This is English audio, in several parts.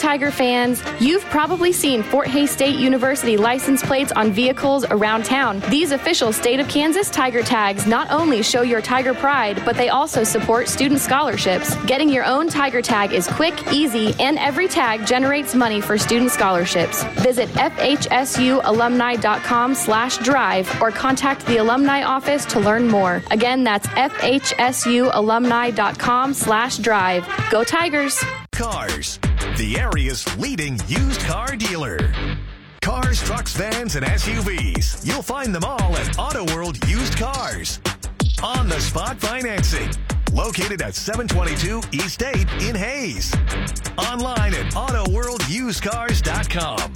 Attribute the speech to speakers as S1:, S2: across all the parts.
S1: Tiger fans, you've probably seen Fort Hays State University license plates on vehicles around town. These official state of Kansas Tiger tags not only show your Tiger pride, but they also support student scholarships. Getting your own Tiger tag is quick, easy, and every tag generates money for student scholarships. Visit fhsualumni.com slash drive or contact the alumni office to learn more. Again, that's fhsualumni.com slash drive. Go Tigers!
S2: Cars, the area's leading used car dealer. Cars, trucks, vans, and SUVs. You'll find them all at Auto World Used Cars. On the spot financing. Located at 722 East 8 in Hays. Online at AutoWorldUsedCars.com.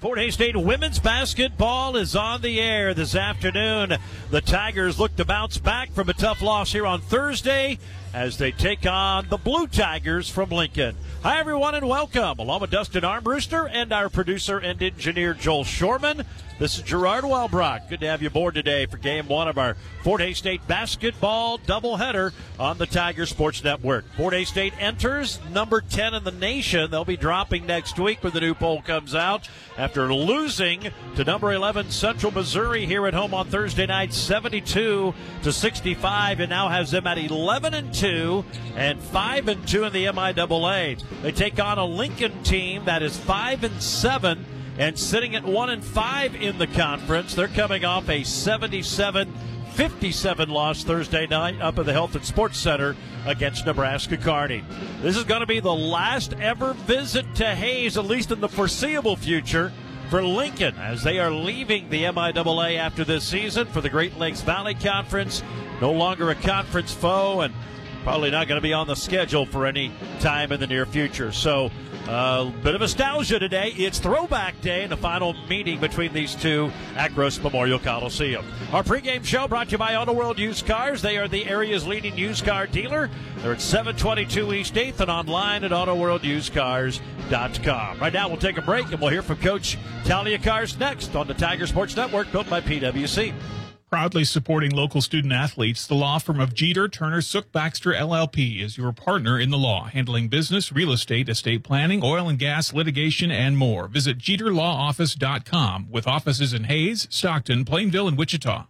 S3: Fort Hays State women's basketball is on the air this afternoon. The Tigers look to bounce back from a tough loss here on Thursday as they take on the Blue Tigers from Lincoln. Hi, everyone, and welcome. Along with Dustin Armbruster and our producer and engineer Joel Shorman, this is Gerard Wellbrock. Good to have you aboard today for game one of our Fort Hays State basketball doubleheader on the Tiger Sports Network. Fort Hays State enters number 10 in the nation. They'll be dropping next week when the new poll comes out after losing to number 11 Central Missouri here at home on Thursday night, 72 to 65, and now has them at 11 and 2 and 5 and 2 in the MIAA. They take on a Lincoln team that is 5 and 7 and sitting at 1 and 5 in the conference. They're coming off a 77 57 loss Thursday night up at the Health and Sports Center against Nebraska Kearney. This is going to be the last ever visit to Hays, at least in the foreseeable future, for Lincoln as they are leaving the MIAA after this season for the Great Lakes Valley Conference. No longer a conference foe and probably not going to be on the schedule for any time in the near future. So, a uh, bit of nostalgia today. It's Throwback Day and the final meeting between these two at Gross Memorial Coliseum. Our pregame show brought to you by Auto World Used Cars. They are the area's leading used car dealer. They're at 722 East 8th and online at AutoWorldUsedCars.com. Right now, we'll take a break and we'll hear from Coach Talia Cars next on the Tiger Sports Network, built by PWC.
S4: Proudly supporting local student athletes, the law firm of Jeter, Turner, Sook, Baxter, LLP is your partner in the law, handling business, real estate, estate planning, oil and gas, litigation, and more. Visit JeterLawOffice.com with offices in Hays, Stockton, Plainville, and Wichita.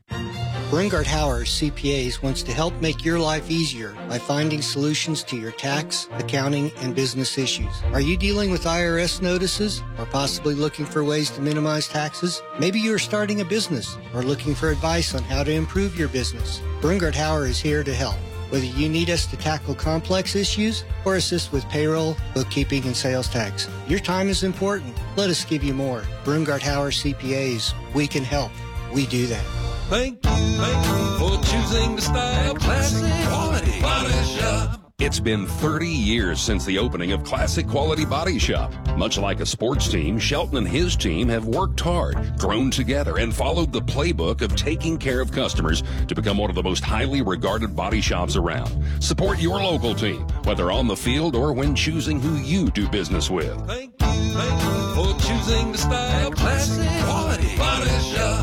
S5: Brungard Howard CPAs wants to help make your life easier by finding solutions to your tax, accounting, and business issues. Are you dealing with IRS notices or possibly looking for ways to minimize taxes? Maybe you are starting a business or looking for advice on how to improve your business. Brungard Howard is here to help. Whether you need us to tackle complex issues or assist with payroll, bookkeeping, and sales tax, your time is important. Let us give you more. Brungard Howard CPAs, we can help. We do that.
S6: Thank you, thank you for choosing the style classic quality body shop.
S7: It's been 30 years since the opening of Classic Quality Body Shop. Much like a sports team, Shelton and his team have worked hard, grown together, and followed the playbook of taking care of customers to become one of the most highly regarded body shops around. Support your local team, whether on the field or when choosing who you do business with.
S6: Thank you, thank you for choosing the style classic quality body shop.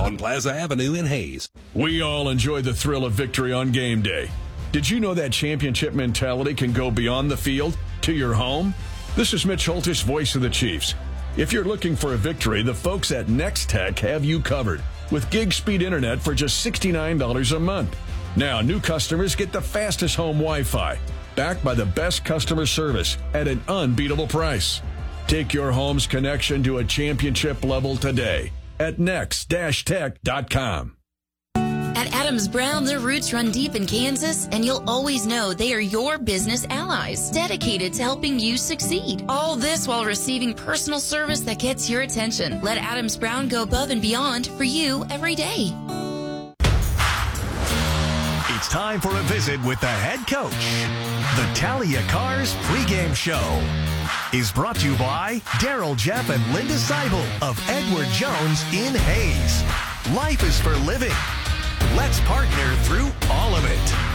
S7: On Plaza Avenue in Hays.
S8: We all enjoy the thrill of victory on game day. Did you know that championship mentality can go beyond the field to your home? This is Mitch Holthus, voice of the Chiefs. If you're looking for a victory, the folks at Nex-Tech have you covered with gig speed internet for just $69 a month. Now, new customers get the fastest home Wi Fi, backed by the best customer service at an unbeatable price. Take your home's connection to a championship level today at next-tech.com.
S9: At Adams Brown, their roots run deep in Kansas, and you'll always know they are your business allies, dedicated to helping you succeed. All this while receiving personal service that gets your attention. Let Adams Brown go above and beyond for you every day.
S2: It's time for a visit with the head coach. The Talia Cars pregame show is brought to you by Daryl Jeff and Linda Seibel of Edward Jones in Hays. Life is for living. Let's partner through all of it.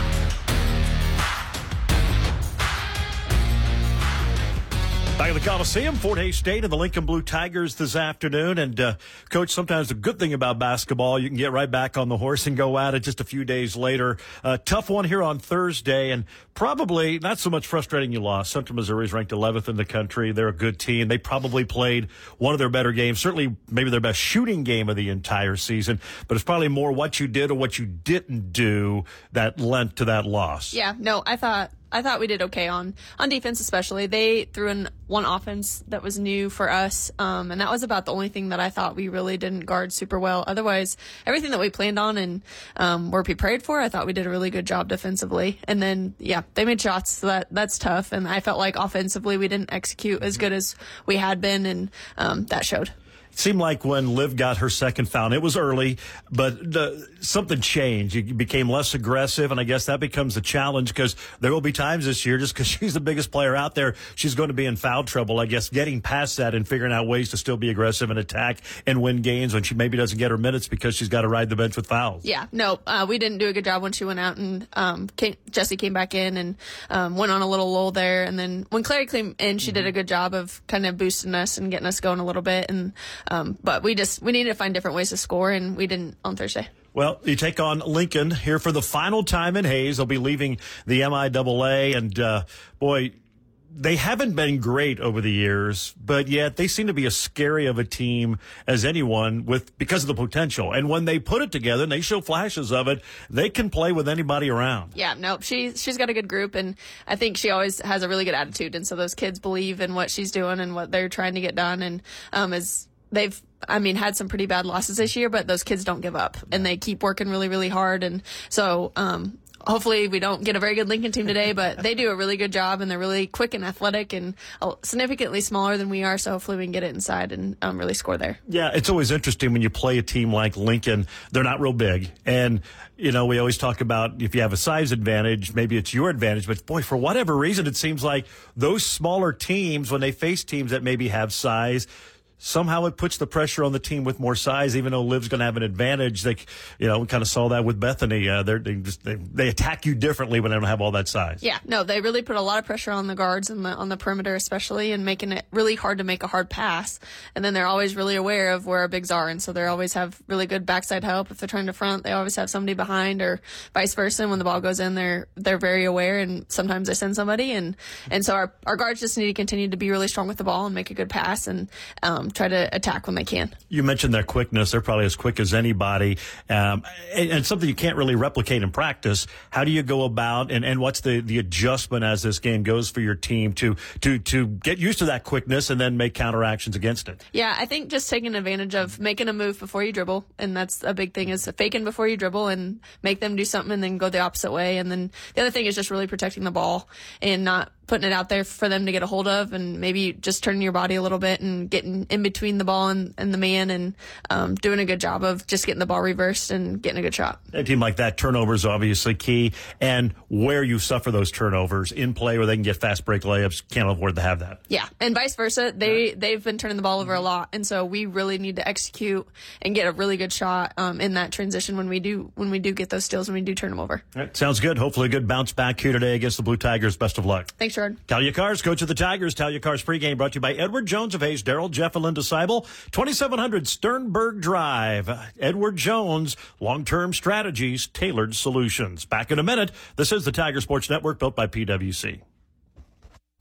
S3: Back at the Coliseum, Fort Hays State, and the Lincoln Blue Tigers this afternoon. And, uh, Coach, sometimes the good thing about basketball, you can get right back on the horse and go at it just a few days later. Uh, tough one here on Thursday, and probably not so much frustrating you lost. Central Missouri is ranked 11th in the country. They're a good team. They probably played one of their better games, certainly maybe their best shooting game of the entire season. But it's probably more what you did or what you didn't do that lent to that loss.
S10: Yeah, no, I thought I thought we did okay on on defense, especially. They threw in one offense that was new for us, um, and that was about the only thing that I thought we really didn't guard super well. Otherwise, everything that we planned on and um, were prepared for, I thought we did a really good job defensively. And then, yeah, they made shots, so that that's tough. And I felt like offensively we didn't execute as good as we had been, and um, that showed It
S3: seemed like when Liv got her second foul, it was early, but uh, something changed. You became less aggressive, and I guess that becomes a challenge because there will be times this year, just because she's the biggest player out there, she's going to be in foul trouble. I guess getting past that and figuring out ways to still be aggressive and attack and win games when she maybe doesn't get her minutes because she's got to ride the bench with fouls.
S10: Yeah, no, uh, we didn't do a good job when she went out and um, came, Jesse came back in and um, went on a little lull there, and then when Clary came in, she mm-hmm. did a good job of kind of boosting us and getting us going a little bit and. Um, but we just we needed to find different ways to score, and we didn't on Thursday.
S3: Well, you take on Lincoln here for the final time in Hays. They'll be leaving the MIAA, and uh, boy, they haven't been great over the years, but yet they seem to be as scary of a team as anyone with because of the potential. And when they put it together and they show flashes of it, they can play with anybody around.
S10: Yeah, no, she's she's got a good group, and I think she always has a really good attitude. And so those kids believe in what she's doing and what they're trying to get done, and um, they've I mean, had some pretty bad losses this year, but those kids don't give up and they keep working really, really hard. And so, um, hopefully we don't get a very good Lincoln team today, but they do a really good job and they're really quick and athletic and significantly smaller than we are. So hopefully we can get it inside and um, really score there.
S3: Yeah, it's always interesting when you play a team like Lincoln. They're not real big. And, you know, we always talk about if you have a size advantage, maybe it's your advantage. But boy, for whatever reason, it seems like those smaller teams, when they face teams that maybe have size, somehow it puts the pressure on the team with more size, even though Liv's going to have an advantage. They, you know, we kind of saw that with Bethany. Uh, they just they, they attack you differently when they don't have all that size.
S10: Yeah, no, they really put a lot of pressure on the guards and the on the perimeter, especially, and making it really hard to make a hard pass. And then they're always really aware of where our bigs are, and so they always have really good backside help if they're trying to front. They always have somebody behind, or vice versa. When the ball goes in, they're they're very aware, and sometimes they send somebody, and and so our our guards just need to continue to be really strong with the ball and make a good pass and um, try to attack when they can.
S3: You mentioned their quickness. They're probably as quick as anybody. Um, and, and, something you can't really replicate in practice. How do you go about and, and what's the, the adjustment as this game goes for your team to, to, to get used to that quickness and then make counteractions against it?
S10: Yeah, I think just taking advantage of making a move before you dribble. And that's a big thing is faking before you dribble and make them do something and then go the opposite way. And then the other thing is just really protecting the ball and not putting it out there for them to get a hold of and maybe just turning your body a little bit and getting in between the ball and, and the man and um, doing a good job of just getting the ball reversed and getting a good shot.
S3: A team like that, turnovers obviously key. And where you suffer those turnovers in play where they can get fast break layups, can't afford to have that.
S10: Yeah. And vice versa. They, they've been turning the ball over a lot. And so we really need to execute and get a really good shot um, in that transition when we do, when we do get those steals and we do turn them over.
S3: sounds good. Hopefully a good bounce back here today against the Blue Tigers. Best of luck.
S10: Thanks. Sure.
S3: Talia Cars, coach of the Tigers. Talia Cars pregame brought to you by Edward Jones of Hays, Daryl, Jeff, and Linda Seibel. 2700 Sternberg Drive. Edward Jones, long-term strategies, tailored solutions. Back in a minute. This is the Tiger Sports Network built by PWC.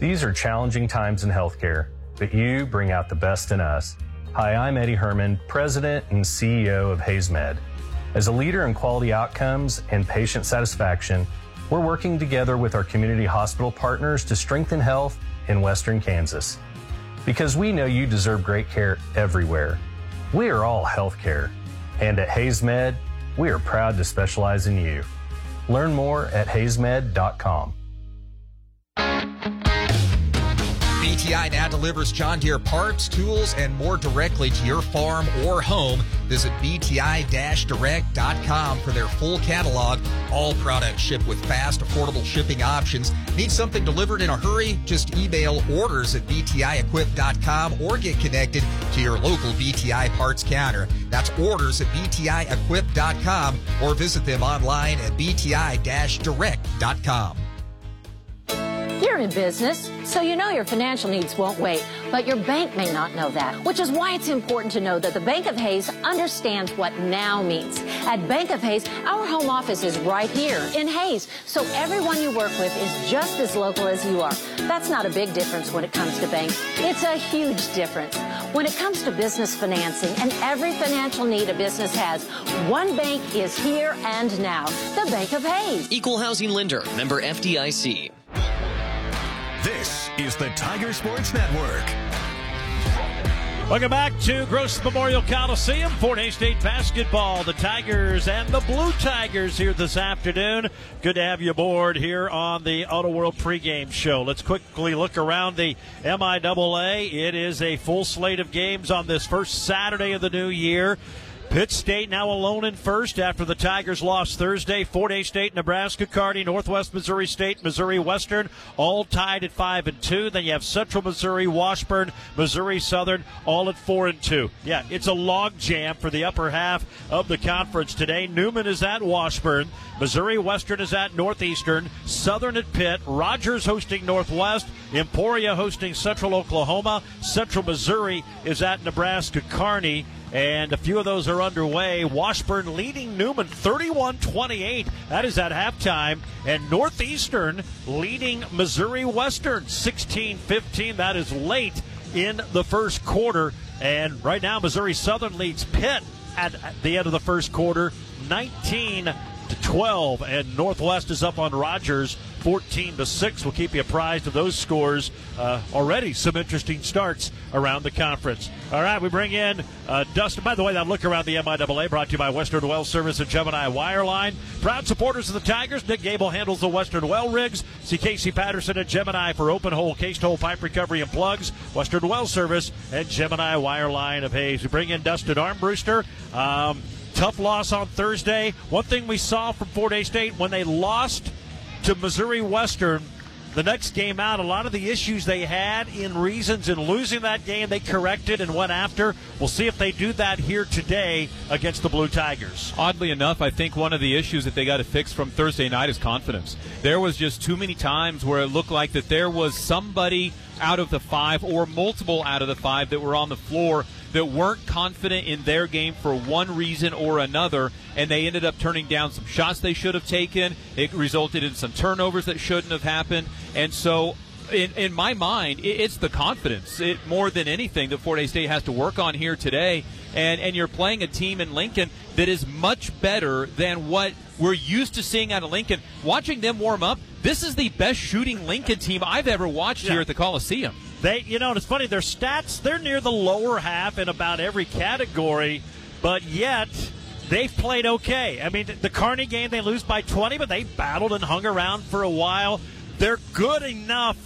S11: These are challenging times in healthcare, but you bring out the best in us. Hi, I'm Eddie Herrman, President and CEO of HaysMed. As a leader in quality outcomes and patient satisfaction, we're working together with our community hospital partners to strengthen health in Western Kansas. Because we know you deserve great care everywhere. We are all healthcare. And at HaysMed, we are proud to specialize in you. Learn more at haysmed.com.
S12: BTI now delivers John Deere parts, tools, and more directly to your farm or home. Visit BTI-Direct.com for their full catalog. All products ship with fast, affordable shipping options. Need something delivered in a hurry? Just email orders at BTIEquip.com or get connected to your local BTI parts counter. That's orders at BTIEquip.com or visit them online at BTI-Direct.com.
S13: You're in business, so you know your financial needs won't wait, but your bank may not know that, which is why it's important to know that the Bank of Hays understands what now means. At Bank of Hays, our home office is right here in Hays, so everyone you work with is just as local as you are. That's not a big difference when it comes to banks. It's a huge difference. When it comes to business financing and every financial need a business has, one bank is here and now, the Bank of Hays.
S14: Equal housing lender, member FDIC.
S2: This is the Tiger Sports Network.
S3: Welcome back to Gross Memorial Coliseum. Fort Hays State basketball. The Tigers and the Blue Tigers here this afternoon. Good to have you aboard here on the Auto World pregame show. Let's quickly look around the MIAA. It is a full slate of games on this first Saturday of the new year. Pitt State now alone in first after the Tigers lost Thursday. Fort Hays State, Nebraska, Kearney, Northwest Missouri State, Missouri Western, all tied at five and two. Then you have Central Missouri, Washburn, Missouri Southern, all at four and two. Yeah, it's a log jam for the upper half of the conference today. Newman is at Washburn, Missouri Western is at Northeastern, Southern at Pitt, Rogers hosting Northwest, Emporia hosting Central Oklahoma, Central Missouri is at Nebraska Kearney. And a few of those are underway. Washburn leading Newman 31 28. That is at halftime. And Northeastern leading Missouri Western 16 15. That is late in the first quarter. And right now, Missouri Southern leads Pitt at the end of the first quarter 19 to 12. And Northwest is up on Rogers 14 to 6. We'll keep you apprised of those scores. Uh, already some interesting starts around the conference. All right, we bring in uh, Dustin. By the way, that look around the MIAA brought to you by Western Well Service and Gemini Wireline. Proud supporters of the Tigers. Nick Gable handles the Western Well rigs. See Casey Patterson at Gemini for open hole, cased hole pipe recovery and plugs. Western Well Service and Gemini Wireline of Hays. We bring in Dustin Armbruster. Um, tough loss on Thursday. One thing we saw from Fort Hays State when they lost to Missouri Western the next game out, a lot of the issues they had in reasons in losing that game, they corrected and went after. We'll see if they do that here today against the Blue Tigers.
S15: Oddly enough, I think one of the issues that they got to fix from Thursday night is confidence. There was just too many times where it looked like that there was somebody out of the five or multiple out of the five that were on the floor that weren't confident in their game for one reason or another, and they ended up turning down some shots they should have taken. It resulted in some turnovers that shouldn't have happened. And so in, in, my mind, it's the confidence it, more than anything that Fort Hays State has to work on here today. And, and you're playing a team in Lincoln that is much better than what we're used to seeing out of Lincoln. Watching them warm up, this is the best shooting Lincoln team I've ever watched yeah. here at the Coliseum.
S3: They, you know, it's funny. Their stats, they're near the lower half in about every category, but yet they've played okay. I mean, the Kearney game, they lose by 20, but they battled and hung around for a while. They're good enough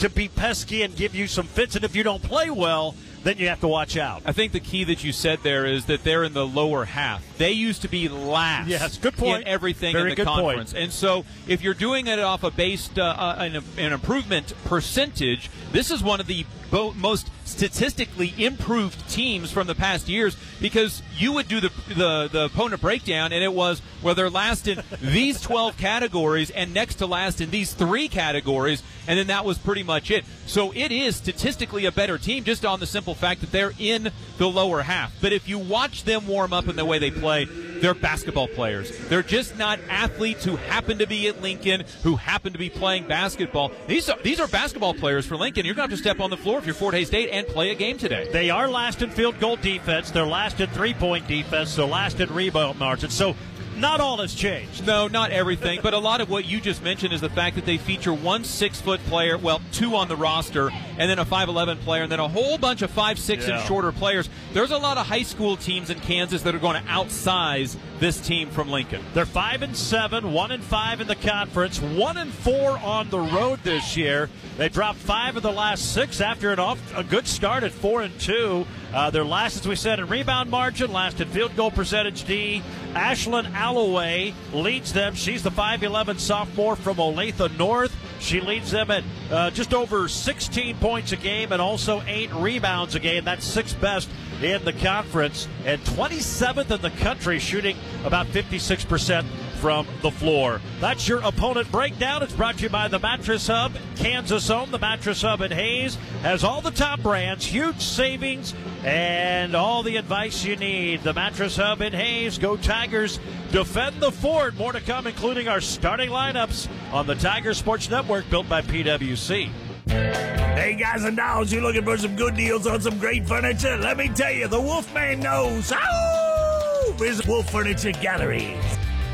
S3: to be pesky and give you some fits, and if you don't play well, then you have to watch out.
S15: I think the key that you said there is that they're in the lower half. They used to be last.
S3: Yes, good point.
S15: In everything
S3: Very
S15: in the conference,
S3: point.
S15: and so if you're doing it off a based uh, uh, an, an improvement percentage, this is one of the most statistically improved teams from the past years because you would do the, the, the opponent breakdown and it was well they're last in these 12 categories and next to last in these three categories and then that was pretty much it. So it is statistically a better team just on the simple fact that they're in the lower half. But if you watch them warm up in the way they play they're basketball players. They're just not athletes who happen to be at lincoln who happen to be playing basketball. These are these are basketball players for lincoln. You're going to have to step on the floor if you're fort hays state and play a game today.
S3: They are last in field goal defense. They're last in three point defense. They're last in rebound margin. So not all has changed.
S15: No, not everything, but a lot of what you just mentioned is the fact that they feature one six foot player, well, two on the roster, and then a 5'11 player, and then a whole bunch of 5'6
S3: Yeah.
S15: and shorter players. There's a lot of high school teams in Kansas that are going to outsize this team from Lincoln.
S3: They're five and seven, one and five in the conference, one and four on the road this year. They dropped five of the last six after an off a good start at four and two. Uh, they're last, as we said, in rebound margin, last in field goal percentage D. Ashlyn Alloway leads them. She's the 5'11 sophomore from Olathe North. She leads them at uh, just over 16 points a game and also eight rebounds a game. That's sixth best in the conference and 27th in the country, shooting about 56% from the floor. That's your opponent breakdown. It's brought to you by the Mattress Hub, Kansas Home. The Mattress Hub in Hays has all the top brands, huge savings, and all the advice you need. The Mattress Hub in Hays. Go Tigers. Defend the fort. More to come, including our starting lineups on the Tiger Sports Network built by PWC.
S16: Hey guys and dolls, you looking for some good deals on some great furniture? Let me tell you, the Wolfman knows. Oh, visit Wolf Furniture Gallery.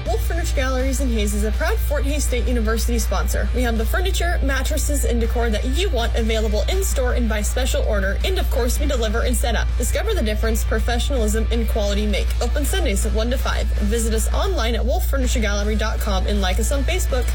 S17: Wolf Furniture Galleries in Hays is a proud Fort Hays State University sponsor. We have the furniture, mattresses, and decor that you want available in store and by special order, and of course, we deliver and set up. Discover the difference professionalism and quality make. Open Sundays at 1 to 5. Visit us online at wolffurnituregallery.com and like us on Facebook.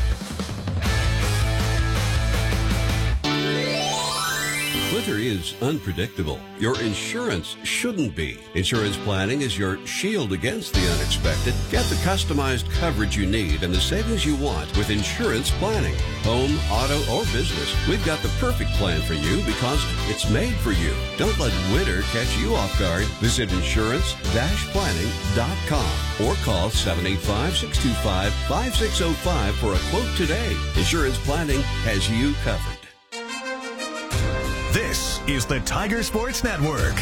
S18: Winter is unpredictable. Your insurance shouldn't be. Insurance planning is your shield against the unexpected. Get the customized coverage you need and the savings you want with insurance planning. Home, auto, or business, we've got the perfect plan for you because it's made for you. Don't let winter catch you off guard. Visit insurance-planning.com or call 785-625-5605 for a quote today. Insurance planning has you covered.
S2: Is the Tiger Sports Network.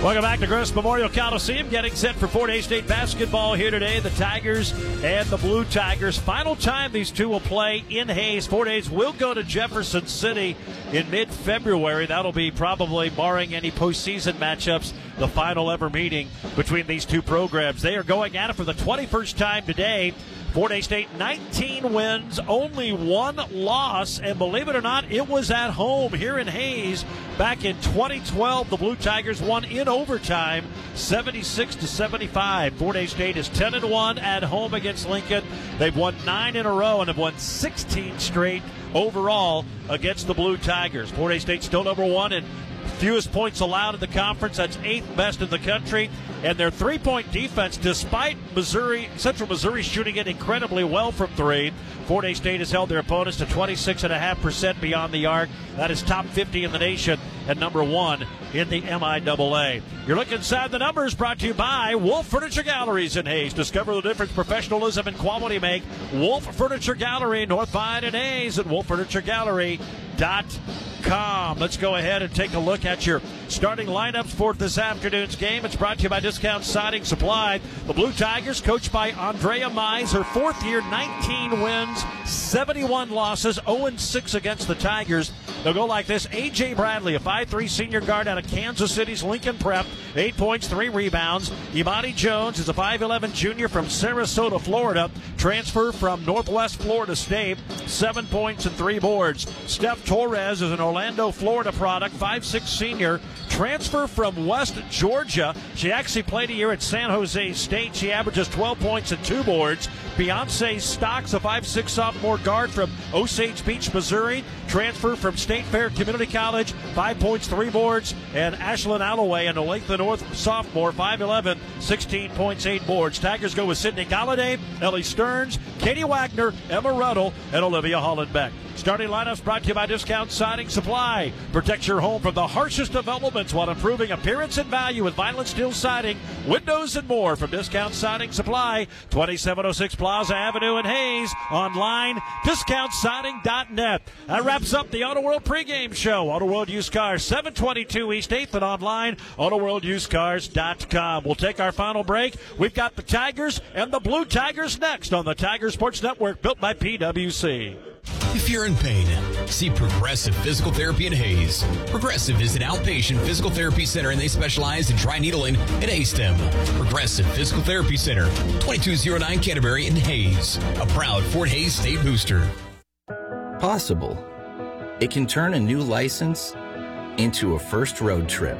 S3: Welcome back to Gross Memorial Coliseum. Getting set for Fort Hays State basketball here today. The Tigers and the Blue Tigers. Final time these two will play in Hays. Fort Hays will go to Jefferson City in mid February. That'll be probably, barring any postseason matchups, the final ever meeting between these two programs. They are going at it for the 21st time today. Fort State 19 wins, only one loss, and believe it or not, it was at home here in Hays back in 2012. The Blue Tigers won in overtime, 76 to 75. Fort State is 10 and 1 at home against Lincoln. They've won nine in a row and have won 16 straight overall against the Blue Tigers. Fort State still number one in fewest points allowed in the conference. That's eighth best in the country. And their three point defense, despite Missouri, Central Missouri shooting it incredibly well from three, Fort Hays State has held their opponents to 26.5% beyond the arc. That is top 50 in the nation and number one in the MIAA. You're looking inside the numbers brought to you by Wolf Furniture Galleries in Hays. Discover the difference professionalism and quality make. Wolf Furniture Gallery, North Vine and Hays at wolffurnituregallery.com. Let's go ahead and take a look at your starting lineups for this afternoon's game. It's brought to you by Discount Siding Supply. The Blue Tigers, coached by Andrea Mize, her fourth year, 19 wins, 71 losses, 0 6 against the Tigers. They'll go like this A.J. Bradley, a 5'3 senior guard out of Kansas City's Lincoln Prep, 8 points, 3 rebounds. Imani Jones is a 5'11 junior from Sarasota, Florida, transfer from Northwest Florida State, 7 points and 3 boards. Steph Torres is an Orlando, Florida product, 5'6 senior, transfer from West Georgia. She actually played a year at San Jose State. She averages 12 points and 2 boards. Beyonce Stocks, a 5'6 sophomore guard from Osage Beach, Missouri, transfer from State Fair Community College, 5 points, 3 boards. And Ashlyn Alloway, an Olathe North sophomore, 5'11, 16 points, 8 boards. Tigers go with Sydney Galladay, Ellie Stearns, Katie Wagner, Emma Ruddle, and Olivia Hollenbeck. Starting lineups brought to you by Discount Siding Supply. Protect your home from the harshest of elements while improving appearance and value with vinyl steel siding, windows, and more from Discount Siding Supply, 2706 Plaza Avenue in Hays. Online, discountsiding.net. That wraps up the Auto World pregame show. Auto World Used Cars, 722 East 8th and online, AutoWorldUsedCars.com. We'll take our final break. We've got the Tigers and the Blue Tigers next on the Tiger Sports Network built by PWC.
S19: If you're in pain, see Progressive Physical Therapy in Hays. Progressive is an outpatient physical therapy center and they specialize in dry needling and A-stem. Progressive Physical Therapy Center, 2209 Canterbury in Hays, a proud Fort Hays State booster.
S20: Possible. It can turn a new license into a first road trip.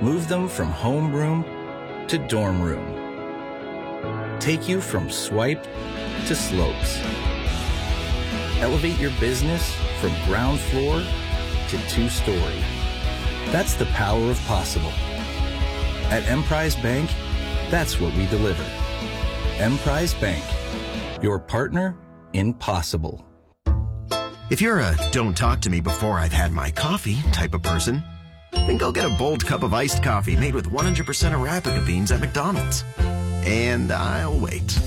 S20: Move them from homeroom to dorm room. Take you from swipe to slopes. Elevate your business from ground floor to two story. That's the power of possible. At Emprise Bank, that's what we deliver. Emprise Bank, your partner in possible.
S21: If you're a don't talk to me before I've had my coffee type of person, then go get a bold cup of iced coffee made with 100% Arabica beans at McDonald's. And I'll wait.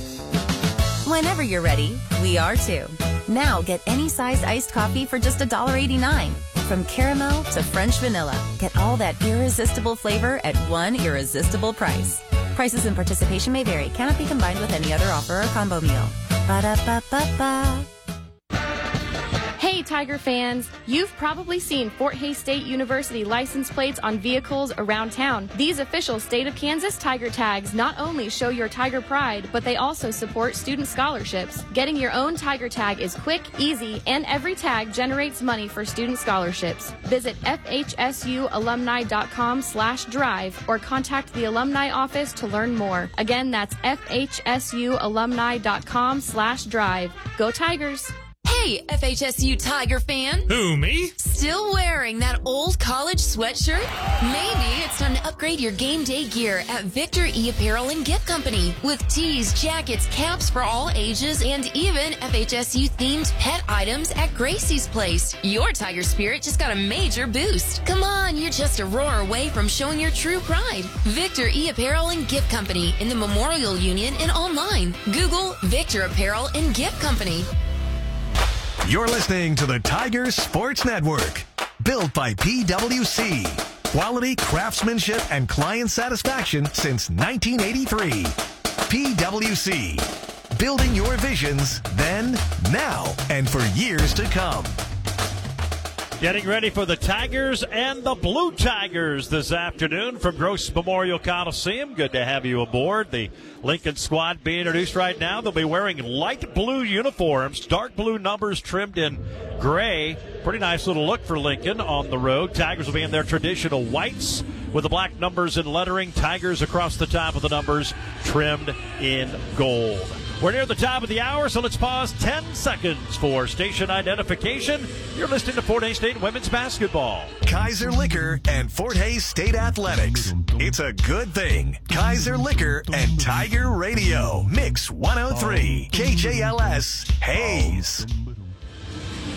S22: Whenever you're ready, we are too. Now get any size iced coffee for just $1.89. From caramel to French vanilla, get all that irresistible flavor at one irresistible price. Prices and participation may vary, cannot be combined with any other offer or combo meal. Ba-da-ba-ba-ba.
S1: Hey, Tiger fans! You've probably seen Fort Hays State University license plates on vehicles around town. These official state of Kansas Tiger tags not only show your Tiger pride, but they also support student scholarships. Getting your own Tiger tag is quick, easy, and every tag generates money for student scholarships. Visit fhsualumni.com slash drive or contact the alumni office to learn more. Again, that's fhsualumni.com slash drive. Go Tigers!
S9: Hey, FHSU Tiger fan.
S4: Who, me?
S9: Still wearing that old college sweatshirt? Maybe it's time to upgrade your game day gear at Victor E Apparel and Gift Company with tees, jackets, caps for all ages, and even FHSU themed pet items at Gracie's Place. Your Tiger spirit just got a major boost. Come on, you're just a roar away from showing your true pride. Victor E Apparel and Gift Company in the Memorial Union and online. Google Victor Apparel and Gift Company.
S2: You're listening to the Tiger Sports Network, built by PWC. Quality, craftsmanship, and client satisfaction since 1983. PWC, building your visions then, now, and for years to come.
S3: Getting ready for the Tigers and the Blue Tigers this afternoon from Gross Memorial Coliseum. Good to have you aboard. The Lincoln squad being introduced right now. They'll be wearing light blue uniforms, dark blue numbers trimmed in gray. Pretty nice little look for Lincoln on the road. Tigers will be in their traditional whites with the black numbers and lettering. Tigers across the top of the numbers trimmed in gold. We're near the top of the hour, so let's pause 10 seconds for station identification. You're listening to Fort Hays State Women's Basketball.
S2: Kaiser Liquor and Fort Hays State Athletics. It's a good thing. Kaiser Liquor and Tiger Radio. Mix 103. KJLS. Hays.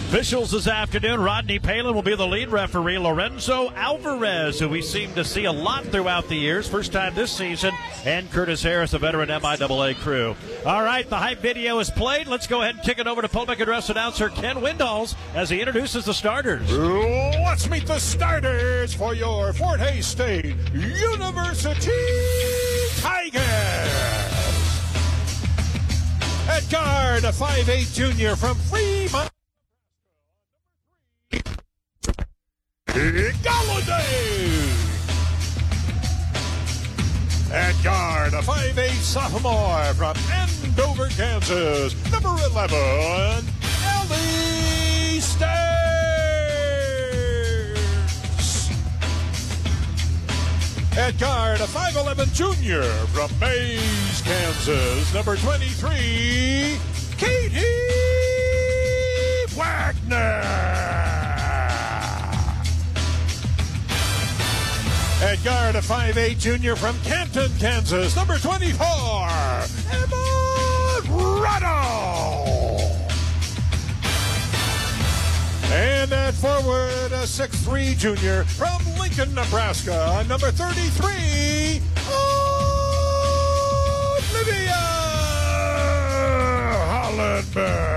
S3: Officials this afternoon, Rodney Palin will be the lead referee. Lorenzo Alvarez, who we seem to see a lot throughout the years, first time this season, and Curtis Harris, a veteran MIAA crew. All right, the hype video is played. Let's go ahead and kick it over to public address announcer Ken Windalls as he introduces the starters.
S23: Let's meet the starters for your Fort Hays State University Tigers. At guard, a 5'8 junior from Fremont. Galladay! At guard, a 5'8 sophomore from Andover, Kansas, number 11, Ellie Stearns. At guard, a 5'11 junior from Mays, Kansas, number 23, Katie Wagner. At guard, a 5'8 junior from Canton, Kansas, number 24, Emma Ruddle. And at forward, a 6'3 junior from Lincoln, Nebraska, number 33, Olivia Hollenbeck.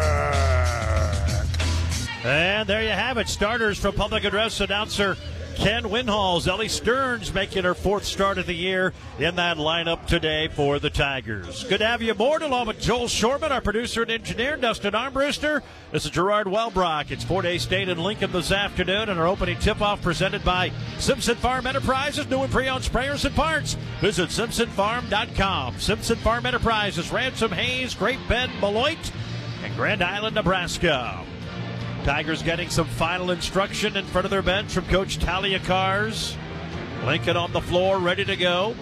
S3: And there you have it. Starters from public address announcer Ken Winhalls, Ellie Stearns making her fourth start of the year in that lineup today for the Tigers. Good to have you aboard along with Joel Shorman, our producer and engineer, Dustin Armbruster. This is Gerard Wellbrock. It's Fort Hays State in Lincoln this afternoon, and our opening tip-off presented by Simpson Farm Enterprises, new and pre-owned sprayers and parts. Visit simpsonfarm.com. Simpson Farm Enterprises, Ransom Hays, Great Bend, Beloit, and Grand Island, Nebraska. Tigers getting some final instruction in front of their bench from Coach Talia Cars. Lincoln on the floor, ready to go.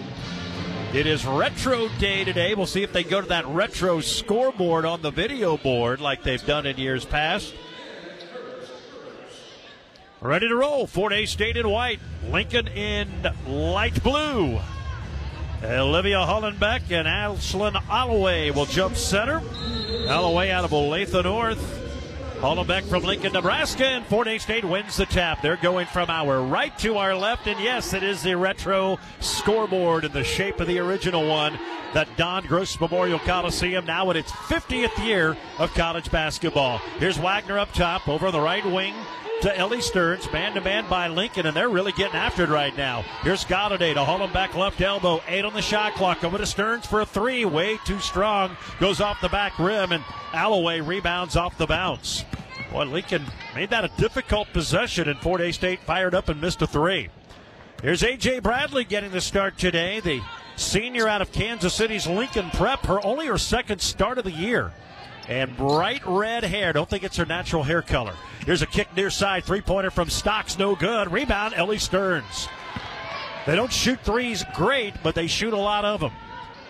S3: It is retro day today. We'll see if they go to that retro scoreboard on the video board like they've done in years past. Ready to roll. Fort Hays State in white. Lincoln in light blue. Olivia Hollenbeck and Ashlyn Alloway will jump center. Alloway out of Olathe North. Hollenbeck from Lincoln, Nebraska, and Fort Hays State wins the tap. They're going from our right to our left, and yes, it is the retro scoreboard in the shape of the original one that Don Gross Memorial Coliseum now in its 50th year of college basketball. Here's Wagner up top over on the right wing to Ellie Stearns, man to man by Lincoln, and they're really getting after it right now. Here's Galladay to haul him back left elbow, eight on the shot clock. Over to Stearns for a three, way too strong. Goes off the back rim, and Alloway rebounds off the bounce. Boy, Lincoln made that a difficult possession, and Fort Hays State fired up and missed a three. Here's A.J. Bradley getting the start today, the senior out of Kansas City's Lincoln Prep, her only her second start of the year. And bright red hair. Don't think it's her natural hair color. Here's a kick near side. Three pointer from Stocks. No good. Rebound, Ellie Stearns. They don't shoot threes great, but they shoot a lot of them.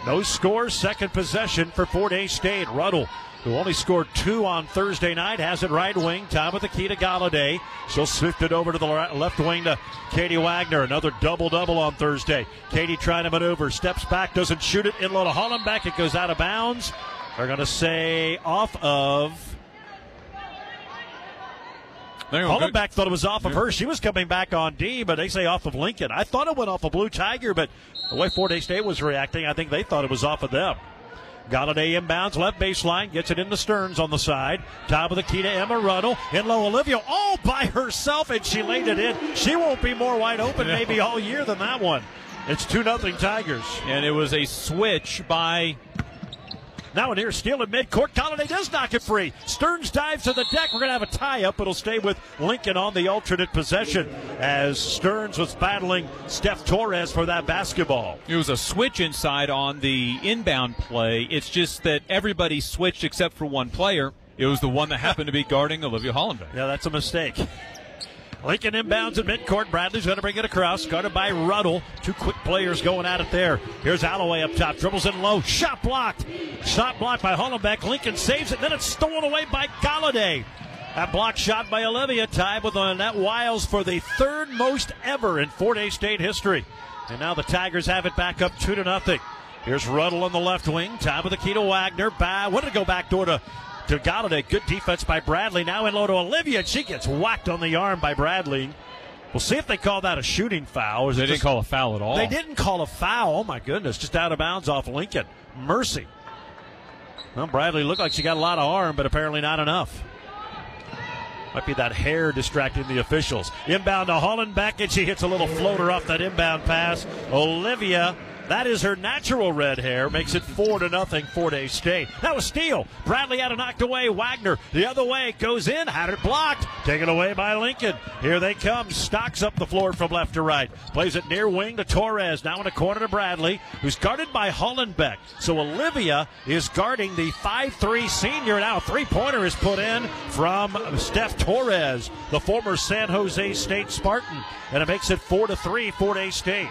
S3: No scores. Second possession for Fort Hays State. Ruddle who only scored two on Thursday night, has it right wing. Time with the key to Galladay. She'll shift it over to the left wing to Katie Wagner. Another double double on Thursday. Katie trying to maneuver, steps back, doesn't shoot it. In low to Hollenbeck. It goes out of bounds. They're going to say off of. Hollenbeck thought it was off of her. She was coming back on D, but they say off of Lincoln. I thought it went off of Blue Tiger, but the way Fort Hays State was reacting, I think they thought it was off of them. Galladay inbounds, left baseline, gets it into Stearns on the side. Top of the key to Emma Ruddle. In low, Olivia all by herself, and she laid it in. She won't be more wide open maybe all year than that one. It's 2 nothing Tigers.
S15: And it was a switch by
S3: now in here, steal in midcourt. Galladay does knock it free. Stearns dives to the deck. We're going to have a tie up. It'll stay with Lincoln on the alternate possession as Stearns was battling Steph Torres for that basketball.
S15: It was a switch inside on the inbound play. It's just that everybody switched except for one player. It was the one that happened to be guarding Olivia Hollenbeck.
S3: Yeah, that's a mistake. Lincoln inbounds at midcourt. Bradley's going to bring it across. Guarded by Ruddle. Two quick players going at it there. Here's Alloway up top. Dribbles in low. Shot blocked. Shot blocked by Hollenbeck. Lincoln saves it. Then it's stolen away by Galladay. That block shot by Olivia tied with Annette Wiles for the third most ever in Fort Hays State history. And now the Tigers have it back up two to nothing. Here's Ruddle on the left wing. Time with the key to Wagner. Ba- what did it go back door to to Galladay. Good defense by Bradley. Now in low to Olivia. She gets whacked on the arm by Bradley. We'll see if they call that a shooting foul.
S15: they didn't call a foul at all.
S3: They didn't call a foul. Oh my goodness, just out of bounds off Lincoln. Mercy. Well, Bradley looked like she got a lot of arm, but apparently not enough. Might be that hair distracting the officials. Inbound to Hollenbeck, and she hits a little floater off that inbound pass. Olivia that is her natural red hair. Makes it four to nothing. Fort Hays State. That was steal. Bradley had it knocked away. Wagner the other way goes in. Had it blocked. Taken away by Lincoln. Here they come. Stocks up the floor from left to right. Plays it near wing to Torres. Now in the corner to Bradley, who's guarded by Hollenbeck. So Olivia is guarding the five-three senior. Now a three pointer is put in from Steph Torres, the former San Jose State Spartan, and it makes it four to three. Fort Hays State.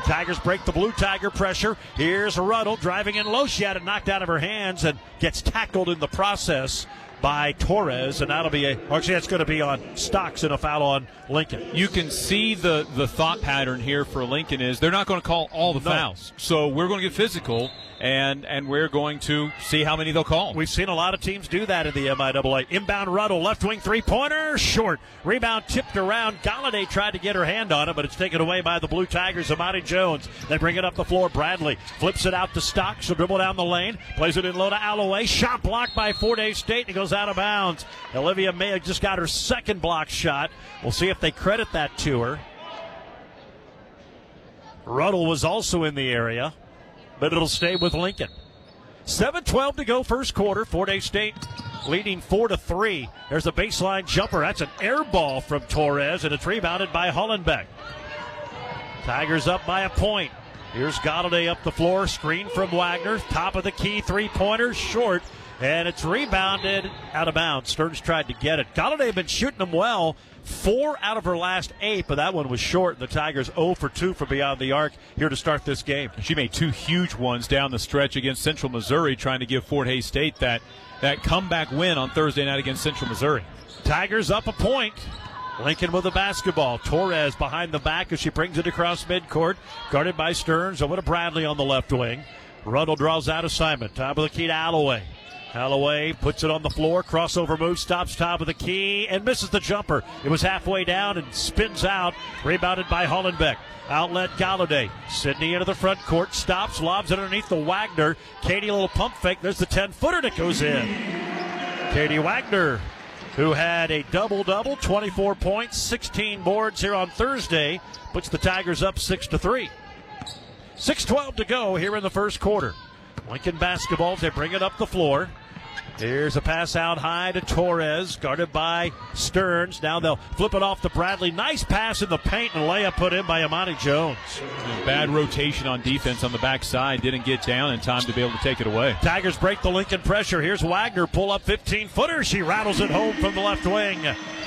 S3: Tigers break the blue tiger pressure. Here's Ruddle driving in low. She had it knocked out of her hands and gets tackled in the process by Torres, and that'll be a. Actually, that's going to be on Stocks and a foul on Lincoln.
S15: You can see the the thought pattern here for Lincoln is they're not going to call all the no. fouls, so we're going to get physical and and we're going to see how many they'll call.
S3: We've seen a lot of teams do that in the MIAA. Inbound Ruddle, left wing three pointer, short. Rebound tipped around. Galladay tried to get her hand on it, but it's taken away by the Blue Tigers. Amani Jones. They bring it up the floor. Bradley flips it out to Stock. She'll dribble down the lane, plays it in low to Alloway. Shot blocked by Fort Hays State. And it goes out of bounds. Olivia may have just got her second block shot. We'll see if they credit that to her. Ruddle was also in the area, but it'll stay with Lincoln. 7-12 to go, first quarter. Fort Hays State leading four to three. There's a baseline jumper. That's an air ball from Torres, and it's rebounded by Hollenbeck. Tigers up by a point. Here's Galladay up the floor, screen from Wagner, top of the key, three pointer, short, and it's rebounded out of bounds. Stearns tried to get it. Galladay been shooting them well, four out of her last eight, but that one was short. The Tigers 0 for 2 from beyond the arc here to start this game.
S15: She made two huge ones down the stretch against Central Missouri, trying to give Fort Hays State that that comeback win on Thursday night against Central Missouri.
S3: Tigers up a point. Lincoln with the basketball. Torres behind the back as she brings it across midcourt. Guarded by Stearns. Over to Bradley on the left wing. Ruddle draws out assignment. Top of the key to Alloway. Alloway puts it on the floor. Crossover move. Stops top of the key and misses the jumper. It was halfway down and spins out. Rebounded by Hollenbeck. Outlet Galladay. Sydney into the front court. Stops. Lobs it underneath the Wagner. Katie a little pump fake. There's the 10 footer that goes in. Katie Wagner who had a double double, 24 points, 16 boards here on Thursday, puts the Tigers up 6 to 3. 6:12 to go here in the first quarter. Lincoln basketball, they bring it up the floor. Here's a pass out high to Torres, guarded by Stearns. Now they'll flip it off to Bradley. Nice pass in the paint and layup put in by Amani Jones.
S15: Bad rotation on defense on the backside. Didn't get down in time to be able to take it away.
S3: Tigers break the Lincoln pressure. Here's Wagner, pull up 15 footer. She rattles it home from the left wing.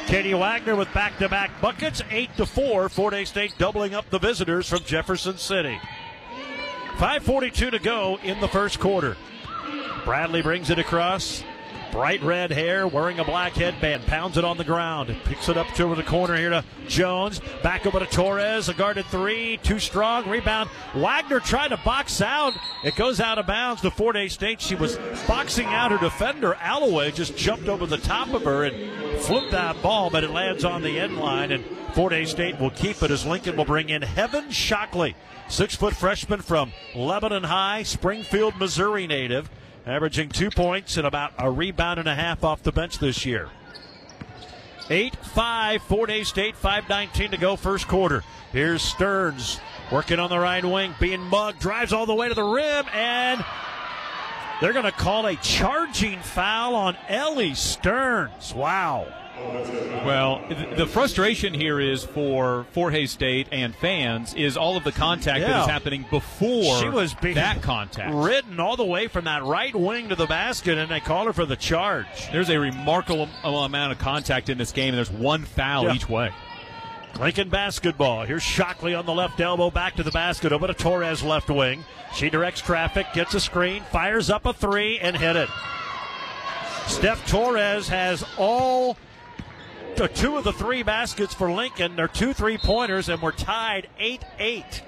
S3: Katie Wagner with back to back buckets, 8 to 4. Fort Hays State doubling up the visitors from Jefferson City. 5.42 to go in the first quarter. Bradley brings it across. Bright red hair, wearing a black headband, pounds it on the ground. Picks it up to the corner here to Jones. Back over to Torres, a guarded three, too strong. Rebound. Wagner trying to box out. It goes out of bounds to Fort Hays State. She was boxing out her defender. Alloway just jumped over the top of her and flipped that ball, but it lands on the end line. And Fort Hays State will keep it as Lincoln will bring in Heaven Shockley, six foot freshman from Lebanon High, Springfield, Missouri native averaging two points and about a rebound and a half off the bench this year. 8 5, Fort Hays State, 5.19 to go, first quarter. Here's Stearns working on the right wing, being mugged, drives all the way to the rim, and they're going to call a charging foul on Ellie Stearns. Wow.
S15: Well, the frustration here is for Fort State and fans is all of the contact
S3: Yeah.
S15: that is happening before
S3: She was being
S15: that contact.
S3: ridden all the way from that right wing to the basket, and they call her for the charge.
S15: There's a remarkable amount of contact in this game, and there's one foul
S3: Yeah.
S15: each way.
S3: Lincoln basketball. Here's Shockley on the left elbow, back to the basket, over to Torres left wing. She directs traffic, gets a screen, fires up a three, and hit it. Steph Torres has all t- two of the three baskets for Lincoln. They're two three pointers, and we're tied 8 8.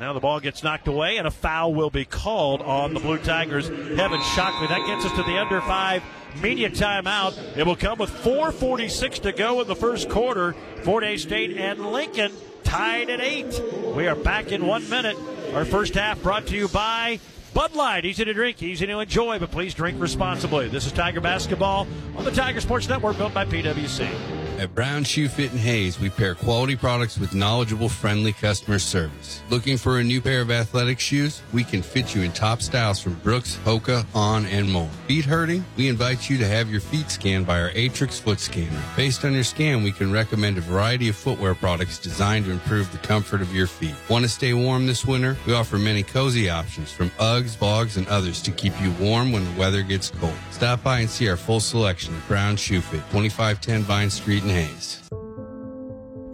S3: Now the ball gets knocked away, and a foul will be called on the Blue Tigers. Heaven Shockley. That gets us to the under five media timeout. It will come with 4.46 to go in the first quarter. Fort Hays State and Lincoln tied at eight. We are back in one minute. Our first half brought to you by Bud Light. Easy to drink, easy to enjoy, but please drink responsibly. This is Tiger Basketball on the Tiger Sports Network, built by PWC.
S24: At Brown Shoe Fit and Hays, we pair quality products with knowledgeable, friendly customer service. Looking for a new pair of athletic shoes? We can fit you in top styles from Brooks, Hoka, On, and more. Feet hurting? We invite you to have your feet scanned by our Aetrex foot scanner. Based on your scan, we can recommend a variety of footwear products designed to improve the comfort of your feet. Want to stay warm this winter? We offer many cozy options from Uggs, Bogs, and others to keep you warm when the weather gets cold. Stop by and see our full selection at Brown Shoe Fit, 2510 Vine Street Hays.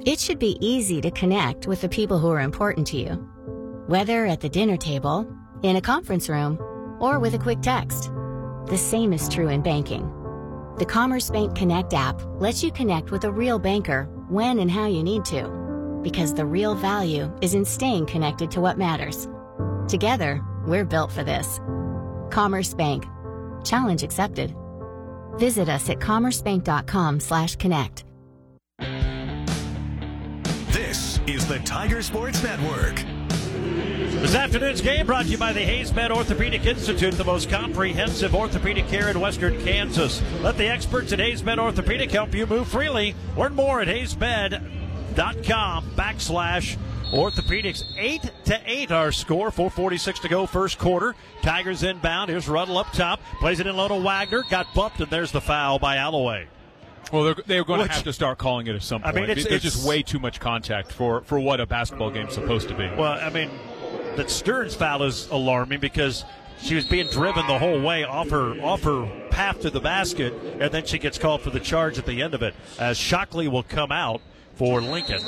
S25: It should be easy to connect with the people who are important to you, whether at the dinner table, in a conference room, or with a quick text. The same is true in banking. The Commerce Bank Connect app lets you connect with a real banker when and how you need to, because the real value is in staying connected to what matters. Together, we're built for this. Commerce Bank. Challenge accepted. Visit us at commercebank.com/connect.
S2: This is the Tiger Sports Network.
S3: This afternoon's game brought to you by the HaysMed Orthopedic Institute, the most comprehensive orthopedic care in western Kansas. Let the experts at HaysMed Orthopedic help you move freely. Learn more at haysmed.com backslash Orthopedics 8 to 8 our score. 446 to go first quarter. Tigers inbound. Here's Ruddle up top. Plays it in low to Wagner. Got bumped and there's the foul by Alloway.
S15: Well, they're, they're going
S3: Which-
S15: to have to start calling it at some point.
S3: I mean, it's-
S15: There's
S3: it's-
S15: just way too much contact for, for what a basketball game's supposed to be.
S3: Well, I mean, that Stearns foul is alarming because she was being driven the whole way off her off her path to the basket, and then she gets called for the charge at the end of it. As Shockley will come out for Lincoln.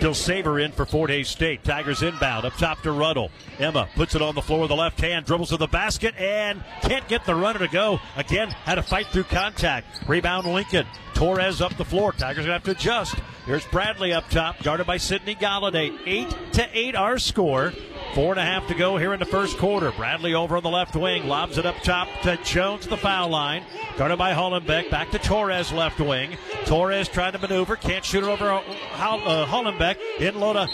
S3: Dilsaver in for Fort Hays State. Tigers inbound up top to Ruddle. Emma puts it on the floor with the left hand, dribbles to the basket, and can't get the runner to go. Again, had to fight through contact. Rebound Lincoln. Torres up the floor. Tigers gonna have to adjust. Here's Bradley up top, guarded by Sidney Galladay. Eight to eight, our score. Four and a half to go here in the first quarter. Bradley over on the left wing, lobs it up top to Jones, the foul line. Guarded by Hollenbeck, back to Torres, left wing. Torres trying to maneuver, can't shoot it over uh, uh, Hollenbeck. In low to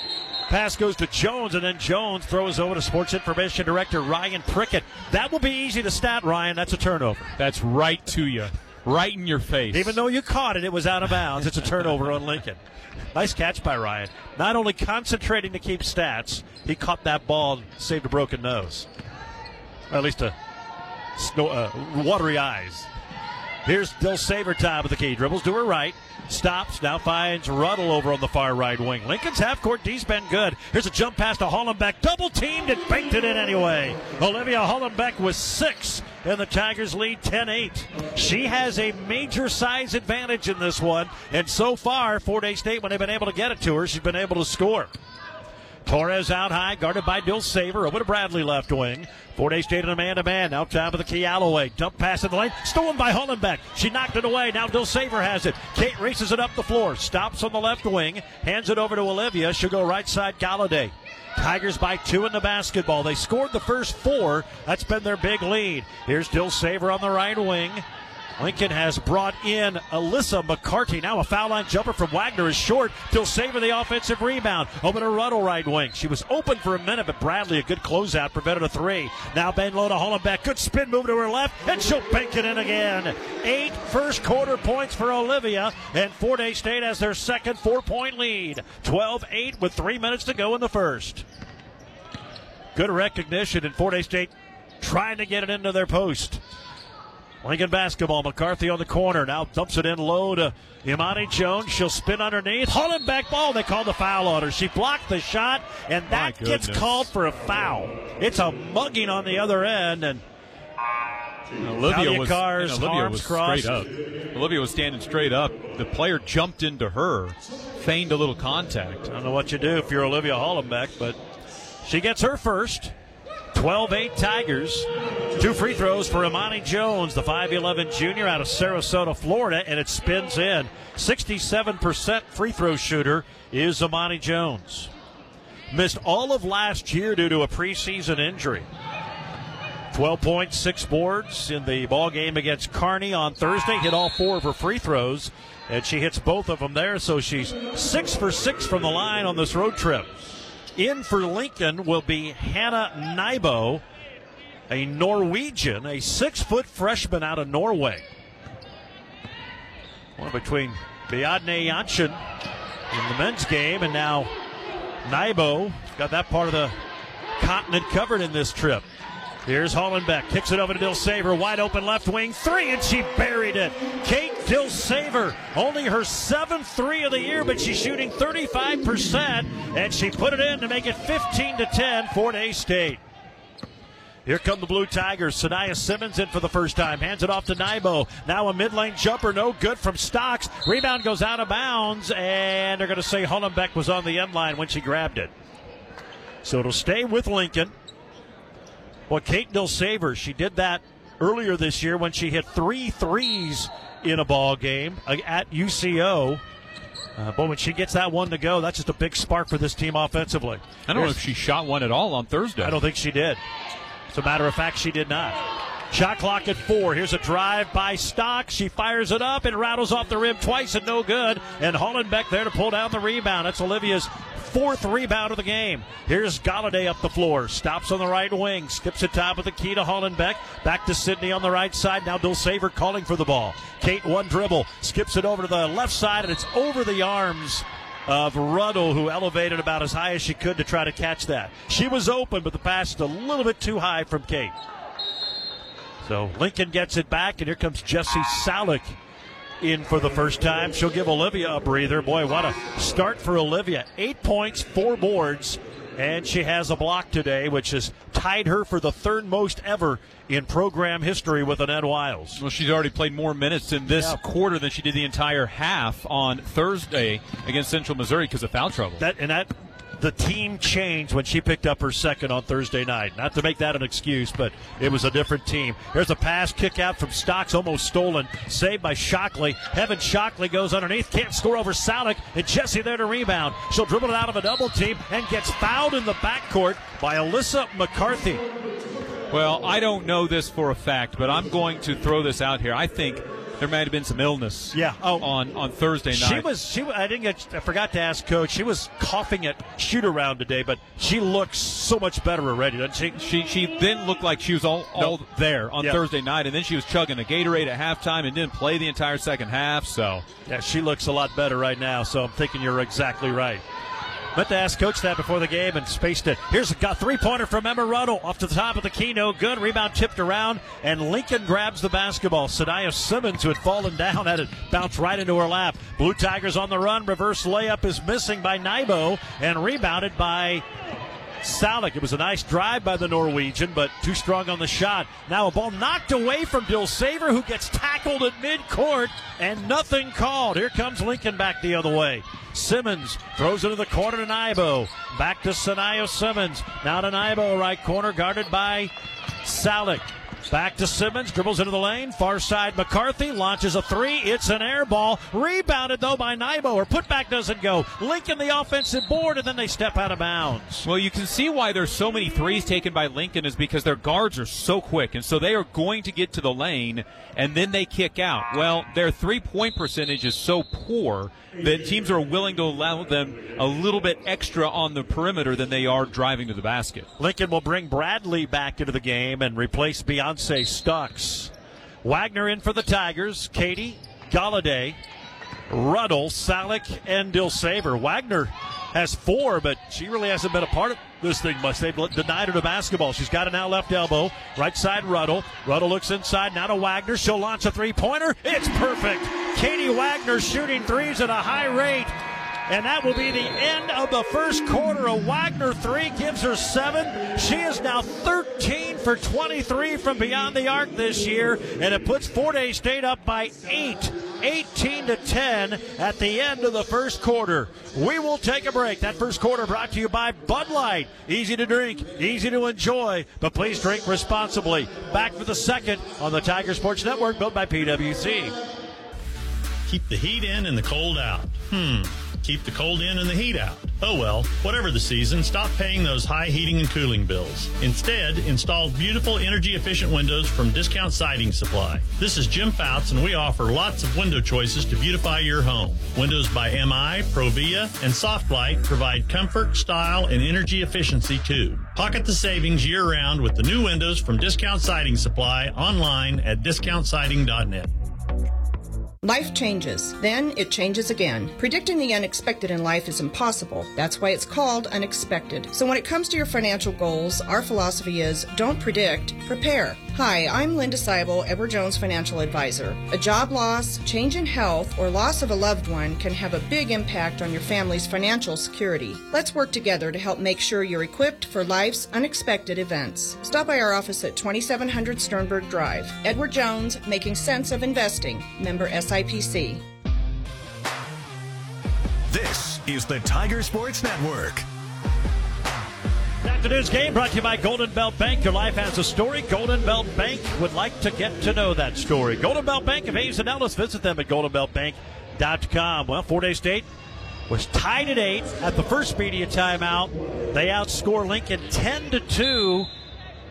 S3: Pass goes to Jones, and then Jones throws over to Sports Information Director Ryan Prickett. That will be easy to stat, Ryan. That's a turnover.
S15: That's right to you, right in your face.
S3: Even though you caught it, it was out of bounds. It's a turnover on Lincoln. Nice catch by Ryan. Not only concentrating to keep stats, he caught that ball and saved a broken nose. Or at least a snow, uh, watery eyes. Here's Dilsaver time with the key. Dribbles to her right. Stops. Now finds Ruddle over on the far right wing. Lincoln's half court D's been good. Here's a jump pass to Hollenbeck. Double teamed and banked it in anyway. Olivia Hollenbeck with six. And the Tigers lead 10 8. She has a major size advantage in this one. And so far, Fort Hays State, when they've been able to get it to her, she's been able to score. Torres out high, guarded by Dilsaver. Over to Bradley left wing. Fort Hays State in a man to man. Now top of the key, Alloway. Dump pass in the lane. Stolen by Hollenbeck. She knocked it away. Now Dilsaver has it. Kate races it up the floor. Stops on the left wing. Hands it over to Olivia. She'll go right side, Galladay. Tigers by two in the basketball. They scored the first four. That's been their big lead. Here's Dilsaver on the right wing. Lincoln has brought in Alyssa McCarty. Now a foul line jumper from Wagner is short. Dilsaver the offensive rebound. Over to Ruddle right wing. She was open for a minute, but Bradley a good closeout prevented a three. Now Ben low to Hollenbeck. Good spin move to her left, and she'll bank it in again. Eight first quarter points for Olivia, and Fort Hays State has their second four point lead. 12 8 with three minutes to go in the first. Good recognition, and Fort Hays State trying to get it into their post. Lincoln basketball. McCarthy on the corner. Now dumps it in low to Imani Jones. She'll spin underneath. Hollenbeck ball. They call the foul on her. She blocked the shot, and that gets called for a foul. It's a mugging on the other end, and
S15: Olivia was,
S3: Carr's
S15: and Olivia
S3: arms
S15: was straight up. Olivia was standing straight up. The player jumped into her, feigned a little contact.
S3: I don't know what you do if you're Olivia Hollenbeck, but she gets her first. 12 8 Tigers. Two free throws for Imani Jones, the 5'11 junior out of Sarasota, Florida, and it spins in. 67% free throw shooter is Imani Jones. Missed all of last year due to a preseason injury. 12 points, six boards in the ball game against Kearney on Thursday. Hit all four of her free throws, and she hits both of them there. So she's six for six from the line on this road trip. In for Lincoln will be Hannah Nybo, a Norwegian, a six foot freshman out of Norway. One between Biadne Janssen in the men's game, and now Nybo got that part of the continent covered in this trip. Here's Hollenbeck, kicks it over to Dilsaver, wide open left wing three, and she buried it. Kate Dilsaver, only her seventh three of the year, but she's shooting 35%, and she put it in to make it 15 to 10 Fort Hays State. Here come the Blue Tigers. Sanaya Simmons in for the first time. Hands it off to Nybo. Now a mid lane jumper, no good from Stocks. Rebound goes out of bounds, and they're going to say Hollenbeck was on the end line when she grabbed it. So it'll stay with Lincoln. Well, Kate Dilsaver, she did that earlier this year when she hit three threes in a ball game uh, at UCO. Uh, but when she gets that one to go, that's just a big spark for this team offensively.
S15: I don't know if she shot one at all on Thursday.
S3: I don't think she did. As a matter of fact, she did not. Shot clock at four. Here's a drive by Stock. She fires it up and rattles off the rim twice and no good. And Hollenbeck there to pull down the rebound. That's Olivia's fourth rebound of the game. Here's Galladay up the floor. Stops on the right wing. Skips it top of the key to Hollenbeck. Back to Sydney on the right side. Now Dilsaver calling for the ball. Kate one dribble. Skips it over to the left side and it's over the arms of Ruddle, who elevated about as high as she could to try to catch that. She was open, but the pass is a little bit too high from Kate. So Lincoln gets it back, and here comes Jesse Salick in for the first time. She'll give Olivia a breather. Boy, what a start for Olivia. Eight points, four boards, and she has a block today, which has tied her for the third most ever in program history with Annette Wiles.
S15: Well, she's already played more minutes in this
S3: Yeah.
S15: quarter than she did the entire half on Thursday against Central Missouri because of foul trouble.
S3: That and that the team changed when she picked up her second on Thursday night. Not to make that an excuse, but it was a different team. Here's a pass kick out from Stocks, almost stolen, saved by Shockley. Heaven Shockley goes underneath, can't score over Salick, and Jesse there to rebound. She'll dribble it out of a double team and gets fouled in the backcourt by Alyssa McCarthy.
S15: Well, I don't know this for a fact, but I'm going to throw this out here. I think there might have been some illness.
S3: Yeah. Oh.
S15: on on Thursday night.
S3: She was. She. I didn't get. I forgot to ask coach. She was coughing at shoot around today, but she looks so much better already, doesn't she?
S15: She she then looked like she was all, all there on
S3: Yeah.
S15: Thursday night, and then she was chugging a Gatorade at halftime and didn't play the entire second half. So
S3: Yeah, she looks a lot better right now, so I'm thinking you're exactly right. Meant to ask Coach that before the game and spaced it. Here's a three pointer from Ruddle off to the top of the key. No good. Rebound tipped around, and Lincoln grabs the basketball. Sadaya Simmons, who had fallen down, had it bounce right into her lap. Blue Tigers on the run. Reverse layup is missing by Nybo and rebounded by Salick. It was a nice drive by the Norwegian, but too strong on the shot. Now a ball knocked away from Dilsaver, who gets tackled at midcourt, and nothing called. Here comes Lincoln back the other way. Simmons throws it to the corner to Nybo. Back to Sanaya Simmons. Now to Nybo, right corner, guarded by Salick. Back to Simmons, dribbles into the lane. Far side McCarthy launches a three. It's an air ball. Rebounded though by Nybo. Her putback doesn't go. Lincoln the offensive board, and then they step out of bounds.
S15: Well, you can see why there's so many threes taken by Lincoln is because their guards are so quick, and so they are going to get to the lane and then they kick out. Well, their three point percentage is so poor that teams are willing to allow them a little bit extra on the perimeter than they are driving to the basket.
S3: Lincoln will bring Bradley back into the game and replace Beyonce Stux. Wagner in for the Tigers. Katie, Galladay, Ruddle, Salick, and Dilsaver. Wagner has four, but she really hasn't been a part of this thing much. They've denied her the basketball. She's got it now left elbow. Right side Ruddle. Ruddle looks inside now to Wagner. She'll launch a three pointer. It's perfect. Katie Wagner shooting threes at a high rate. And that will be the end of the first quarter. A Wagner three gives her seven. She is now 13 for 23 from beyond the arc this year, and it puts Fort Hays State up by eight, 18 to 10 at the end of the first quarter. We will take a break. That first quarter brought to you by Bud Light. Easy to drink, easy to enjoy, but please drink responsibly. Back for the second on the Tiger Sports Network, built by PWC.
S26: Keep the heat in and the cold out. Hmm. Keep the cold in and the heat out. Oh well, whatever the season, stop paying those high heating and cooling bills. Instead, install beautiful energy efficient windows from Discount Siding Supply. This is Jim Fouts and we offer lots of window choices to beautify your home. Windows by MI, Provia, and Softlite provide comfort, style, and energy efficiency too. Pocket the savings year round with the new windows from Discount Siding Supply online at discountsiding.net.
S27: Life changes, then it changes again. Predicting the unexpected in life is impossible. That's why it's called unexpected. So when it comes to your financial goals, our philosophy is don't predict, prepare. Hi, I'm Linda Seibel, Edward Jones Financial Advisor. A job loss, change in health, or loss of a loved one can have a big impact on your family's financial security. Let's work together to help make sure you're equipped for life's unexpected events. Stop by our office at 2700 Sternberg Drive. Edward Jones, making sense of investing. Member SIPC.
S2: This is the Tiger Sports Network.
S3: Afternoon's game brought to you by Golden Belt Bank. Your life has a story. Golden Belt Bank would like to get to know that story. Golden Belt Bank of Hays and Ellis. Visit them at goldenbeltbank.com. Well, Fort Hays State was tied at eight at the first media timeout. They outscore Lincoln 10 to 2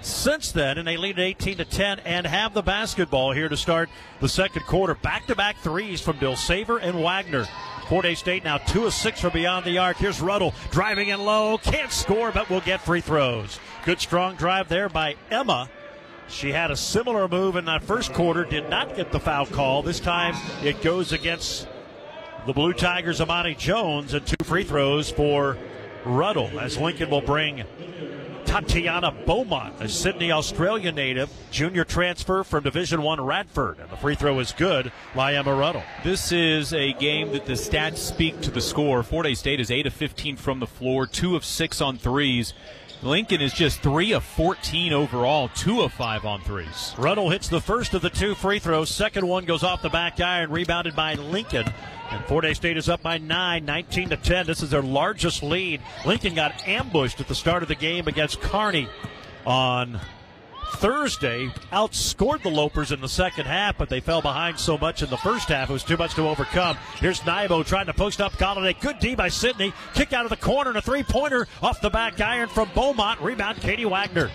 S3: since then, and they lead at 18 to 10 and have the basketball here to start the second quarter. Back to back threes from Dilsaver and Wagner. Fort Hays State now two of six from beyond the arc. Here's Ruddle driving in low, can't score, but will get free throws. Good strong drive there by Emma. She had a similar move in that first quarter, did not get the foul call. This time it goes against the Blue Tigers, Amani Jones, and two free throws for Ruddle as Lincoln will bring Tatiana Beaumont, a Sydney, Australia native, junior transfer from Division One Radford, and the free throw is good Emma Ruddle.
S15: This is a game that the stats speak to the score. Fort Hays State is 8 of 15 from the floor, 2 of 6 on threes. Lincoln is just 3 of 14 overall, 2 of 5 on threes.
S3: Ruddle hits the first of the two free throws. Second one goes off the back iron, rebounded by Lincoln. And Fort Hays State is up by nine, 19 to 10. This is their largest lead. Lincoln got ambushed at the start of the game against Kearney on Thursday. Outscored the Lopers in the second half, but they fell behind so much in the first half. It was too much to overcome. Here's Nybo trying to post up Galladay. Good D by Sydney. Kick out of the corner and a three pointer off the back iron from Beaumont. Rebound Katie Wagner.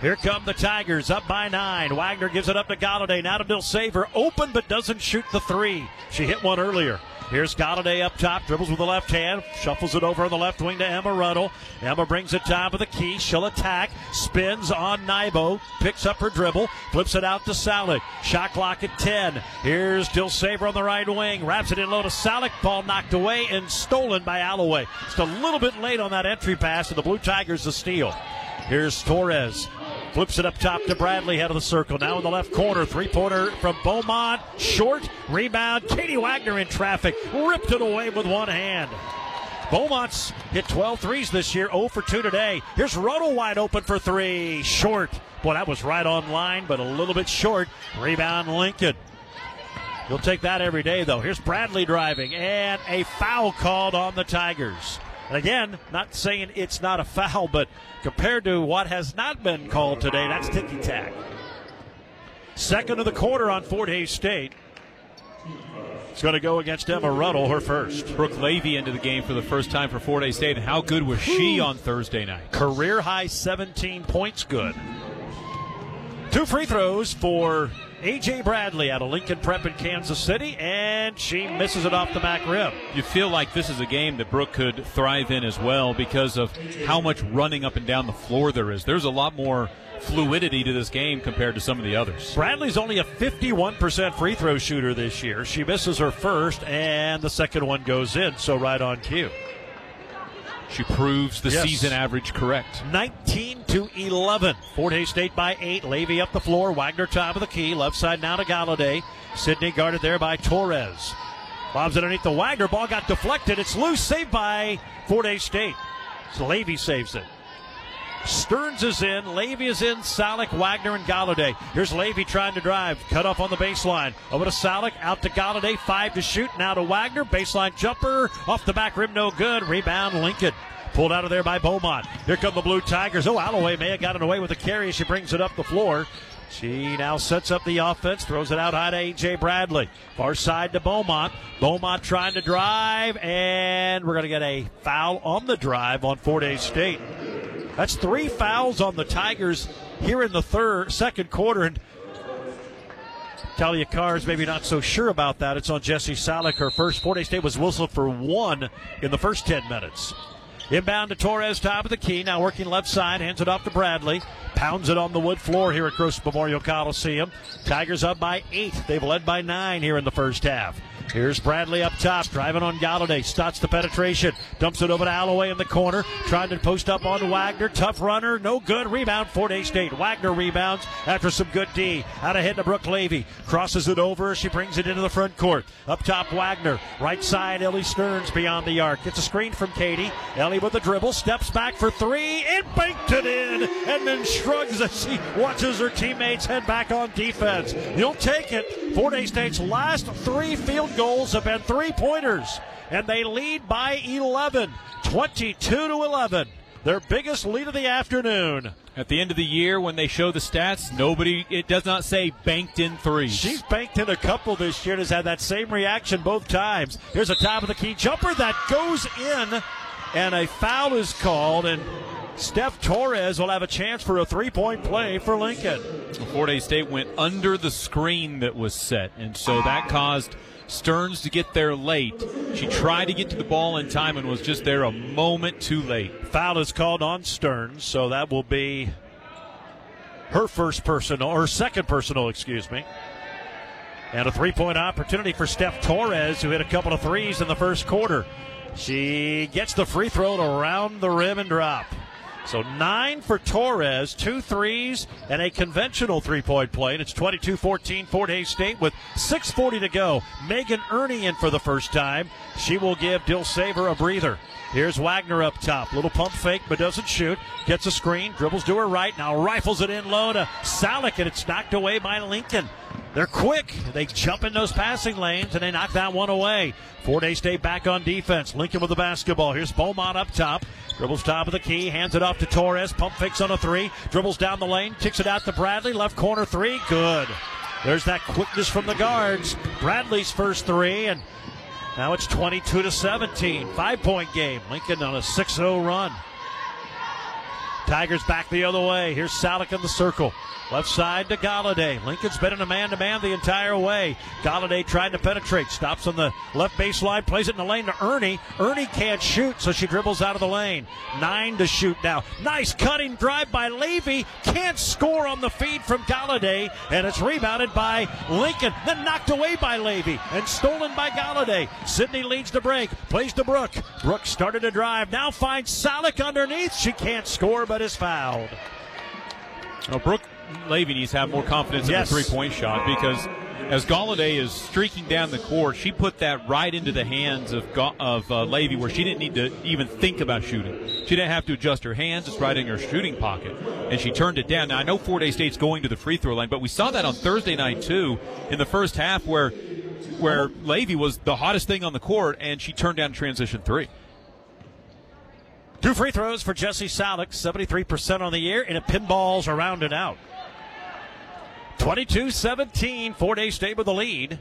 S3: Here come the Tigers up by nine. Wagner gives it up to Galladay. Now to Dilsaver. Open but doesn't shoot the three. She hit one earlier. Here's Galladay up top, dribbles with the left hand, shuffles it over on the left wing to Emma Ruddle. Emma brings it down with the key. She'll attack, spins on Nybo, picks up her dribble, flips it out to Salik. Shot clock at 10. Here's Dilsaver on the right wing, wraps it in low to Salik. Ball knocked away and stolen by Alloway. Just a little bit late on that entry pass, and the Blue Tigers the steal. Here's Torres. Flips it up top to Bradley, head of the circle. Now in the left corner, three pointer from Beaumont. Short rebound. Katie Wagner in traffic. Ripped it away with one hand. Beaumont's hit 12 threes this year, 0 for 2 today. Here's Roto wide open for three. Short. Boy, that was right on line, but a little bit short. Rebound Lincoln. You'll take that every day, though. Here's Bradley driving, and a foul called on the Tigers. And again, not saying it's not a foul, but compared to what has not been called today, that's ticky tack. Second of the quarter on Fort Hays State. It's going to go against Emma Ruddle, her first.
S15: Brooke Levy into the game for the first time for Fort Hays State. And how good was she on Thursday night?
S3: Career high 17 points good. Two free throws for A.J. Bradley out of Lincoln Prep in Kansas City, and she misses it off the back rim.
S15: You feel like this is a game that Brooke could thrive in as well because of how much running up and down the floor there is. There's a lot more fluidity to this game compared to some of the others.
S3: Bradley's only a 51% free throw shooter this year. She misses her first, and the second one goes in, so right on cue.
S15: She proves the
S3: Yes.
S15: season average correct.
S3: 19 to 11. Fort Hays State by eight. Levy up the floor. Wagner top of the key. Left side now to Galladay. Sydney guarded there by Torres. Bob's underneath the Wagner ball got deflected. It's loose. Saved by Fort Hays State. So Levy saves it. Stearns is in. Levy is in. Salik, Wagner, and Galladay. Here's Levy trying to drive. Cut off on the baseline. Over to Salik. Out to Galladay. Five to shoot. Now to Wagner. Baseline jumper. Off the back rim. No good. Rebound Lincoln. Pulled out of there by Beaumont. Here come the Blue Tigers. Oh, Alloway may have gotten away with the carry. She brings it up the floor. She now sets up the offense, throws it out high to A.J. Bradley. Far side to Beaumont. Beaumont trying to drive, and we're going to get a foul on the drive on Fort Hays State. That's three fouls on the Tigers here in the third, second quarter, and Talia Carr's maybe not so sure about that. It's on Jesse Salik. Her first Fort State was whistled for one in the first 10 minutes. Inbound to Torres, top of the key. Now working left side, hands it off to Bradley. Pounds it on the wood floor here at Gross Memorial Coliseum. Tigers up by eight. They've led by nine here in the first half. Here's Bradley up top, driving on Galladay. Starts the penetration, dumps it over to Alloway in the corner, trying to post up on Wagner. Tough runner, no good. Rebound, Fort Hays State. Wagner rebounds after some good D. Out of ahead to Brooke Levy. Crosses it over. She brings it into the front court. Up top, Wagner. Right side, Ellie Stearns beyond the arc. Gets a screen from Katie. Ellie with the dribble, steps back for three, It banked it in, and then shrugs as she watches her teammates head back on defense. You'll take it. Fort Hays State's last three field goals have been three pointers, and they lead by 11, 22 to 11. Their biggest lead of the afternoon.
S15: At the end of the year, when they show the stats, nobody, it does not say banked in threes.
S3: She's banked in a couple this year and has had that same reaction both times. Here's a top of the key jumper that goes in, and a foul is called, and Steph Torres will have a chance for a three point play for Lincoln.
S15: Fort Hays State went under the screen that was set, and so that caused Stearns to get there late. She tried to get to the ball in time and was just there a moment too late.
S3: Foul is called on Stearns, so that will be her first personal, or second personal, excuse me. And a three point opportunity for Steph Torres, who hit a couple of threes in the first quarter. She gets the free throw to round the rim and drop. So nine for Torres, two threes, and a conventional three point play. And it's 22 14 Fort Hays State with 6.40 to go. Megan Ernie in for the first time. She will give Dilsaver a breather. Here's Wagner up top. Little pump fake, but doesn't shoot. Gets a screen, dribbles to her right. Now rifles it in low to Salick, and it's knocked away by Lincoln. They're quick. They jump in those passing lanes and they knock that one away. Fort Hays State back on defense. Lincoln with the basketball. Here's Beaumont up top. Dribbles top of the key, hands it off to Torres. Pump fakes on a three. Dribbles down the lane, kicks it out to Bradley. Left corner three. Good. There's that quickness from the guards. Bradley's first three, and now it's 22 to 17. Five point game. Lincoln on a 6 0 run. Tigers back the other way. Here's Salick in the circle. Left side to Galladay. Lincoln's been in a man to man the entire way. Galladay trying to penetrate. Stops on the left baseline. Plays it in the lane to Ernie. Ernie can't shoot, so she dribbles out of the lane. Nine to shoot now. Nice cutting drive by Levy. Can't score on the feed from Galladay. And it's rebounded by Lincoln. Then knocked away by Levy. And stolen by Galladay. Sydney leads the break. Plays to Brooke. Brooke started to drive. Now finds Salik underneath. She can't score, but is fouled.
S15: Well, Brooke Levy needs to have more confidence
S3: Yes.
S15: in the three point shot because as Galladay is streaking down the court, she put that right into the hands of of uh, Levy where she didn't need to even think about shooting. She didn't have to adjust her hands; it's right in her shooting pocket, and she turned it down. Now I know Fort Hays State's going to the free throw line, but we saw that on Thursday night too in the first half where where Levy was the hottest thing on the court, and she turned down transition three.
S3: Two free throws for Jesse Salick, 73% on the year, and it pinballs around and out. 22 17, Fort Hays State with the lead.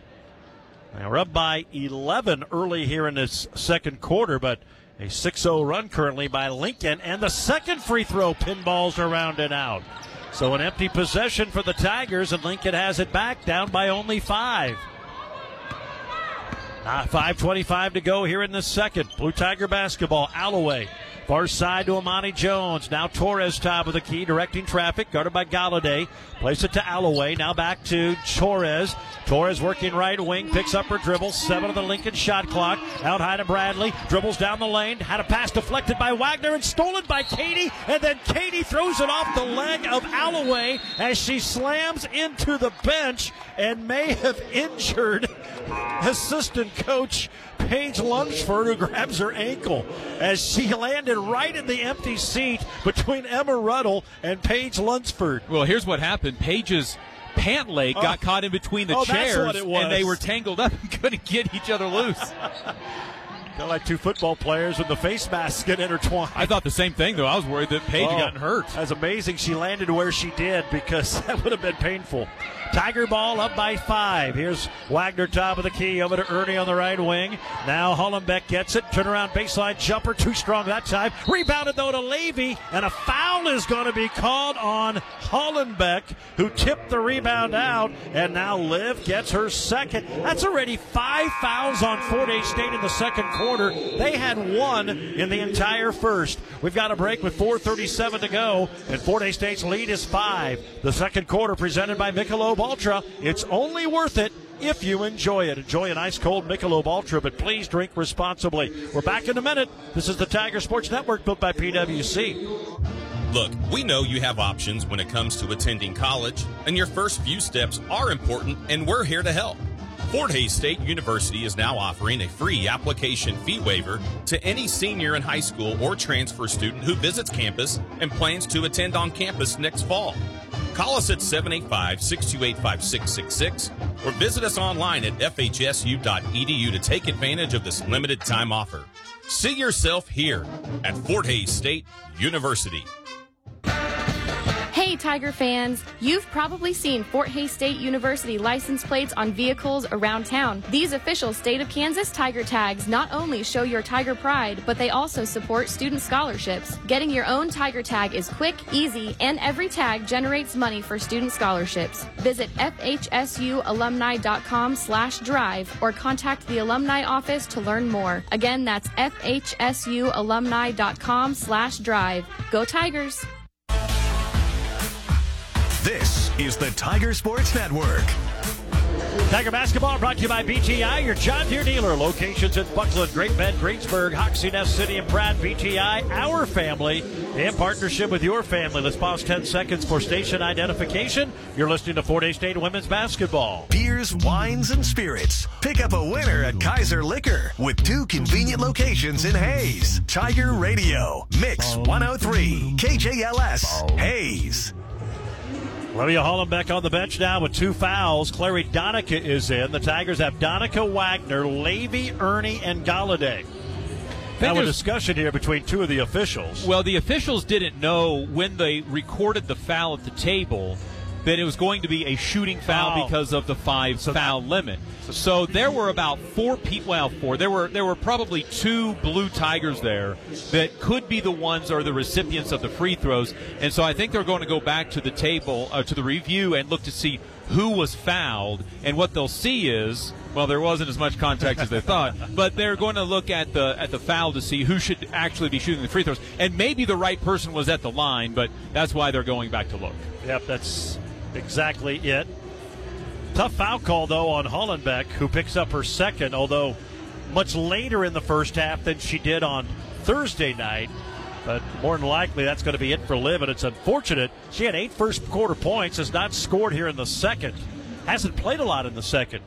S3: Now we're up by 11 early here in this second quarter, but a 6 0 run currently by Lincoln, and the second free throw pinballs around and out. So an empty possession for the Tigers, and Lincoln has it back down by only five. Ah, 5.25 to go here in the second. Blue Tiger basketball. Alloway. Far side to Amani Jones. Now Torres top of the key, directing traffic, guarded by Galladay. Place it to Alloway. Now back to Torres. Torres working right wing, picks up her dribble. Seven of the Lincoln shot clock. Out high to Bradley. Dribbles down the lane. Had a pass deflected by Wagner and stolen by Katie. And then Katie throws it off the leg of Alloway as she slams into the bench and may have injured assistant coach Paige Lunsford, who grabs her ankle as she landed right in the empty seat between Emma Ruddle and Paige Lunsford.
S15: Well, here's what happened. Paige's pant leg oh. got
S3: Oh.
S15: caught in between the
S3: Oh,
S15: chairs,
S3: what it was.
S15: and they were tangled up and couldn't get each other loose.
S3: Kind of like two football players with the face masks get intertwined.
S15: I thought the same thing, though. I was worried that Paige oh, had
S3: Oh,
S15: gotten hurt.
S3: That's amazing. She landed where she did because that would have been painful. Tiger ball up by five. Here's Wagner top of the key over to Ernie on the right wing. Now Hollenbeck gets it. Turnaround baseline jumper. Too strong that time. Rebounded though to Levy. And a foul is going to be called on Hollenbeck who tipped the rebound out. And now Liv gets her second. That's already five fouls on Fort Hays State in the second quarter. They had one in the entire first. We've got a break with 4.37 to go, and Fort Hays State's lead is five. The second quarter presented by Michelob Ultra. It's only worth it if you enjoy it. Enjoy an ice cold Michelob Ultra, but please drink responsibly. We're back in a minute. This is the Tiger Sports Network built by PWC.
S28: Look, we know you have options when it comes to attending college, and your first few steps are important, and we're here to help. Fort Hays State University is now offering a free application fee waiver to any senior in high school or transfer student who visits campus and plans to attend on campus next fall. Call us at 785 628 5666 or visit us online at fhsu.edu to take advantage of this limited time offer. See yourself here at Fort Hays State University.
S1: Tiger fans! You've probably seen Fort Hays State University license plates on vehicles around town. These official state of Kansas Tiger tags not only show your Tiger pride, but they also support student scholarships. Getting your own Tiger tag is quick, easy, and every tag generates money for student scholarships. Visit fhsualumni.com slash drive or contact the alumni office to learn more. Again, that's fhsualumni.com slash drive. Go Tigers!
S2: This is the Tiger Sports Network.
S3: Tiger basketball brought to you by BTI, your John Deere dealer. Locations in Bucklin, Great Bend, Greensburg, Hoxie, Ness City, and Pratt. BTI, our family, in partnership with your family. Let's pause 10 seconds for station identification. You're listening to Fort Hays State Women's Basketball.
S2: Beers, wines, and spirits. Pick up a winner at Kaiser Liquor with two convenient locations in Hays. Tiger Radio, Mix 103, KJLS, Hays.
S3: Olivia Hollenbeck on the bench now with two fouls. Clary Donica is in. The Tigers have Donica Wagner, Levy, Ernie, and Galladay. Now a discussion here between two of the officials.
S15: Well, the officials didn't know when they recorded the foul at the table that it was going to be a shooting foul
S3: Oh.
S15: because of the five foul limit. So there were about four people. Well, four. There were there were probably two blue tigers there that could be the ones or the recipients of the free throws. And so I think they're going to go back to the table uh, to the review and look to see who was fouled. And what they'll see is well, there wasn't as much contact as they thought, but they're going to look at the at the foul to see who should actually be shooting the free throws. And maybe the right person was at the line, but that's why they're going back to look.
S3: Yep, that's exactly it. Tough foul call, though, on Hollenbeck, who picks up her second, although much later in the first half than she did on Thursday night. But more than likely, that's going to be it for Liv, and it's unfortunate. She had eight first quarter points, has not scored here in the second. Hasn't played a lot in the second.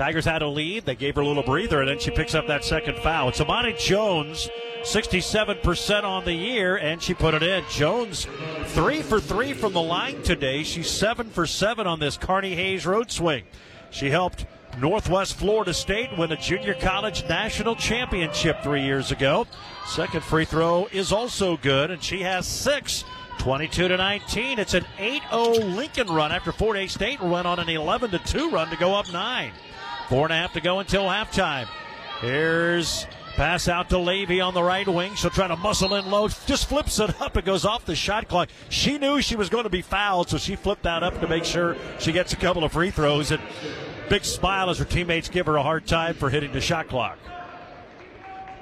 S3: Tigers had a lead. They gave her a little breather, and then she picks up that second foul. It's Amani Jones, 67% on the year, and she put it in. Jones, three for three from the line today. She's seven for seven on this Kearney Hays road swing. She helped Northwest Florida State win a junior college national championship three years ago. Second free throw is also good, and she has six. 22 to 19. It's an 8-0 Lincoln run after Fort Hays State went on an 11 to 2 run to go up nine. Four and a half to go until halftime. Here's pass out to Levy on the right wing. She'll try to muscle in low. Just flips it up. It goes off the shot clock. She knew she was going to be fouled, so she flipped that up to make sure she gets a couple of free throws. And big smile as her teammates give her a hard time for hitting the shot clock.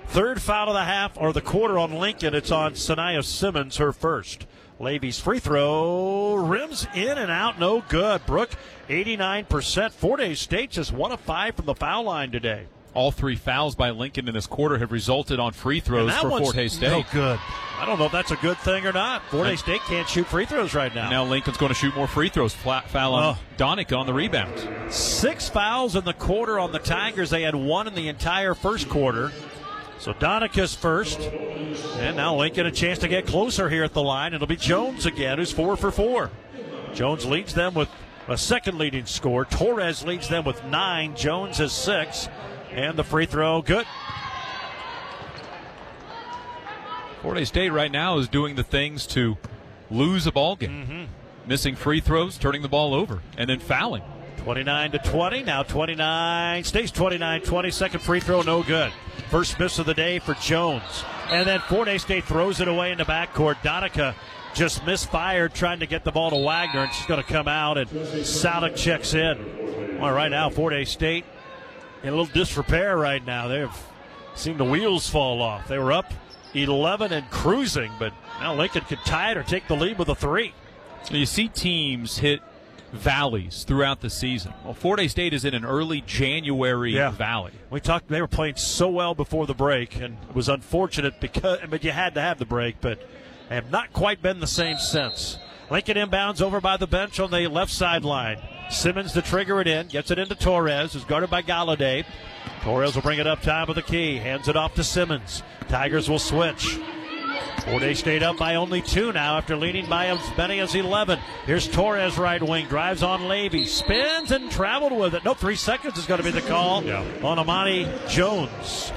S3: Third foul of the half or the quarter on Lincoln. It's on Sanaya Simmons, her first. Levy's free throw rims in and out, no good. Brooke, 89%. Fort Hays State just one of five from the foul line today.
S15: All three fouls by Lincoln in this quarter have resulted on free throws for
S3: one's
S15: Fort Hays State.
S3: No good. I don't know if that's a good thing or not. Fort Hays State can't shoot free throws right now.
S15: Now Lincoln's going to shoot more free throws. Flat foul on
S3: Oh.
S15: Donica on the rebound.
S3: Six fouls in the quarter on the Tigers. They had one in the entire first quarter. So Donica's first. And now Lincoln a chance to get closer here at the line. It'll be Jones again, who's four for four. Jones leads them with a second leading score. Torres leads them with nine. Jones has six. And the free throw, good.
S15: Fort Hays State right now is doing the things to lose a ball game.
S3: Mm-hmm.
S15: Missing free throws, turning the ball over, and then fouling.
S3: 29 to 20. Now 29. Stays 29 20. Second free throw, no good. First miss of the day for Jones. And then Fort Hays State throws it away in the backcourt. Donica just misfired trying to get the ball to Wagner, and she's going to come out, and Salik checks in. Well, right now, Fort Hays State in a little disrepair right now. They've seen the wheels fall off. They were up 11 and cruising, but now Lincoln could tie it or take the lead with a three.
S15: You see teams hit valleys throughout the season. Well, Fort Hays State is in an early January
S3: Yeah.
S15: valley.
S3: We talked. They were playing so well before the break, and it was unfortunate because. But you had to have the break, but they have not quite been the same since. Lincoln inbounds over by the bench on the left sideline. Simmons to trigger it in, gets it into Torres, who's guarded by Galladay. Torres will bring it up top of the key, hands it off to Simmons. Tigers will switch. Fort Hays State up by only two now after leading by as many as 11. Here's Torres right wing, drives on Levy, spins and traveled with it. No, three seconds is going to be the call on Amani Jones.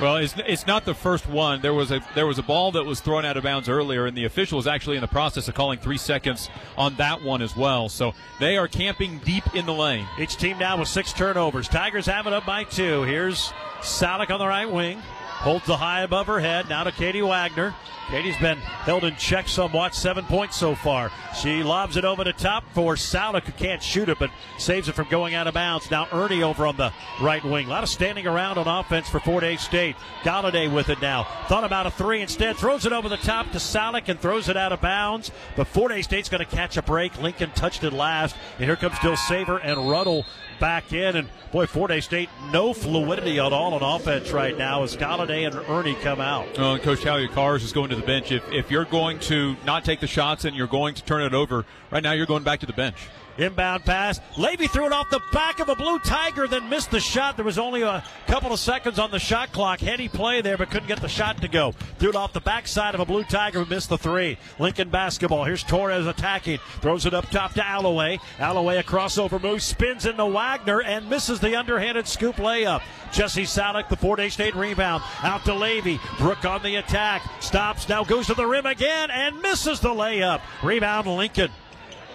S15: Well, it's, it's not the first one. There was a there was a ball that was thrown out of bounds earlier, and the official was actually in the process of calling three seconds on that one as well. So they are camping deep in the lane.
S3: Each team now with six turnovers. Tigers have it up by two. Here's Salik on the right wing. Holds the high above her head. Now to Katie Wagner. Katie's been held in check somewhat, seven points so far. She lobs it over the top for Salik, who can't shoot it, but saves it from going out of bounds. Now Ernie over on the right wing. A lot of standing around on offense for Fort Hays State. Galladay with it now. Thought about a three instead. Throws it over the top to Salik and throws it out of bounds. But Fort Hays State's going to catch a break. Lincoln touched it last. And here comes Dilsaver and Ruddle back in. And boy, Fort Hays State, no fluidity at all on offense right now as Galladay and Ernie come out.
S15: And Coach Talia Cars is going to the bench. If, if you're going to not take the shots and you're going to turn it over, right now you're going back to the bench.
S3: Inbound pass. Levy threw it off the back of a blue tiger, then missed the shot. There was only a couple of seconds on the shot clock. Heady play there, but couldn't get the shot to go. Threw it off the backside of a blue tiger, who missed the three. Lincoln basketball. Here's Torres attacking. Throws it up top to Alloway. Alloway a crossover move, spins into Wagner and misses the underhanded scoop layup. Jesse Salik, the Fort Hays State rebound. Out to Levy. Brooke on the attack. Stops, now goes to the rim again and misses the layup. Rebound Lincoln.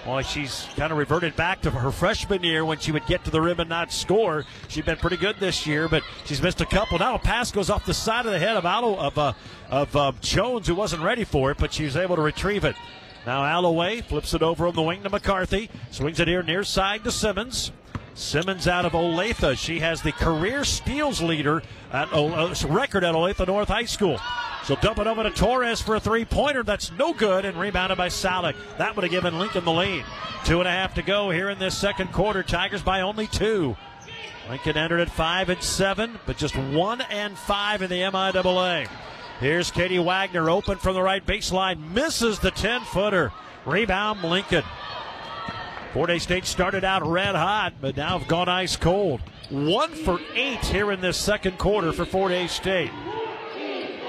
S3: Well, she's kind of reverted back to her freshman year when she would get to the rim and not score. She's been pretty good this year, but she's missed a couple. Now a pass goes off the side of the head of Allo, of uh, of uh, Jones, who wasn't ready for it, but she was able to retrieve it. Now Alloway flips it over on the wing to McCarthy, swings it here near side to Simmons. Simmons out of Olathe. She has the career steals leader at uh, record at Olathe North High School. She'll dump it over to Torres for a three pointer. That's no good and rebounded by Salik. That would have given Lincoln the lead. Two and a half to go here in this second quarter. Tigers by only two. Lincoln entered at five and seven, but just one and five in the MIAA. Here's Katie Wagner open from the right baseline, misses the 10 footer. Rebound Lincoln. Fort Hays State started out red hot, but now have gone ice cold. One for eight here in this second quarter for Fort Hays State.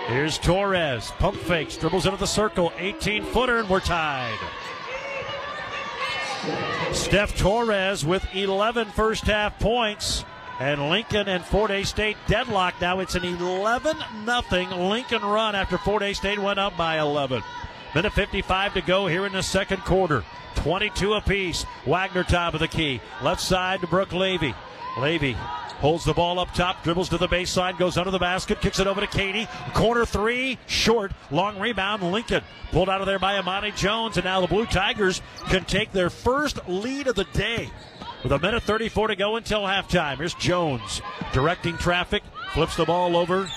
S3: Here's Torres. Pump fakes, dribbles into the circle. 18 footer, and we're tied. Steph Torres with 11 first half points. And Lincoln and Fort Hays State deadlocked. Now it's an 11 0 Lincoln run after Fort Hays State went up by 11. Minute 55 to go here in the second quarter. 22 apiece. Wagner top of the key. Left side to Brooke Levy. Levy holds the ball up top, dribbles to the baseline, goes under the basket, kicks it over to Katie. Corner three, short, long rebound. Lincoln pulled out of there by Amani Jones, and now the Blue Tigers can take their first lead of the day. With a minute 34 to go until halftime. Here's Jones directing traffic, flips the ball over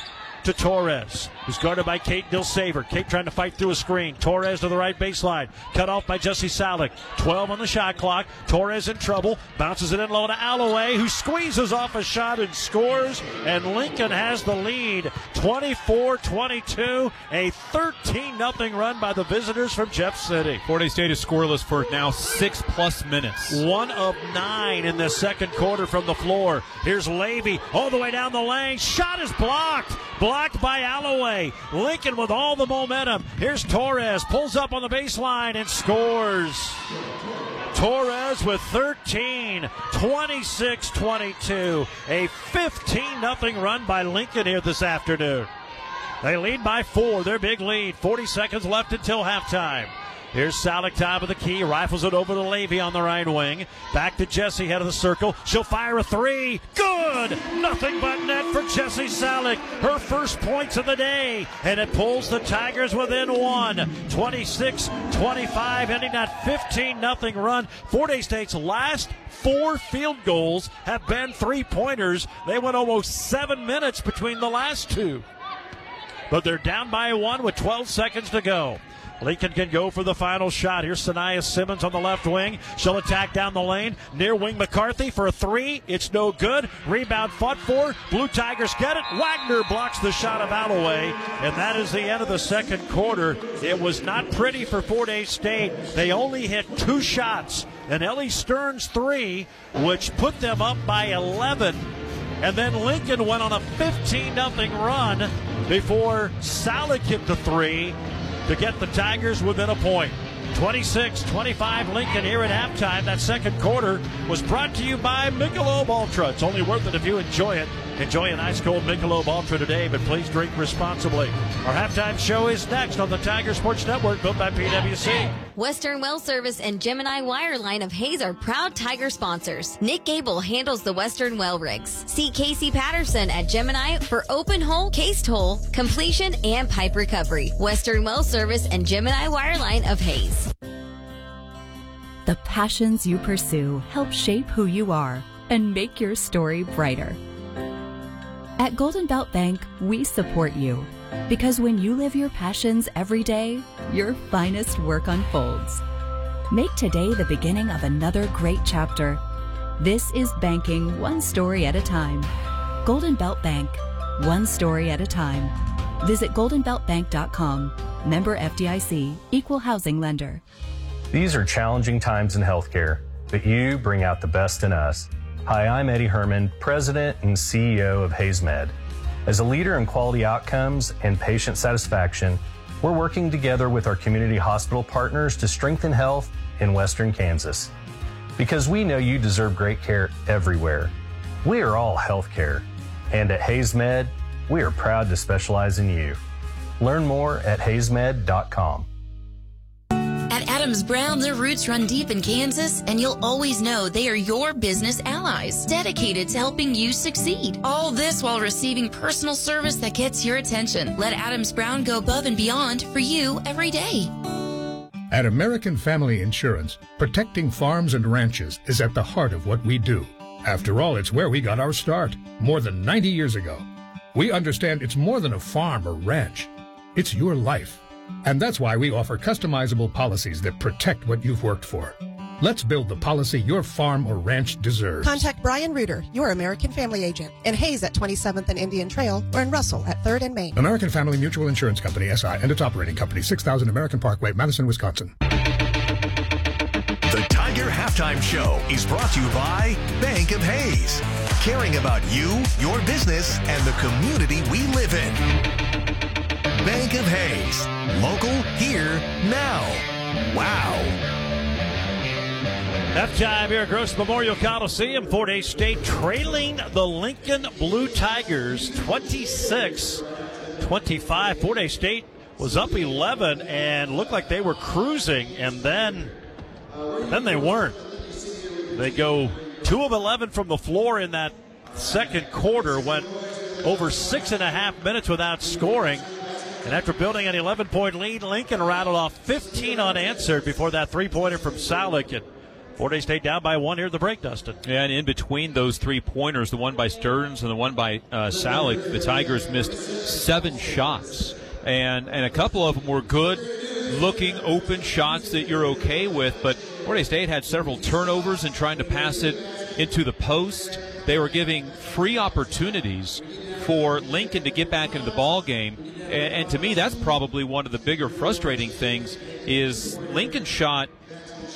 S3: to Torres, who's guarded by Kate Dilsaver. Kate trying to fight through a screen. Torres to the right baseline. Cut off by Jesse Salik. 12 on the shot clock. Torres in trouble. Bounces it in low to Alloway, who squeezes off a shot and scores. And Lincoln has the lead 24 22. A 13 0 run by the visitors from Jeff City.
S15: Fort Hays State is scoreless for now six plus minutes.
S3: One of nine in the second quarter from the floor. Here's Levy all the way down the lane. Shot is blocked. Blocked by Alloway. Lincoln with all the momentum. Here's Torres. Pulls up on the baseline and scores. Torres with 13, 26 22. A 15 0 run by Lincoln here this afternoon. They lead by four, their big lead. 40 seconds left until halftime. Here's Salik top of the key, rifles it over to Levy on the right wing. Back to Jesse, head of the circle. She'll fire a three. Good! Nothing but net for Jesse Salik. Her first points of the day. And it pulls the Tigers within one. 26 25, ending that 15 0 run. Fort Hays State's last four field goals have been three pointers. They went almost seven minutes between the last two. But they're down by one with 12 seconds to go. Lincoln can go for the final shot. Here's Sanaya Simmons on the left wing. She'll attack down the lane. Near wing McCarthy for a three. It's no good. Rebound fought for. Blue Tigers get it. Wagner blocks the shot of Alloway. And that is the end of the second quarter. It was not pretty for Fort Hays State. They only hit two shots. And Ellie Stearns three, which put them up by 11. And then Lincoln went on a 15 0 run before Salik hit the three to get the Tigers within a point. 26 25 Lincoln here at halftime. That second quarter was brought to you by Michelob Ultra. It's only worth it if you enjoy it. Enjoy an ice cold Michelob Ultra today, but please drink responsibly. Our halftime show is next on the Tiger Sports Network, built by PWC.
S29: Western Well Service and Gemini Wireline of Hays are proud Tiger sponsors. Nick Gable handles the Western Well rigs. See Casey Patterson at Gemini for open hole, cased hole, completion, and pipe recovery. Western Well Service and Gemini Wireline of Hays.
S30: The passions you pursue help shape who you are and make your story brighter. At Golden Belt Bank, we support you because when you live your passions every day, your finest work unfolds. Make today the beginning of another great chapter. This is banking one story at a time. Golden Belt Bank, one story at a time. Visit goldenbeltbank.com. Member FDIC, equal housing lender.
S31: These are challenging times in healthcare, but you bring out the best in us. Hi, I'm Eddie Herrman, President and CEO of HaysMed. As a leader in quality outcomes and patient satisfaction, we're working together with our community hospital partners to strengthen health in Western Kansas. Because we know you deserve great care everywhere. We are all healthcare. And at HaysMed, we are proud to specialize in you. Learn more at haysmed.com.
S9: At Adams Brown, their roots run deep in Kansas, and you'll always know they are your business allies, dedicated to helping you succeed. All this while receiving personal service that gets your attention. Let Adams Brown go above and beyond for you every day.
S32: At American Family Insurance, protecting farms and ranches is at the heart of what we do. After all, it's where we got our start, more than 90 years ago. We understand it's more than a farm or ranch. It's your life. And that's why we offer customizable policies that protect what you've worked for. Let's build the policy your farm or ranch deserves.
S33: Contact Brian Reuter, your American Family agent, in Hays at 27th and Indian Trail, or in Russell at 3rd and Main.
S32: American Family Mutual Insurance Company, SI, and its operating company, 6000 American Parkway, Madison, Wisconsin.
S2: The Tiger Halftime Show is brought to you by Bank of Hays, caring about you, your business, and the community we live in. Bank of Hays, local, here, now. Wow.
S3: Halftime here at Gross Memorial Coliseum. Fort Hays State trailing the Lincoln Blue Tigers 26 25. Fort Hays State was up 11 and looked like they were cruising, and then, then they weren't. They go 2 of 11 from the floor in that second quarter, went over six and a half minutes without scoring. And after building an 11 point lead, Lincoln rattled off 15 unanswered before that three pointer from Salick. And Fort Hays State down by one here at the break, Dustin.
S15: Yeah, and in between those three pointers, the one by Stearns and the one by uh, the Tigers missed seven shots. And, and a couple of them were good looking open shots that you're okay with, but Fort Hays State had several turnovers in trying to pass it into the post. They were giving free opportunities for Lincoln to get back into the ball game. And, and to me, that's probably one of the bigger frustrating things is Lincoln shot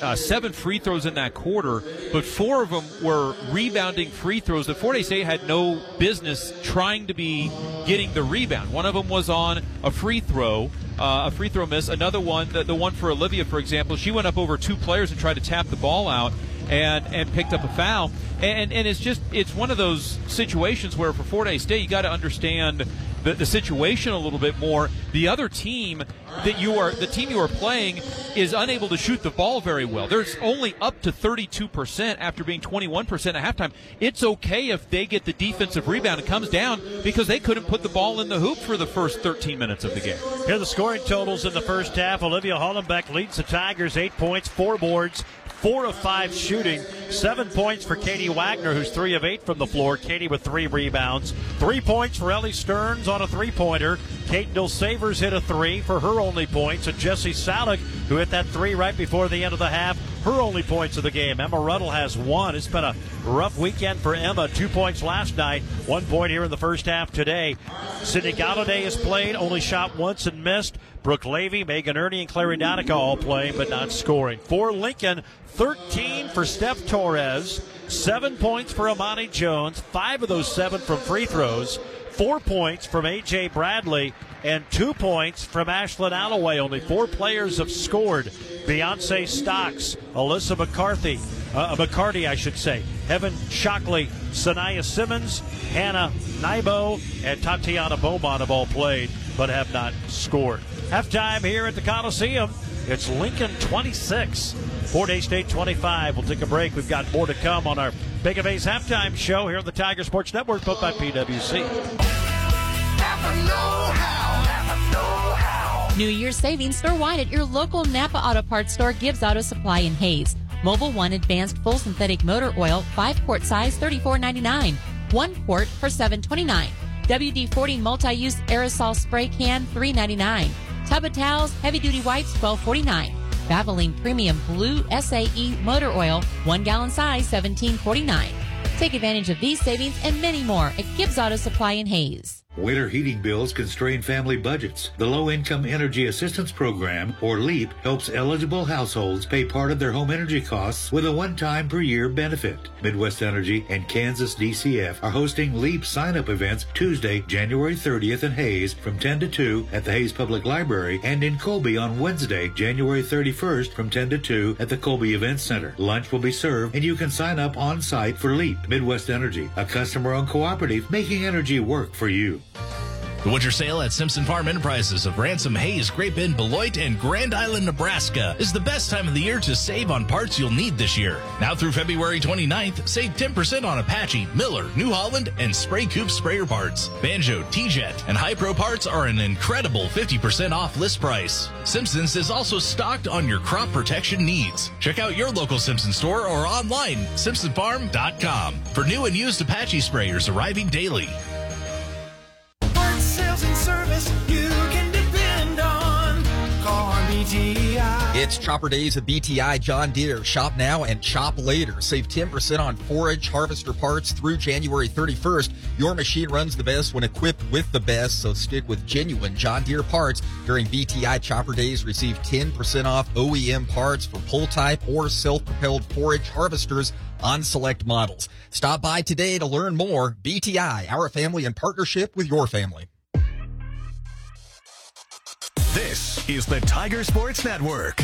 S15: uh, seven free throws in that quarter, but four of them were rebounding free throws Hays State had no business trying to be getting the rebound. One of them was on a free throw, uh, a free throw miss. Another one, the, the one for Olivia, for example, she went up over two players and tried to tap the ball out and and picked up a foul. And and it's just it's one of those situations where for Fort Hays State you got to understand the, the situation a little bit more. The other team that you are the team you are playing is unable to shoot the ball very well. There's only up to 32% after being 21% at halftime. It's okay if they get the defensive rebound and comes down because they couldn't put the ball in the hoop for the first 13 minutes of the game.
S3: Here are the scoring totals in the first half. Olivia Hollenbeck leads the Tigers eight points, four boards, four of five shooting, seven points for Katie Wagner, who's three of eight from the floor. Katie with three rebounds, three points for Ellie Stearns on a three pointer. Kate Savers hit a three for her only points, and Jesse Salick, who hit that three right before the end of the half, her only points of the game. Emma Ruddle has one. It's been a rough weekend for Emma. Two points last night, one point here in the first half today. Sydney Galladay has played, only shot once and missed. Brooke Levy, Megan Ernie, and Clary Donica all playing but not scoring. For Lincoln, 13 for Steph Torres, seven points for Amani Jones, five of those seven from free throws, four points from A.J. Bradley, and two points from Ashlyn Alloway. Only four players have scored. Beyonce Stocks, Alyssa McCarthy, uh, McCarty, I should say, Heaven Shockley, Sanaya Simmons, Hannah Nybo, and Tatiana Beaumont have all played but have not scored. Halftime here at the Coliseum. It's Lincoln 26, Fort Hays State 25. We'll take a break. We've got more to come on our Bank of Hays halftime show here on the Tiger Sports Network, put by PWC.
S34: New Year's savings store-wide at your local Napa Auto Parts store Gibbs Auto Supply in Hays. Mobil One Advanced Full Synthetic Motor Oil, 5 quart size, $34.99. 1 quart for $7.29. WD-40 Multi-Use Aerosol Spray Can, $3.99. Tub of Towels, Heavy Duty Wipes, $12.49. Valvoline Premium Blue SAE Motor Oil, 1 gallon size, $17.49. Take advantage of these savings and many more at Gibbs Auto Supply in Hays.
S35: Winter heating bills constrain family budgets. The Low Income Energy Assistance Program, or LEAP, helps eligible households pay part of their home energy costs with a one-time per year benefit. Midwest Energy and Kansas DCF are hosting LEAP sign-up events Tuesday, January 30th in Hays from 10 to 2 at the Hays Public Library and in Colby on Wednesday, January 31st from 10 to 2 at the Colby Event Center. Lunch will be served and you can sign up on site for LEAP. Midwest Energy, a customer-owned cooperative making energy work for you.
S36: The winter sale at Simpson Farm Enterprises of Ransom, Hays, Bend, Beloit, and Grand Island, Nebraska is the best time of the year to save on parts you'll need this year. Now through February 29th, save 10% on Apache, Miller, New Holland, and Spra-Coupe sprayer parts. Banjo, TeeJet, and Hypro parts are an incredible 50% off list price. Simpsons is also stocked on your crop protection needs. Check out your local Simpson store or online, simpsonfarm.com for new and used Apache sprayers arriving daily.
S37: BTI.
S38: It's Chopper Days at BTI John Deere. Shop now and shop later. Save 10% on forage harvester parts through January 31st. Your machine runs the best when equipped with the best, so stick with genuine John Deere parts during BTI Chopper Days. Receive 10% off OEM parts for pull type or self-propelled forage harvesters on select models. Stop by today to learn more. BTI, our family in partnership with your family.
S2: This is the Tiger Sports Network.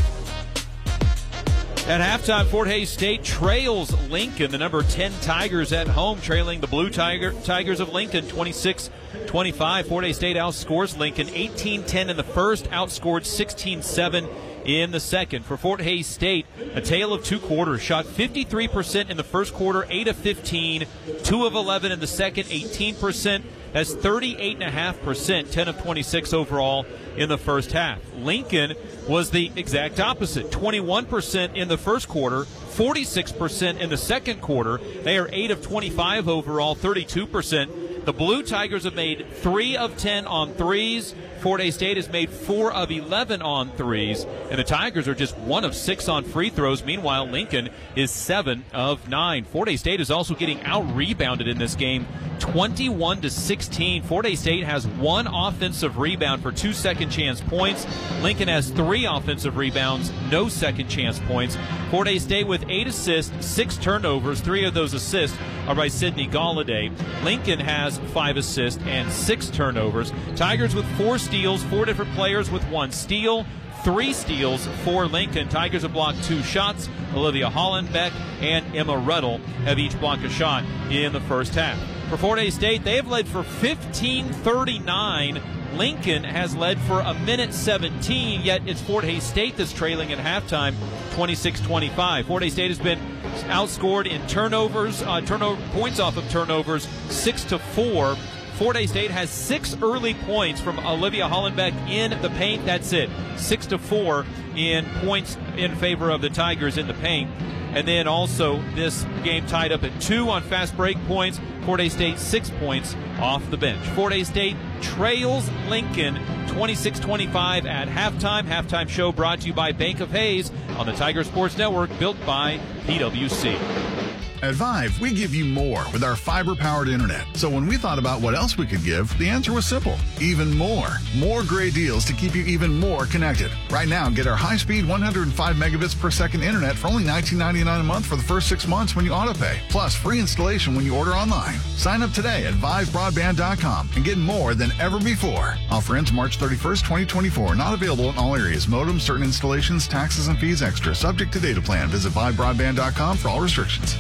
S15: At halftime, Fort Hays State trails Lincoln, the number 10 Tigers at home, trailing the Blue Tiger, Tigers of Lincoln 26 25. Fort Hays State outscores Lincoln 18 10 in the first, outscored 16 7 in the second. For Fort Hays State, a tale of two quarters. Shot 53% in the first quarter, 8 of 15, 2 of 11 in the second, 18%. That's 38.5%, 10 of 26 overall in the first half. Lincoln was the exact opposite 21% in the first quarter, 46% in the second quarter. They are 8 of 25 overall, 32%. The Blue Tigers have made 3 of 10 on threes. Fort Hays State has made 4 of 11 on threes. And the Tigers are just 1 of 6 on free throws. Meanwhile, Lincoln is 7 of 9. Fort Hays State is also getting out rebounded in this game 21 to 16. Fort Hays State has one offensive rebound for two second chance points. Lincoln has three offensive rebounds, no second chance points. Fort Hays State with eight assists, six turnovers. Three of those assists are by Sydney Galladay. Lincoln has five assists and six turnovers. Tigers with four steals, four different players with one steal, three steals for Lincoln. Tigers have blocked two shots. Olivia Hollenbeck and Emma Ruddle have each blocked a shot in the first half. For Fort A State, they have led for 15:39. Lincoln has led for a minute 17, yet it's Fort Hays State that's trailing at halftime 26-25. Fort Hays State has been outscored in turnovers, uh, turnover points off of turnovers 6 to 4 Forte State has six early points from Olivia Hollenbeck in the paint. That's it. Six to four in points in favor of the Tigers in the paint. And then also this game tied up at two on fast break points. Forte State six points off the bench. Forte State trails Lincoln 26-25 at halftime. Halftime show brought to you by Bank of Hays on the Tiger Sports Network, built by PwC.
S39: At Vyve, we give you more with our fiber powered internet. So when we thought about what else we could give, the answer was simple even more. More great deals to keep you even more connected. Right now, get our high speed 105 megabits per second internet for only $19.99 a month for the first six months when you auto pay, plus free installation when you order online. Sign up today at vyvebroadband.com and get more than ever before. Offer ends March 31st, 2024. Not available in all areas. Modem, certain installations, taxes, and fees extra. Subject to data plan. Visit vyvebroadband.com for all restrictions.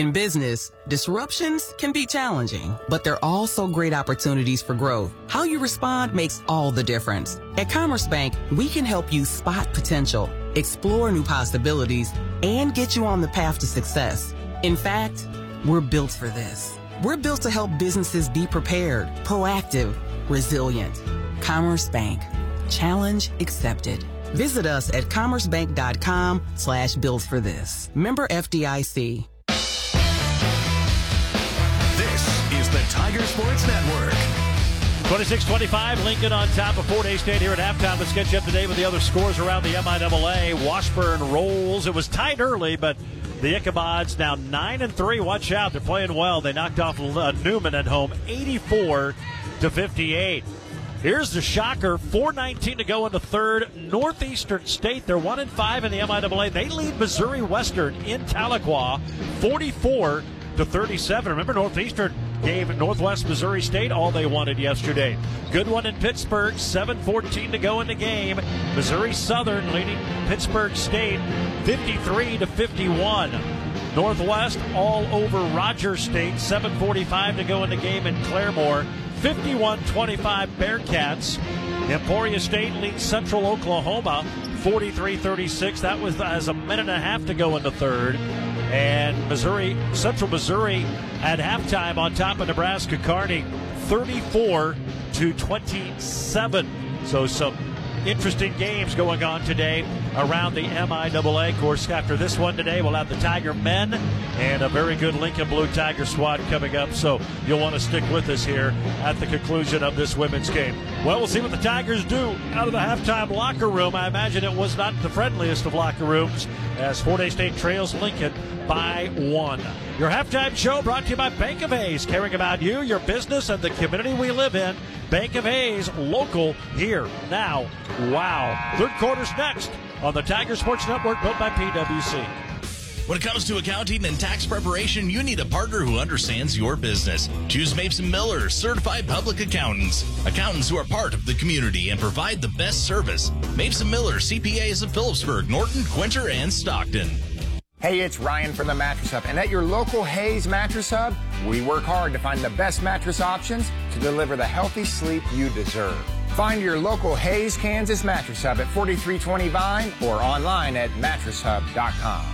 S40: In business, disruptions can be challenging, but they're also great opportunities for growth. How you respond makes all the difference. At Commerce Bank, we can help you spot potential, explore new possibilities, and get you on the path to success. In fact, we're built for this. We're built to help businesses be prepared, proactive, resilient. Commerce Bank. Challenge accepted. Visit us at commercebank.com slash built for this. Member FDIC.
S2: The Tiger Sports Network.
S3: 26-25, Lincoln on top of Fort Hays State here at halftime. Let's you up to date with the other scores around the MIAA. Washburn rolls. It was tight early, but the Ichabods now 9 and 3. Watch out. They're playing well. They knocked off uh, Newman at home 84 to 58. Here's the shocker. 419 to go in the third. Northeastern State, they're 1 and 5 in the MIAA. They lead Missouri Western in Tahlequah 44 to 37. Remember, Northeastern gave Northwest Missouri State all they wanted yesterday. Good one in Pittsburgh, 7:14 to go in the game. Missouri Southern leading Pittsburgh State 53 to 51. Northwest all over Rogers State, 7:45 to go in the game in Claremore. 51-25 Bearcats. Emporia State leads Central Oklahoma 43-36. That was as a minute and a half to go in the third. And Missouri, Central Missouri at halftime on top of Nebraska Kearney, 34 to 27. So some interesting games going on today around the MIAA. Of course, after this one today, we'll have the Tiger men and a very good Lincoln Blue Tiger squad coming up. So you'll want to stick with us here at the conclusion of this women's game. Well, we'll see what the Tigers do out of the halftime locker room. I imagine it was not the friendliest of locker rooms as Fort Hays State trails Lincoln by one. Your halftime show brought to you by Bank of Hays, caring about you, your business, and the community we live in. Bank of Hays, local, here, now. Wow. Third quarter's next on the Tiger Sports Network, built by PWC.
S36: When it comes to accounting and tax preparation, you need a partner who understands your business. Choose Mapes and Miller, certified public accountants. Accountants who are part of the community and provide the best service. Mapes and Miller, CPAs of Phillipsburg, Norton, Quinter, and Stockton.
S41: Hey, it's Ryan from the Mattress Hub, and at your local Hays Mattress Hub, we work hard to find the best mattress options to deliver the healthy sleep you deserve. Find your local Hays, Kansas Mattress Hub at 4320 Vine or online at mattresshub.com.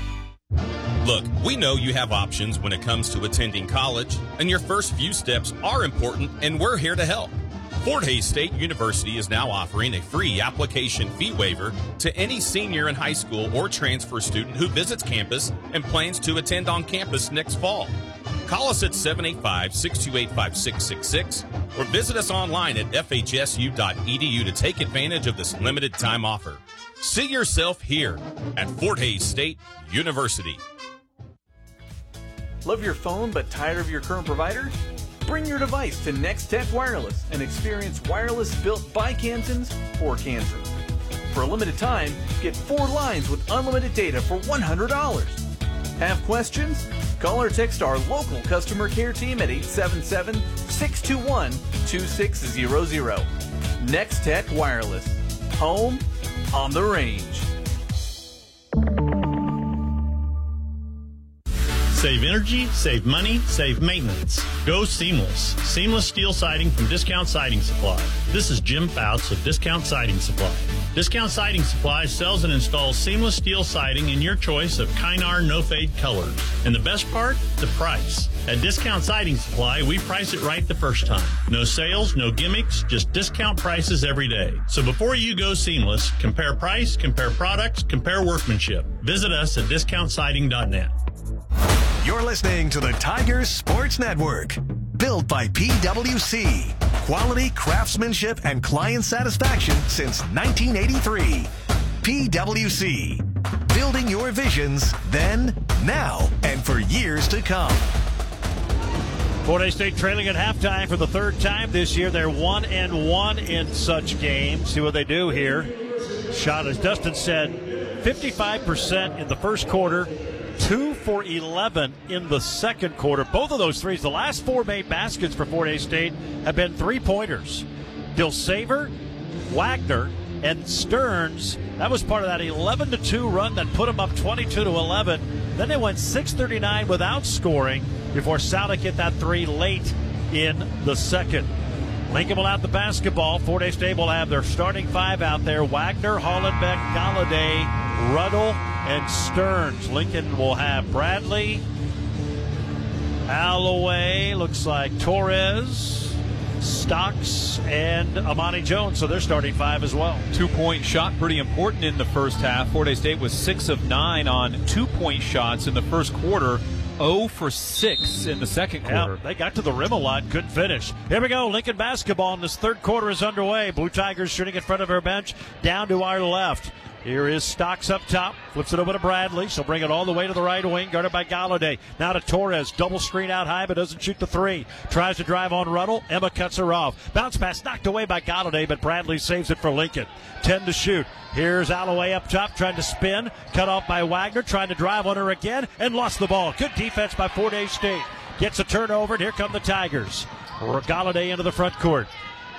S28: Look, we know you have options when it comes to attending college, and your first few steps are important, and we're here to help. Fort Hays State University is now offering a free application fee waiver to any senior in high school or transfer student who visits campus and plans to attend on campus next fall. Call us at 785 628 5666 or visit us online at fhsu.edu to take advantage of this limited time offer. See yourself here at Fort Hays State University.
S42: Love your phone but tired of your current provider? Bring your device to Nex-Tech Wireless and experience wireless built by Kansans for Kansans. For a limited time, get four lines with unlimited data for $100. Have questions? Call or text our local customer care team at 877 621 2600. Nex-Tech Wireless. Home on the range.
S26: Save energy, save money, save maintenance. Go seamless. Seamless steel siding from Discount Siding Supply. This is Jim Fouts of Discount Siding Supply. Discount Siding Supply sells and installs seamless steel siding in your choice of Kynar no fade colors. And the best part? The price. At Discount Siding Supply, we price it right the first time. No sales, no gimmicks, just discount prices every day. So before you go seamless, compare price, compare products, compare workmanship. Visit us at discountsiding.net.
S2: You're listening to the Tigers Sports Network. Built by PWC. Quality, craftsmanship, and client satisfaction since 1983. PWC. Building your visions then, now, and for years to come.
S3: Hays State trailing at halftime for the third time this year. They're one and one in such games. See what they do here. Shot, as Dustin said, 55% in the first quarter, two for 11 in the second quarter. Both of those threes, the last four made baskets for Fort Hays State, have been three pointers. Dilsaver, Wagner, and Stearns. That was part of that 11 to 2 run that put them up 22 to 11 Then they went 639 without scoring before Soudick hit that three late in the second. Lincoln will have the basketball. Fort Hays State will have their starting five out there Wagner, Hollenbeck, Galladay, Ruddle, and Stearns. Lincoln will have Bradley, Alloway, looks like Torres, Stocks, and Amani Jones. So they're starting five as well.
S15: Two point shot, pretty important in the first half. Fort Hays State was six of nine on two point shots in the first quarter. 0 for 6 in the second quarter.
S3: Yeah, they got to the rim a lot, couldn't finish. Here we go. Lincoln basketball in this third quarter is underway. Blue Tigers shooting in front of our bench, down to our left. Here is Stocks up top. Flips it over to Bradley. She'll bring it all the way to the right wing, guarded by Galladay. Now to Torres. Double screen out high, but doesn't shoot the three. Tries to drive on Ruddle. Emma cuts her off. Bounce pass knocked away by Galladay, but Bradley saves it for Lincoln. 10 to shoot. Here's Alloway up top, trying to spin. Cut off by Wagner, trying to drive on her again, and lost the ball. Good defense by Fort Hays State. Gets a turnover, and here come the Tigers. Galladay into the front court.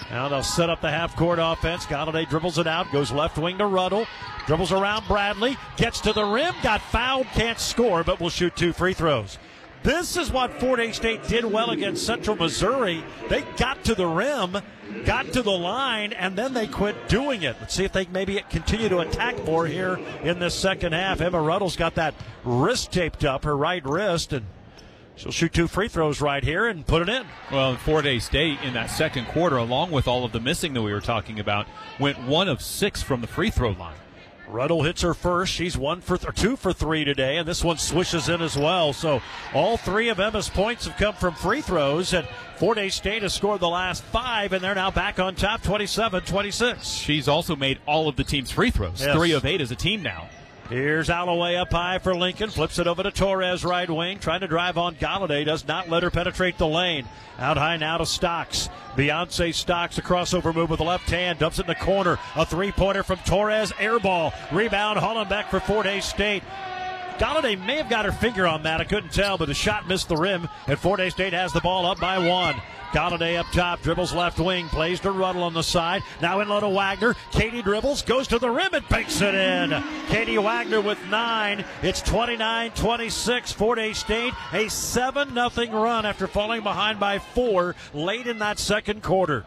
S3: Now they'll set up the half court offense. Galladay dribbles it out, goes left wing to Ruddle, dribbles around Bradley, gets to the rim, got fouled, can't score, but will shoot two free throws. This is what Fort Hays State did well against Central Missouri. They got to the rim, got to the line, and then they quit doing it. Let's see if they maybe continue to attack more here in this second half. Emma Ruddle's got that wrist taped up, her right wrist, and She'll shoot two free throws right here and put it in.
S15: Well, Fort Hays State in that second quarter, along with all of the missing that we were talking about, went one of six from the free throw line.
S3: Ruddle hits her first. She's one for th- two for three today, and this one swishes in as well. So all three of Emma's points have come from free throws, and Fort Hays State has scored the last five, and they're now back on top 27 26.
S15: She's also made all of the team's free throws.
S3: Yes.
S15: Three of eight as a team now.
S3: Here's Alloway up high for Lincoln. Flips it over to Torres, right wing. Trying to drive on Galladay. Does not let her penetrate the lane. Out high now to Stocks. Beyonce Stocks, a crossover move with the left hand. Dumps it in the corner. A three pointer from Torres. Air ball. Rebound. back for Fort Hays State. Galladay may have got her finger on that. I couldn't tell, but the shot missed the rim, and Fort Hays State has the ball up by one. Galladay up top, dribbles left wing, plays to Ruddle on the side. Now in low to Wagner. Katie dribbles, goes to the rim and banks it in. Katie Wagner with nine. It's 29 26. Fort Hays State, a 7 0 run after falling behind by four late in that second quarter.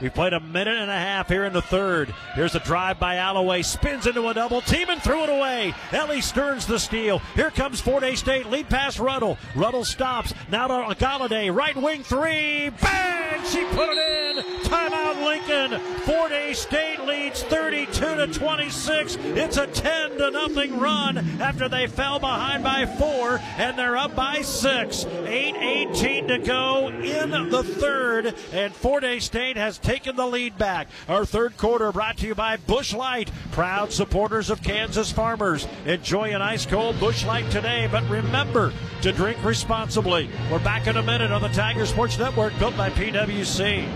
S3: We played a minute and a half here in the third. Here's a drive by Alloway. Spins into a double team and threw it away. Ellie Stearns the steal. Here comes Fort Hays State. Lead pass Ruddle. Ruddle stops. Now to Galladay. Right wing three. Bang! She put it in. Timeout Lincoln. Fort Hays State leads 32 to 26. It's a 10 to nothing run after they fell behind by four and they're up by six. 8-18 to go in the third and Fort Hays State has taken the lead back. Our third quarter brought to you by Busch Light, proud supporters of Kansas farmers. Enjoy an ice cold Busch Light today, but remember to drink responsibly. We're back in a minute on the Tiger Sports Network, built by PWC.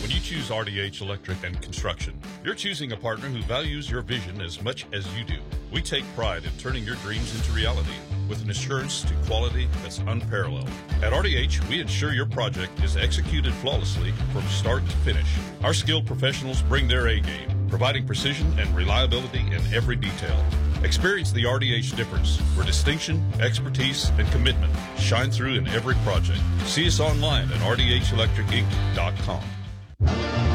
S43: When you choose RDH Electric and Construction, you're choosing a partner who values your vision as much as you do. We take pride in turning your dreams into reality with an assurance to quality that's unparalleled. At RDH, we ensure your project is executed flawlessly from start to finish. Our skilled professionals bring their A game, providing precision and reliability in every detail. Experience the RDH difference, where distinction, expertise, and commitment shine through in every project. See us online at rdhelectricinc.com.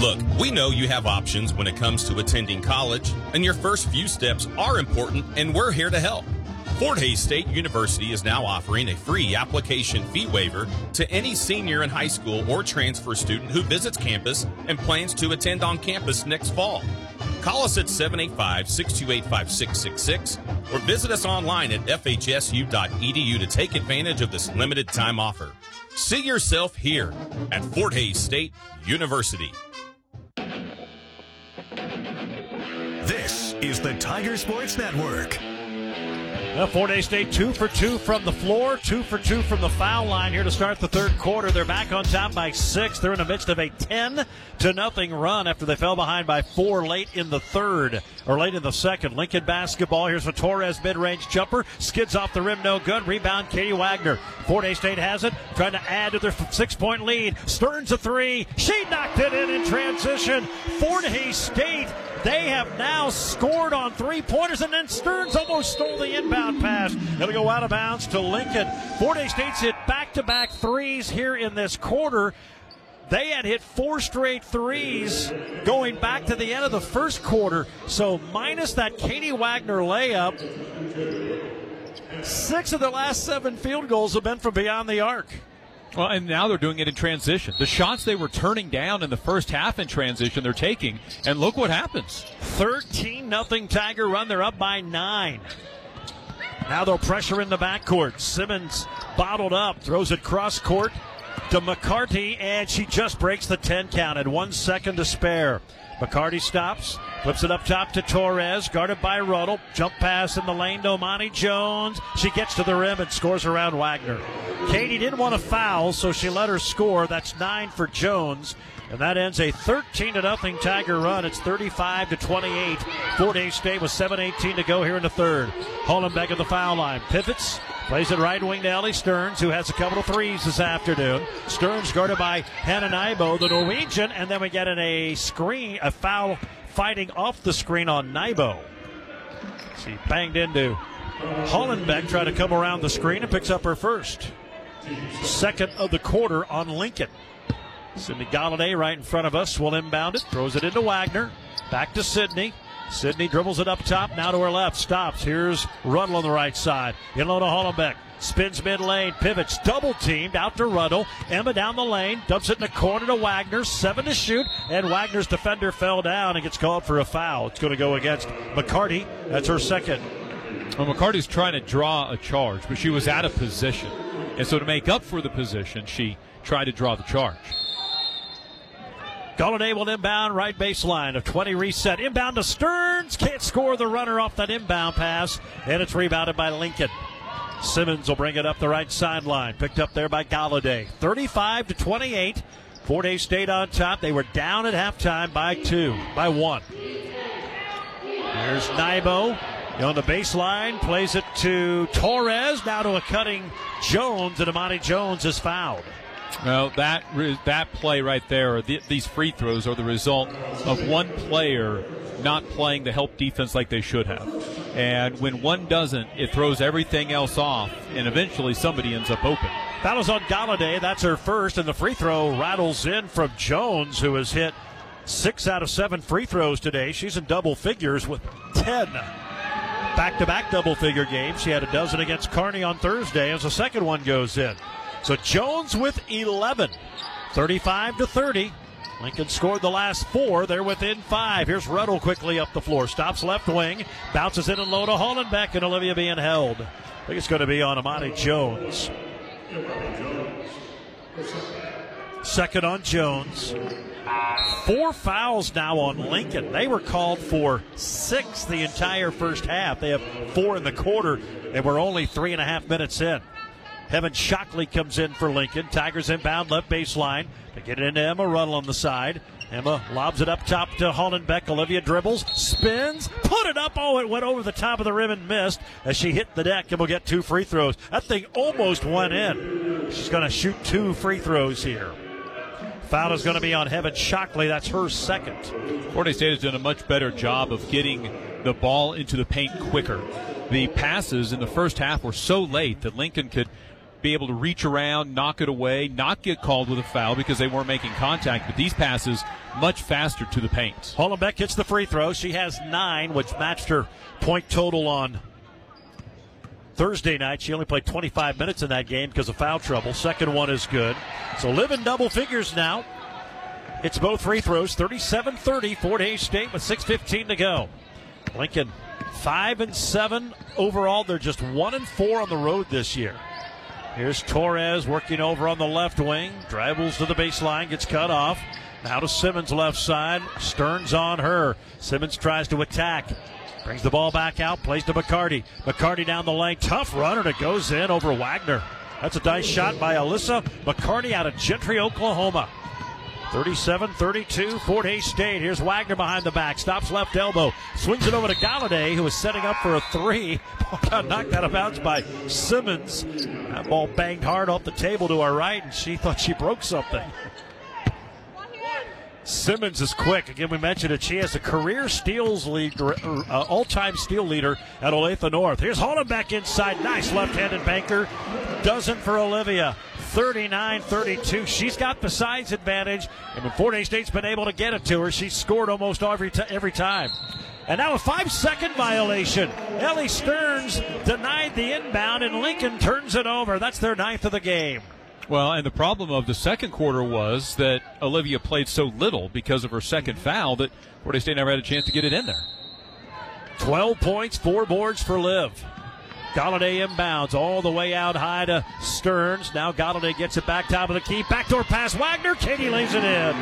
S28: Look, we know you have options when it comes to attending college, and your first few steps are important, and we're here to help. Fort Hays State University is now offering a free application fee waiver to any senior in high school or transfer student who visits campus and plans to attend on campus next fall. Call us at 785 628 5666 or visit us online at fhsu.edu to take advantage of this limited time offer. See yourself here at Fort Hays State University.
S2: This is the Tiger Sports Network.
S3: Well, Fort Hays State two for two from the floor, two for two from the foul line here to start the third quarter. They're back on top by six. They're in the midst of a ten to nothing run after they fell behind by four late in the third or late in the second. Lincoln basketball. Here's a Torres mid-range jumper, skids off the rim, no good. Rebound, Katie Wagner. Fort Hays State has it, trying to add to their six-point lead. Stearns a three. She knocked it in in transition. Fort Hays State They have now scored on three pointers, and then Stearns almost stole the inbound pass. It'll go out of bounds to Lincoln. Fort State's hit back to back threes here in this quarter. They had hit four straight threes going back to the end of the first quarter. So, minus that Katie Wagner layup, six of their last seven field goals have been from beyond the arc.
S15: Well, and now they're doing it in transition. The shots they were turning down in the first half in transition, they're taking, and look what happens.
S3: 13 nothing Tiger run. They're up by nine. Now they'll pressure in the backcourt. Simmons bottled up, throws it cross court to McCarty, and she just breaks the 10 count at one second to spare. McCarty stops, flips it up top to Torres, guarded by Ruddle. Jump pass in the lane to Amani Jones. She gets to the rim and scores around Wagner. Katie didn't want to foul, so she let her score. That's nine for Jones. And that ends a 13 to nothing Tiger run. It's 35 to 28. Fort Hays State with 7:18 to go here in the third. Hollenbeck at the foul line. Pivots, plays it right wing to Ellie Stearns, who has a couple of threes this afternoon. Stearns guarded by Hannah Nybo, the Norwegian, and then we get in a screen, a foul fighting off the screen on Nybo. She banged into Hollenbeck, tried to come around the screen and picks up her first. Second of the quarter on Lincoln. Sydney Galladay right in front of us will inbound it, throws it into Wagner. Back to Sydney. Sydney dribbles it up top, now to her left, stops. Here's Ruddle on the right side. In low to Hollenbeck. Spins mid lane, pivots, double teamed out to Ruddle. Emma down the lane, dumps it in the corner to Wagner. Seven to shoot, and Wagner's defender fell down and gets called for a foul. It's going to go against McCarty. That's her second.
S15: Well, McCarty's trying to draw a charge, but she was out of position. And so to make up for the position, she tried to draw the charge.
S3: Galladay will inbound right baseline of 20 reset. Inbound to Stearns. Can't score the runner off that inbound pass. And it's rebounded by Lincoln. Simmons will bring it up the right sideline. Picked up there by Galladay. 35 to 28. Fort Hays State on top. They were down at halftime by two, by one. There's Nybo on the baseline. Plays it to Torres. Now to a cutting Jones. And Amani Jones is fouled.
S15: Well, that that play right there, the, these free throws are the result of one player not playing the help defense like they should have. And when one doesn't, it throws everything else off, and eventually somebody ends up open.
S3: That was on Galladay. That's her first, and the free throw rattles in from Jones, who has hit six out of seven free throws today. She's in double figures with 10 back to back double figure games. She had a dozen against Kearney on Thursday as the second one goes in. So Jones with 11, 35 to 30. Lincoln scored the last four. They're within five. Here's Ruddle quickly up the floor. Stops left wing. Bounces in and low to Hollenbeck, and Olivia being held. I think it's going to be on Amani Jones. Second on Jones. Four fouls now on Lincoln. They were called for six the entire first half. They have four in the quarter, and we're only three and a half minutes in. Heaven Shockley comes in for Lincoln. Tigers inbound left baseline to get it into Emma Ruddle on the side. Emma lobs it up top to Hollenbeck. Olivia dribbles, spins, put it up. Oh, it went over the top of the rim and missed as she hit the deck and will get two free throws. That thing almost went in. She's going to shoot two free throws here. Foul is going to be on Heaven Shockley. That's her second.
S15: Hays State has done a much better job of getting the ball into the paint quicker. The passes in the first half were so late that Lincoln could be able to reach around, knock it away, not get called with a foul because they weren't making contact. But these passes much faster to the paint.
S3: Hollenbeck hits the free throw. She has nine, which matched her point total on Thursday night. She only played 25 minutes in that game because of foul trouble. Second one is good. So live in double figures now. It's both free throws, 37 30, Fort Hays State with 6.15 to go. Lincoln, 5 and 7 overall. They're just 1 and 4 on the road this year. Here's Torres working over on the left wing. Dribbles to the baseline, gets cut off. Now to Simmons left side. Stearns on her. Simmons tries to attack. Brings the ball back out, plays to McCarty. McCarty down the lane. Tough runner It goes in over Wagner. That's a nice shot by Alyssa McCarty out of Gentry, Oklahoma. 37 32, Fort Hays State. Here's Wagner behind the back. Stops left elbow. Swings it over to Galladay, who is setting up for a three. Knocked out of bounds by Simmons. That ball banged hard off the table to our right, and she thought she broke something. Simmons is quick. Again, we mentioned it. She has a career steals lead, uh, all-time steal leader at Olathe North. Here's Hollenbeck inside. Nice left-handed banker. Doesn't for Olivia. 39-32. She's got the size advantage, and when Fort Hays State's been able to get it to her, she's scored almost every t- every time. And now a five-second violation. Ellie Stearns denied the inbound, and Lincoln turns it over. That's their ninth of the game.
S15: Well, and the problem of the second quarter was that Olivia played so little because of her second foul that Fort State never had a chance to get it in there.
S3: 12 points, four boards for Liv. Galladay inbounds all the way out high to Stearns. Now Galladay gets it back top of the key. Backdoor pass. Wagner. Katie lays it in.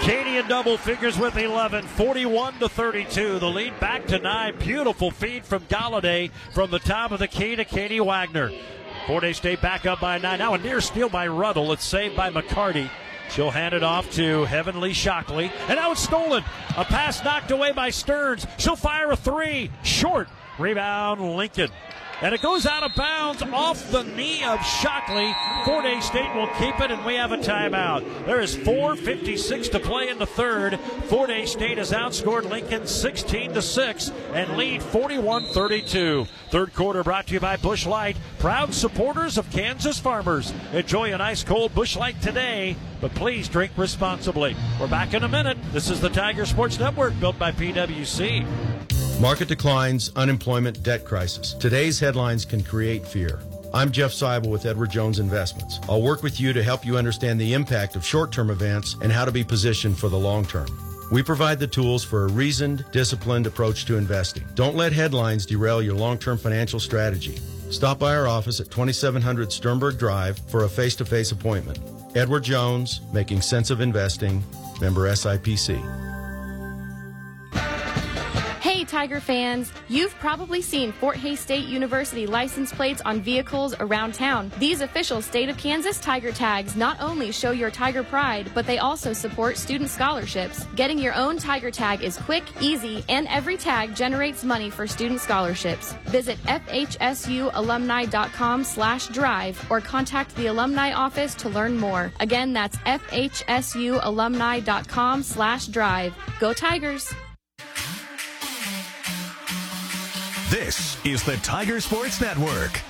S3: Katie in double figures with 11, 41 to 32. The lead back to nine. Beautiful feed from Galladay from the top of the key to Katie Wagner. Fort Hays State back up by nine. Now a near steal by Ruddle. It's saved by McCarty. She'll hand it off to Heavenly Shockley. And now it's stolen. A pass knocked away by Stearns. She'll fire a three. Short. Rebound Lincoln. And it goes out of bounds off the knee of Shockley. Fort Hays State will keep it, and we have a timeout. There is 4.56 to play in the third. Fort Hays State has outscored Lincoln 16 to 6 and lead 41 32. Third quarter brought to you by Busch Light, proud supporters of Kansas farmers. Enjoy an ice cold Busch Light today, but please drink responsibly. We're back in a minute. This is the Tiger Sports Network built by PWC.
S44: Market declines, unemployment, debt crisis. Today's headlines can create fear. I'm Jeff Seibel with Edward Jones Investments. I'll work with you to help you understand the impact of short term events and how to be positioned for the long term. We provide the tools for a reasoned, disciplined approach to investing. Don't let headlines derail your long term financial strategy. Stop by our office at 2700 Sternberg Drive for a face to face appointment. Edward Jones, making sense of investing, member SIPC.
S45: Tiger fans! You've probably seen Fort Hays State University license plates on vehicles around town. These official state of Kansas Tiger tags not only show your Tiger pride, but they also support student scholarships. Getting your own Tiger tag is quick, easy, and every tag generates money for student scholarships. Visit fhsualumni.com slash drive or contact the alumni office to learn more. Again, that's fhsualumni.com slash drive. Go Tigers!
S2: This is the Tiger Sports Network.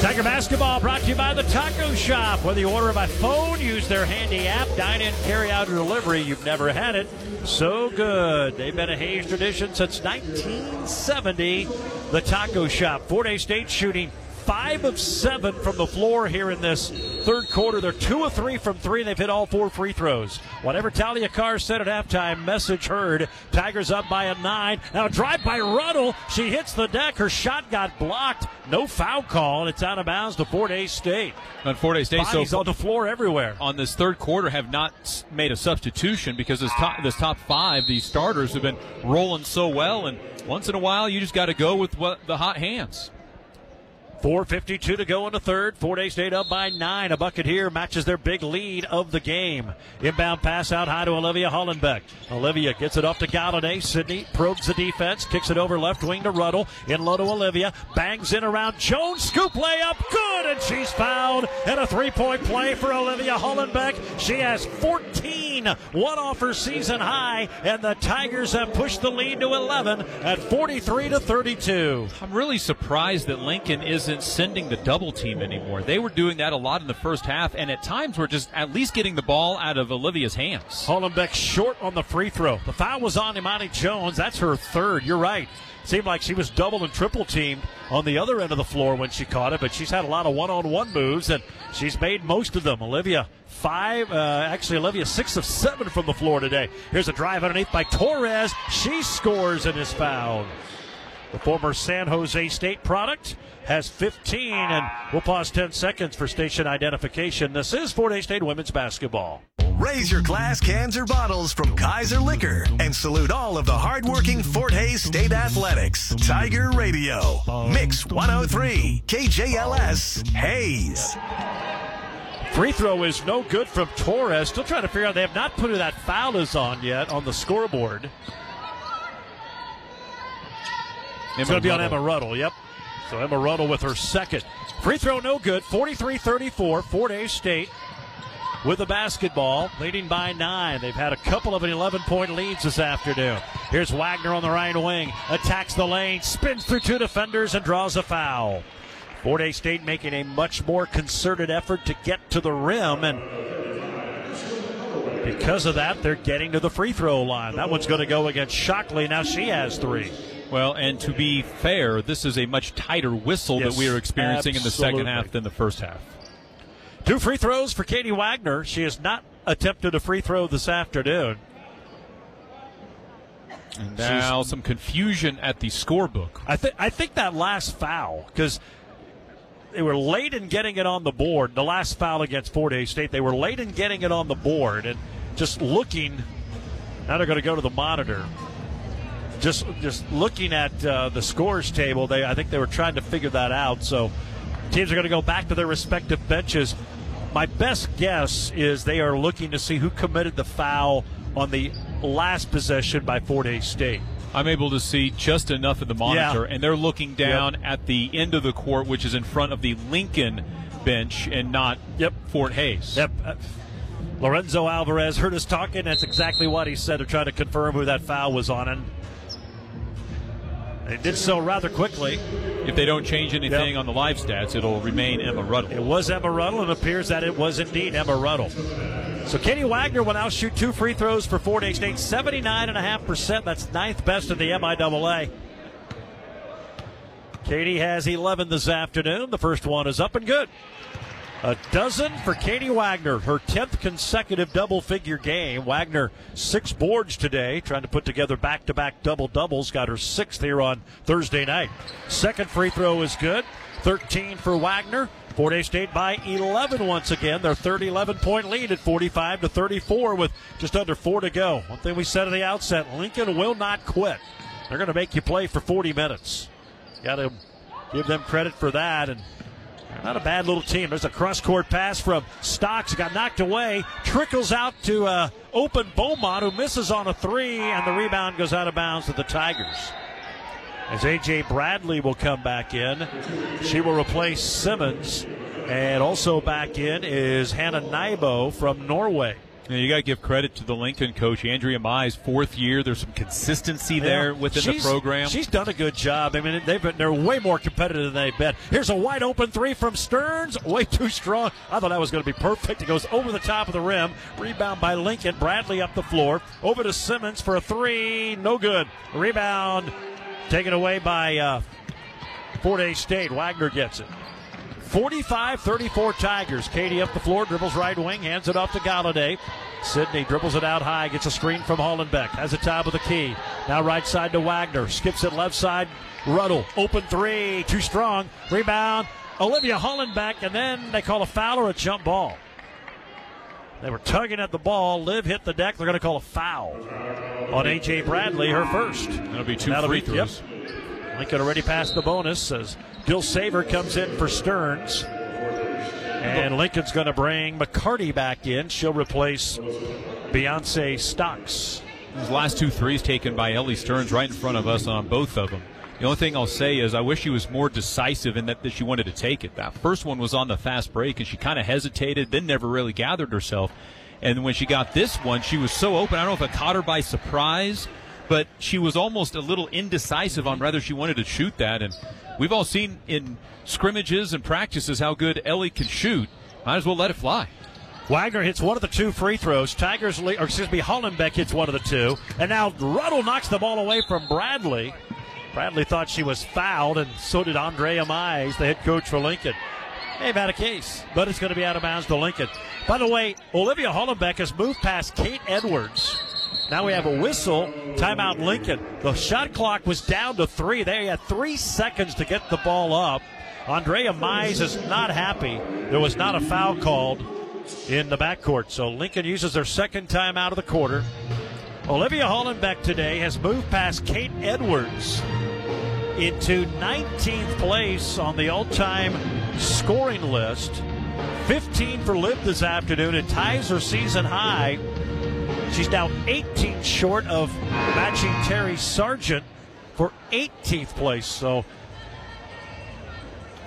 S3: Tiger basketball brought to you by the Taco Shop. Whether you order by phone, use their handy app, dine in, carry out, or delivery, you've never had it. So good. They've been a Hays tradition since 1970. The Taco Shop. Fort Hays State shooting five of seven from the floor here in this third quarter. They're two of three from three. and They've hit all four free throws. Whatever Talia Carr said at halftime, message heard. Tigers up by a nine. Now a drive by Ruddle. She hits the deck. Her shot got blocked. No foul call, and it's out of bounds to Fort Hays State.
S15: And Fort Hays State
S3: Bodies
S15: so
S3: on the floor everywhere.
S15: on this third quarter have not made a substitution because this top, this top five, these starters have been rolling so well, and once in a while you just got to go with what the hot hands.
S3: 4.52 to go in the third. Fort Hays State up by nine. A bucket here matches their big lead of the game. Inbound pass out high to Olivia Hollenbeck. Olivia gets it off to Galladay. Sydney probes the defense, kicks it over left wing to Ruddle. In low to Olivia. Bangs in around Jones. Scoop layup. Good. And she's fouled. And a three point play for Olivia Hollenbeck. She has 14. One off her season high. And the Tigers have pushed the lead to 11 at 43 to 32.
S15: I'm really surprised that Lincoln isn't sending the double team anymore. They were doing that a lot in the first half, and at times were just at least getting the ball out of Olivia's hands.
S3: Hollenbeck short on the free throw. The foul was on Amani Jones. That's her third. You're right. Seemed like she was double and triple teamed on the other end of the floor when she caught it, but she's had a lot of one on one moves, and she's made most of them. Olivia, five, uh, actually, Olivia, six of seven from the floor today. Here's a drive underneath by Torres. She scores and is fouled. The former San Jose State product has 15, and we'll pause 10 seconds for station identification. This is Fort Hays State women's basketball.
S2: Raise your glass cans or bottles from Kaiser Liquor and salute all of the hardworking Fort Hays State Athletics. Tiger Radio, Mix 103, KJLS, Hays.
S3: Free throw is no good from Torres. Still trying to figure out they have not put who that foul is on yet on the scoreboard. It's going to be on Emma Ruddle. Yep. So Emma Ruddle with her second. Free throw no good. 43 34. Fort Hays State with the basketball, leading by nine. They've had a couple of 11 point leads this afternoon. Here's Wagner on the right wing, attacks the lane, spins through two defenders, and draws a foul. Fort Hays State making a much more concerted effort to get to the rim, and because of that, they're getting to the free throw line. That one's going to go against Shockley. Now she has three.
S15: Well, and to be fair, this is a much tighter whistle
S3: Yes,
S15: that we are experiencing in the second half than the first half.
S3: Two free throws for Katie Wagner. She has not attempted a free throw this afternoon.
S15: And now some confusion at the scorebook.
S3: I think I think that last foul because they were late in getting it on the board. The last foul against Fort Hays State, they were late in getting it on the board and just looking. Now they're going to go to the monitor. Just just looking at uh, the scores table, they I think they were trying to figure that out. So teams are going to go back to their respective benches. My best guess is they are looking to see who committed the foul on the last possession by Fort Hays State.
S15: I'm able to see just enough of the monitor,
S3: Yeah.
S15: and they're looking down at the end of the court, which is in front of the Lincoln bench and not
S3: yep.
S15: Fort Hays.
S3: Yep. Uh, Lorenzo Alvarez heard us talking. That's exactly what he said. They're trying to confirm who that foul was on. And they did so rather quickly.
S15: If they don't change anything on the live stats, it'll remain Emma Ruddle.
S3: It was Emma Ruddle, and it appears that it was indeed Emma Ruddle. So Katie Wagner will now shoot two free throws for Fort Hays State, 79.5%. That's ninth best in the MIAA. Katie has 11 this afternoon. The first one is up and good. A dozen for Katie Wagner, her 10th consecutive double figure game. Wagner, six boards today, trying to put together back to back double doubles. Got her sixth here on Thursday night. Second free throw is good. 13 for Wagner. Fort Hays State by 11 once again. Their third 11 point lead at 45 to 34 with just under four to go. One thing we said at the outset Lincoln will not quit. They're going to make you play for 40 minutes. Got to give them credit for that. And not a bad little team. There's a cross court pass from Stocks. Got knocked away. Trickles out to uh, open Beaumont, who misses on a three, and the rebound goes out of bounds to the Tigers. As A.J. Bradley will come back in, she will replace Simmons. And also back in is Hannah Nybo from Norway.
S15: Yeah, you got to give credit to the Lincoln coach, Andrea Mize, fourth year. There's some consistency there within
S3: She's-
S15: the program.
S3: She's done a good job. I mean, they've been they're way more competitive than they've been. Here's a wide open three from Stearns, way too strong. I thought that was going to be perfect. It goes over the top of the rim. Rebound by Lincoln. Bradley up the floor. Over to Simmons for a three. No good. Rebound taken away by uh, Fort Hays State. Wagner gets it. 45 34 Tigers. Katie up the floor, dribbles right wing, hands it off to Galladay. Sydney dribbles it out high, gets a screen from Hollenbeck, has a top of the key. Now right side to Wagner, skips it left side. Ruddle, open three, too strong. Rebound, Olivia Hollenbeck, and then they call a foul or a jump ball. They were tugging at the ball. Liv hit the deck. They're going to call a foul on A.J. Bradley, her first.
S15: That'll be 2
S3: That'll
S15: free
S3: be-
S15: throws.
S3: Yep. Lincoln already passed the bonus as Dilsaver comes in for Stearns. And Lincoln's going to bring McCarty back in. She'll replace Beyonce Stocks.
S15: These last two threes taken by Ellie Stearns right in front of us on both of them. The only thing I'll say is I wish she was more decisive in that, that she wanted to take it. That first one was on the fast break and she kind of hesitated, then never really gathered herself. And when she got this one, she was so open. I don't know if it caught her by surprise, but she was almost a little indecisive on whether she wanted to shoot that. And we've all seen in scrimmages and practices how good Ellie can shoot. Might as well let it fly.
S3: Wagner hits one of the two free throws. Tigers, or excuse me, Hollenbeck hits one of the two. And now Ruddle knocks the ball away from Bradley. Bradley thought she was fouled, and so did Andrea Mize, the head coach for Lincoln. Have had a case, but it's going to be out of bounds to Lincoln. By the way, Olivia Hollenbeck has moved past Kate Edwards. Now we have a whistle. Timeout Lincoln. The shot clock was down to three. They had three seconds to get the ball up. Andrea Mize is not happy. There was not a foul called in the backcourt. So Lincoln uses their second time out of the quarter. Olivia Hollenbeck today has moved past Kate Edwards into 19th place on the all time scoring list. 15 for Liv this afternoon. It ties her season high. She's now 18 short of matching Terry Sargent for 18th place. So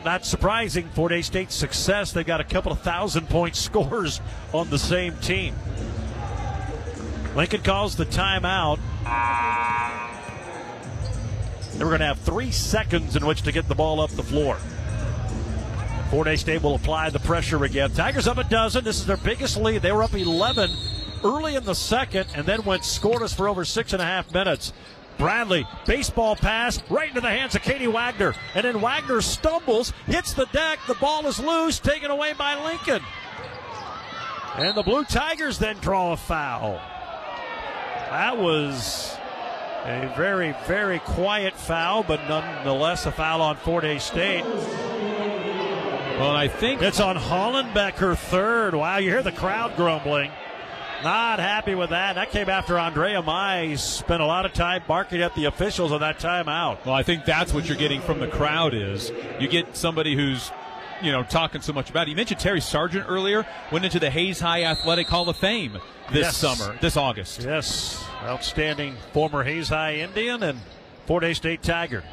S3: not surprising, Fort Hays State's success. They've got a couple of thousand point scores on the same team. Lincoln calls the timeout. They were going to have three seconds in which to get the ball up the floor. Fort Hays State will apply the pressure again. Tigers up a dozen. This is their biggest lead. They were up 11 early in the second and then went scoreless for over six and a half minutes. Bradley, baseball pass right into the hands of Katie Wagner. And then Wagner stumbles, hits the deck. The ball is loose, taken away by Lincoln. And the Blue Tigers then draw a foul. That was a very, very quiet foul, but nonetheless a foul on Fort Hays State.
S15: Well, I think
S3: it's on Hollenbecker third. Wow, you hear the crowd grumbling. Not happy with that. That came after Andrea Mize spent a lot of time barking at the officials on that timeout.
S15: Well, I think that's what you're getting from the crowd is you get somebody who's you know talking so much about it. You mentioned Terry Sargent earlier. Went into the Hays High Athletic Hall of Fame this
S3: Yes.
S15: summer, this August.
S3: Yes, outstanding former Hays High Indian and Fort Hays State Tiger.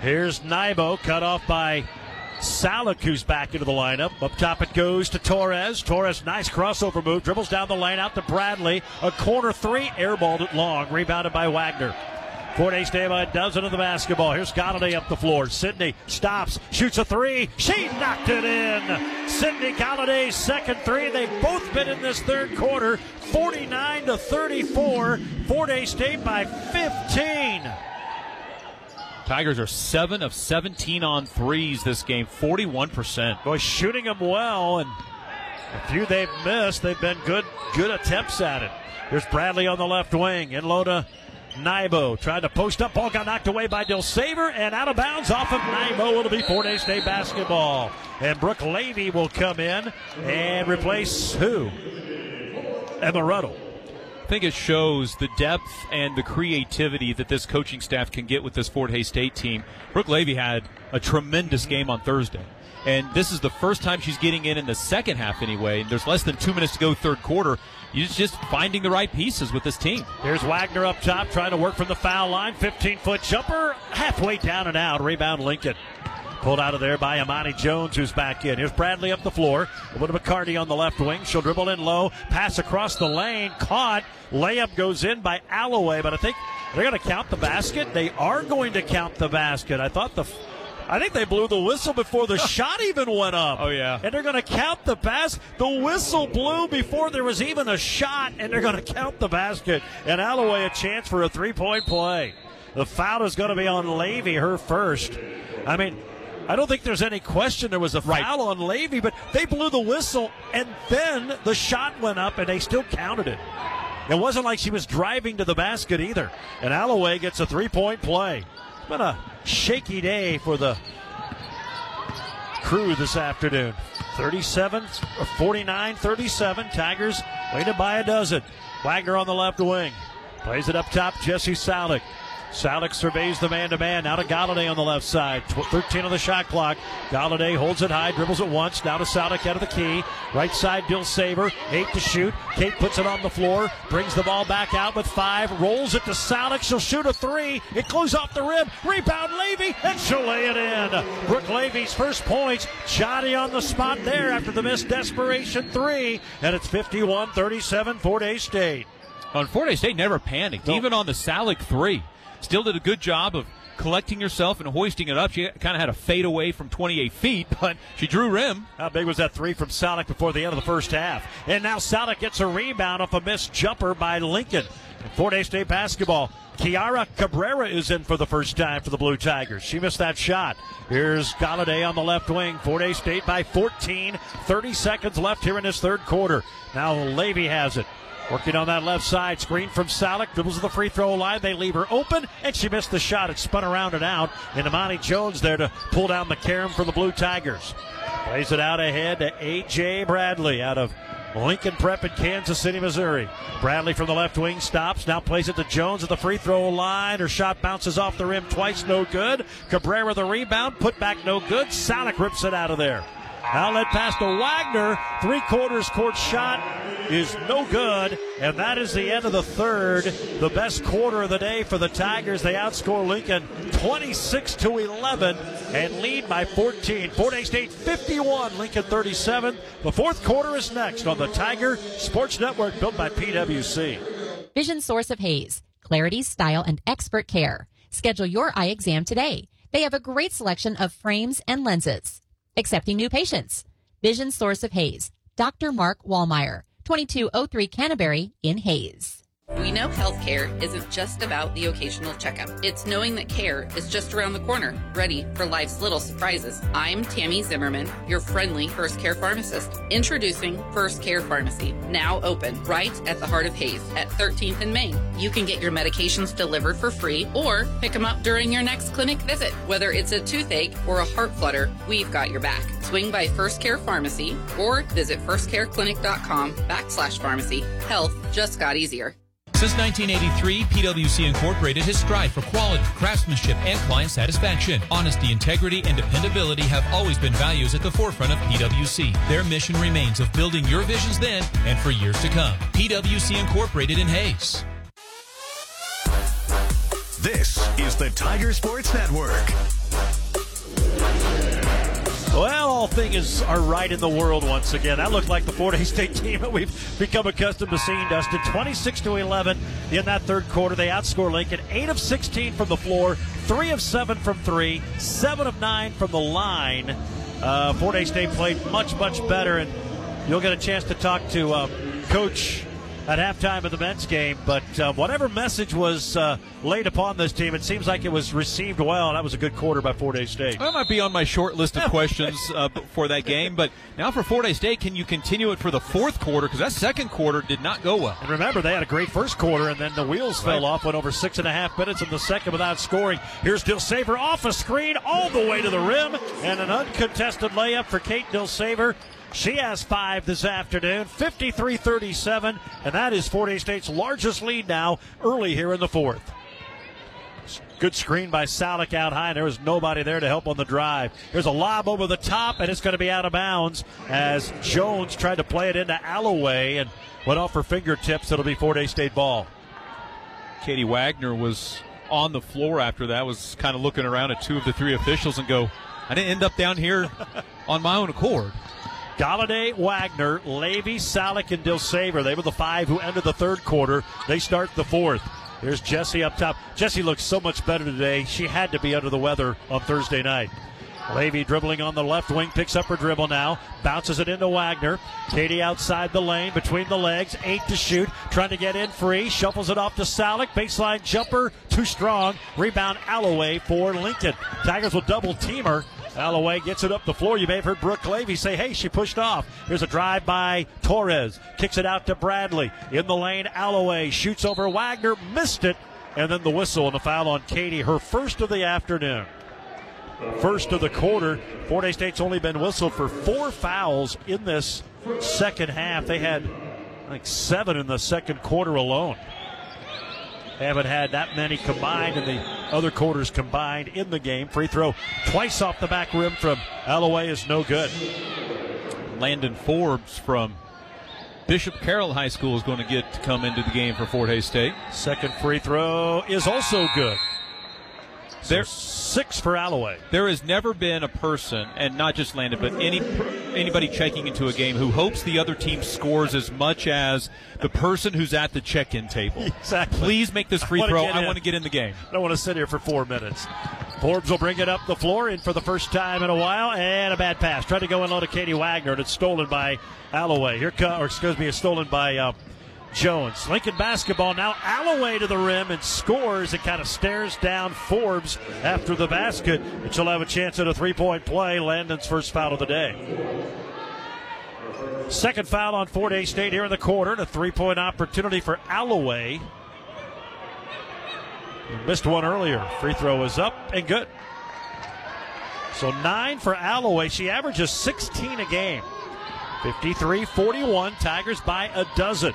S3: Here's Nybo, cut off by Salik, who's back into the lineup. Up top it goes to Torres. Torres, nice crossover move, dribbles down the lane out to Bradley. A corner three, airballed it long, rebounded by Wagner. Fort Hays State by a dozen of the basketball. Here's Galladay up the floor. Sydney stops, shoots a three. She knocked it in. Sydney Galladay's second three. They've both been in this third quarter. 49 to 34. Fort Hays State by 15.
S15: Tigers are seven of 17 on threes this game, 41%.
S3: Boy, shooting them well, and a few they've missed. They've been good, good attempts at it. Here's Bradley on the left wing. In low to Nybo. Tried to post up. Ball got knocked away by Dilsaver and out of bounds off of Nybo. It'll be Fort Hays State basketball. And Brooke Levy will come in and replace who? Emma Ruddle.
S15: I think it shows the depth and the creativity that this coaching staff can get with this Fort Hays State team. Brooke Levy had a tremendous mm-hmm. game on Thursday. And this is the first time she's getting in in the second half anyway. There's less than two minutes to go third quarter. You're just finding the right pieces with this team.
S3: Here's Wagner up top trying to work from the foul line. 15 foot jumper, halfway down and out. Rebound Lincoln. Pulled out of there by Amani Jones, who's back in. Here's Bradley up the floor. A little McCarty on the left wing. She'll dribble in low. Pass across the lane. Caught. Layup goes in by Alloway, but I think they're going to count the basket. They are going to count the basket. I thought the. I think they blew the whistle before the shot even went up.
S15: Oh, yeah.
S3: And they're going to count the pass. The whistle blew before there was even a shot, and they're going to count the basket. And Alloway a chance for a three point play. The foul is going to be on Levy, her first. I mean, I don't think there's any question there was a foul on Levy, but they blew the whistle, and then the shot went up, and they still counted it. It wasn't like she was driving to the basket either. And Alloway gets a three point play. It's been a shaky day for the crew this afternoon. 37, or 49 37. Tigers leading by a dozen. Wagner on the left wing. Plays it up top, Jesse Salik. Salik surveys the man to man. Now to Galladay on the left side. Tw- 13 on the shot clock. Galladay holds it high, dribbles it once. Now to Salik out of the key. Right side, Dilsaver. Eight to shoot. Kate puts it on the floor. Brings the ball back out with five. Rolls it to Salik. She'll shoot a three. It goes off the rim. Rebound Levy. And she'll lay it in. Brooke Levy's first points. Johnny on the spot there after the missed desperation three. And it's 51 37 Fort Hays State.
S15: On Fort Hays State never panicked, even on the Salik three. Still did a good job of collecting herself and hoisting it up. She kind of had a fade away from 28 feet, but she drew rim.
S3: How big was that three from Salik before the end of the first half? And now Salik gets a rebound off a missed jumper by Lincoln. In Fort Hays State basketball. Kiara Cabrera is in for the first time for the Blue Tigers. She missed that shot. Here's Galladay on the left wing. Fort Hays State by 14. 30 seconds left here in this third quarter. Now Levy has it. Working on that left side. Screen from Salik. Dribbles to the free throw line. They leave her open, and she missed the shot. It spun around and out. And Amani Jones there to pull down the carom for the Blue Tigers. Plays it out ahead to A.J. Bradley out of Lincoln Prep in Kansas City, Missouri. Bradley from the left wing stops. Now plays it to Jones at the free throw line. Her shot bounces off the rim twice, no good. Cabrera the rebound. Put back, no good. Salik rips it out of there. Outlet pass to Wagner. Three quarters court shot is no good. And that is the end of the third. The best quarter of the day for the Tigers. They outscore Lincoln 26 to 11 and lead by 14. Fort Hays State 51, Lincoln 37. The fourth quarter is next on the Tiger Sports Network built by PWC.
S34: Vision Source of Hays. Clarity, style, and expert care. Schedule your eye exam today. They have a great selection of frames and lenses. Accepting new patients. Vision Source of Hays. Dr. Mark Wallmeyer, 2203 Canterbury in Hays.
S46: We know healthcare isn't just about the occasional checkup. It's knowing that care is just around the corner, ready for life's little surprises. I'm Tammy Zimmerman, your friendly First Care pharmacist. Introducing First Care Pharmacy, now open right at the heart of Hays at 13th and Main. You can get your medications delivered for free or pick them up during your next clinic visit. Whether it's a toothache or a heart flutter, we've got your back. Swing by First Care Pharmacy or visit firstcareclinic.com backslash pharmacy. Health just got easier.
S47: Since 1983, PwC Incorporated has strived for quality, craftsmanship, and client satisfaction. Honesty, integrity, and dependability have always been values at the forefront of PwC. Their mission remains of building your visions then and for years to come. PwC Incorporated in Hays.
S2: This is the Tiger Sports Network.
S3: Well, all things are right in the world once again. That looked like the Hays State team that we've become accustomed to seeing, Dustin. 26 to 11 in that third quarter. They outscore Lincoln. 8 of 16 from the floor, 3 of 7 from 3, 7 of 9 from the line. Uh, Hays State played much, much better, and you'll get a chance to talk to uh, Coach at halftime of the men's game. But uh, whatever message was uh, laid upon this team, it seems like it was received well. That was a good quarter by Fort Hays State.
S15: That might be on my short list of questions uh, for that game. But now for Fort Hays State, can you continue it for the fourth quarter? Because that second quarter did not go well.
S3: And remember, they had a great first quarter, and then the wheels
S15: Right.
S3: fell off. Went over six and a half minutes in the second without scoring. Here's Dilsaver off a screen all the way to the rim, and an uncontested layup for Kate Dilsaver. She has five this afternoon, 53 37, and that is Fort Hays State's largest lead now early here in the fourth. Good screen by Salik out high. and There was nobody there to help on the drive. There's a lob over the top, and it's going to be out of bounds as Jones tried to play it into Alloway and went off her fingertips. It'll be Fort Hays State ball.
S15: Katie Wagner was on the floor after that, was kind of looking around at two of the three officials and go, I didn't end up down here on my own accord.
S3: Galladay, Wagner, Levy, Salik, and Dilsaver. They were the five who ended the third quarter. They start the fourth. Here's Jesse up top. Jesse looks so much better today. She had to be under the weather on Thursday night. Levy dribbling on the left wing, picks up her dribble now, bounces it into Wagner. Katie outside the lane, between the legs, eight to shoot, trying to get in free, shuffles it off to Salik, baseline jumper, too strong. Rebound Alloway for Lincoln. Tigers will double team her. Alloway gets it up the floor. You may have heard Brooke Levy say, hey, she pushed off. Here's a drive by Torres. Kicks it out to Bradley. In the lane, Alloway shoots over Wagner, missed it. And then the whistle and the foul on Katie, her first of the afternoon. First of the quarter. Fort Hays State's only been whistled for four fouls in this second half. They had like seven in the second quarter alone. Haven't had that many combined in the other quarters combined in the game. Free throw twice off the back rim from Alloway is no good.
S15: Landon Forbes from Bishop Carroll High School is going to get to come into the game for Fort Hays State.
S3: Second free throw is also good.
S15: There,
S3: six for Alloway.
S15: There has never been a person, and not just Landon, but any anybody checking into a game who hopes the other team scores as much as the person who's at the check-in table.
S3: Exactly.
S15: Please make this free
S3: I
S15: throw. I want to get in the game.
S3: I don't want to sit here for four minutes. Forbes will bring it up the floor in for the first time in a while, and a bad pass. Tried to go in low to Katie Wagner, and it's stolen by Alloway. Here come, or excuse me, it's stolen by uh, Jones. Lincoln basketball now. Alloway to the rim and scores. It kind of stares down Forbes after the basket, and she'll have a chance at a three-point play. Landon's first foul of the day. Second foul on Fort Hays State here in the quarter, and a three-point opportunity for Alloway. Missed one earlier. Free throw is up and good. So nine for Alloway. She averages 16 a game. 53 41. Tigers by a dozen.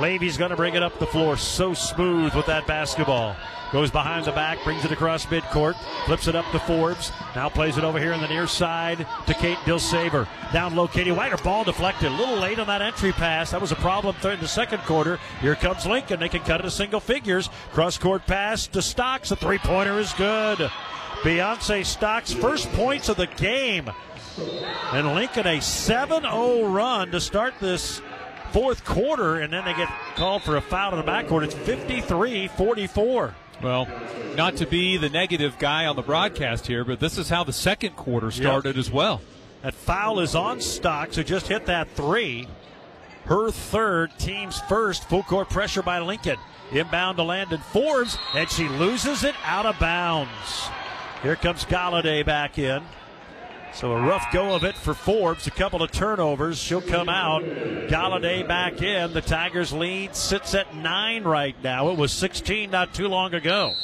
S3: Levy's going to bring it up the floor. So smooth with that basketball. Goes behind the back, brings it across midcourt, flips it up to Forbes. Now plays it over here on the near side to Kate Dilsaver. Down low, Katie White. Her ball deflected. A little late on that entry pass. That was a problem in the second quarter. Here comes Lincoln. They can cut it to single figures. Cross court pass to Stocks. The three pointer is good. Beyonce Stocks' first points of the game. And Lincoln a 7 0 run to start this fourth quarter, and then they get called for a foul in the backcourt. It's 53 44.
S15: Well, not to be the negative guy on the broadcast here, but this is how the second quarter started yep. as well.
S3: That foul is on stock, who just hit that three. Her third, team's first. Full court pressure by Lincoln. Inbound to Landon Forbes, and she loses it out of bounds. Here comes Galladay back in. So a rough go of it for Forbes. A couple of turnovers. She'll come out. Galladay back in. The Tigers lead sits at nine right now. It was 16 not too long ago.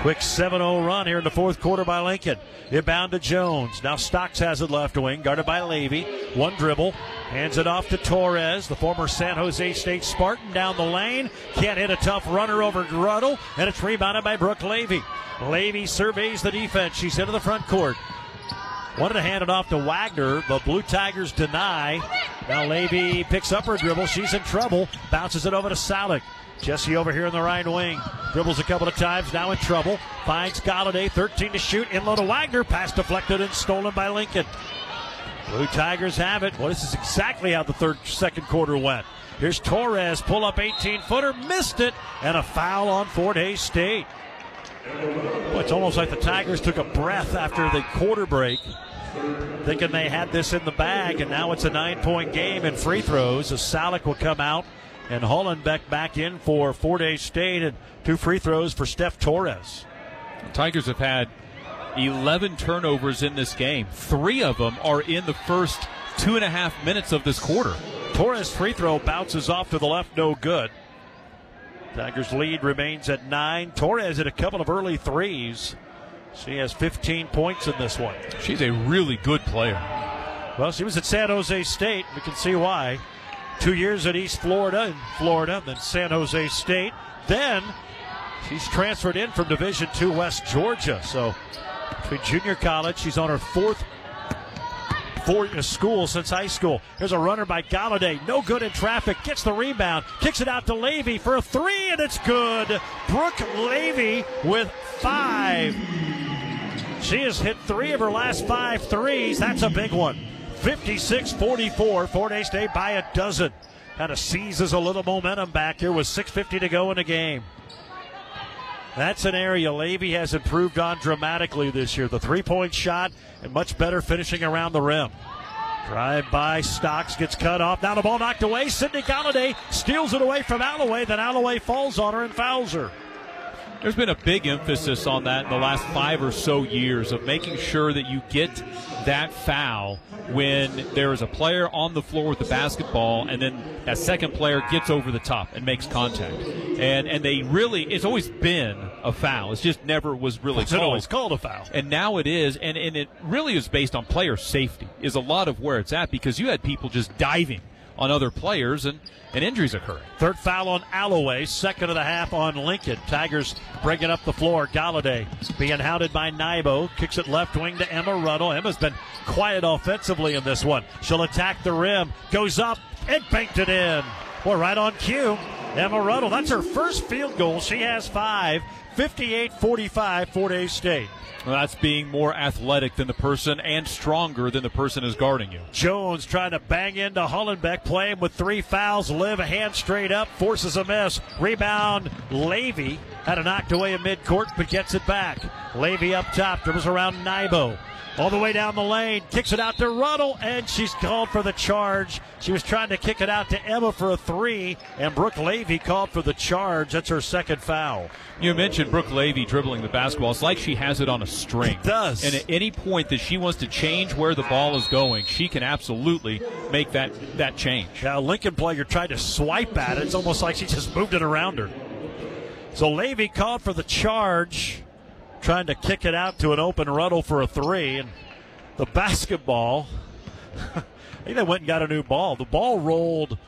S3: Quick 7 0 run here in the fourth quarter by Lincoln. Inbound to Jones. Now Stocks has it left wing, guarded by Levy. One dribble. Hands it off to Torres, the former San Jose State Spartan down the lane. Can't hit a tough runner over Ruddle, and it's rebounded by Brooke Levy. Levy surveys the defense. She's into the front court. Wanted to hand it off to Wagner. The Blue Tigers deny. Now Levy picks up her dribble. She's in trouble. Bounces it over to Salik. Jesse over here in the right wing. Dribbles a couple of times. Now in trouble. Finds Galladay. 13 to shoot. In low to Wagner. Pass deflected and stolen by Lincoln. Blue Tigers have it. Well, this is exactly how the third, second quarter went. Here's Torres. Pull up 18 footer. Missed it. And a foul on Fort Hays State. Well, it's almost like the Tigers took a breath after the quarter break, thinking they had this in the bag, and now it's a nine point game in free throws as Salik will come out and Hollenbeck back in for Fort Hays State and two free throws for Steph Torres.
S15: The Tigers have had 11 turnovers in this game. Three of them are in the first two and a half minutes of this quarter.
S3: Torres' free throw bounces off to the left, no good. Tigers lead remains at nine. Torres hit a couple of early threes. She has 15 points in this one.
S15: She's a really good player.
S3: Well, she was at San Jose State. We can see why. Two years at East Florida in Florida, then San Jose State. Then she's transferred in from Division Two West Georgia. So between junior college, she's on her fourth for school since high school. Here's a runner by Galladay. No good in traffic. Gets the rebound. Kicks it out to Levy for a three, and it's good. Brooke Levy with five. She has hit three of her last five threes. That's a big one. 56 44. Fort Hays State by a dozen. Kind of seizes a little momentum back here with 6.50 to go in the game. That's an area Levy has improved on dramatically this year. The three point shot and much better finishing around the rim. Drive by Stocks gets cut off. Now the ball knocked away. Sydney Galladay steals it away from Alloway. Then Alloway falls on her and fouls her.
S15: There's been a big emphasis on that in the last five or so years of making sure that you get that foul when there is a player on the floor with the basketball and then that second player gets over the top and makes contact. And and they really it's always been a foul. It's just never was really called.
S3: it's
S15: called.
S3: always called a foul.
S15: And now it is and, and it really is based on player safety is a lot of where it's at because you had people just diving on other players and, and injuries occurring.
S3: Third foul on Alloway, second of the half on Lincoln. Tigers breaking up the floor. Galladay being hounded by Nybo. Kicks it left wing to Emma Ruddle. Emma's been quiet offensively in this one. She'll attack the rim. Goes up and banked it in. Well, right on cue. Emma Ruddle. That's her first field goal. She has five. 58 45 Fort Hays State.
S15: Well, that's being more athletic than the person and stronger than the person is guarding you.
S3: Jones trying to bang into Hollenbeck, playing with three fouls. Live a hand straight up, forces a miss. Rebound, Levy had it knocked away in midcourt, but gets it back. Levy up top, dribbles around Nybo all the way down the lane, kicks it out to Ruddle, and she's called for the charge. She was trying to kick it out to Emma for a three, and Brooke Levy called for the charge. That's her second foul.
S15: You mentioned Brooke Levy dribbling the basketball. It's like she has it on a string.
S3: It does.
S15: And at any point that she wants to change where the ball is going, she can absolutely make that, that change.
S3: Now, Lincoln player tried to swipe at it. It's almost like she just moved it around her. So Levy called for the charge trying to kick it out to an open Ruddle for a three. And the basketball, I think they went and got a new ball. The ball rolled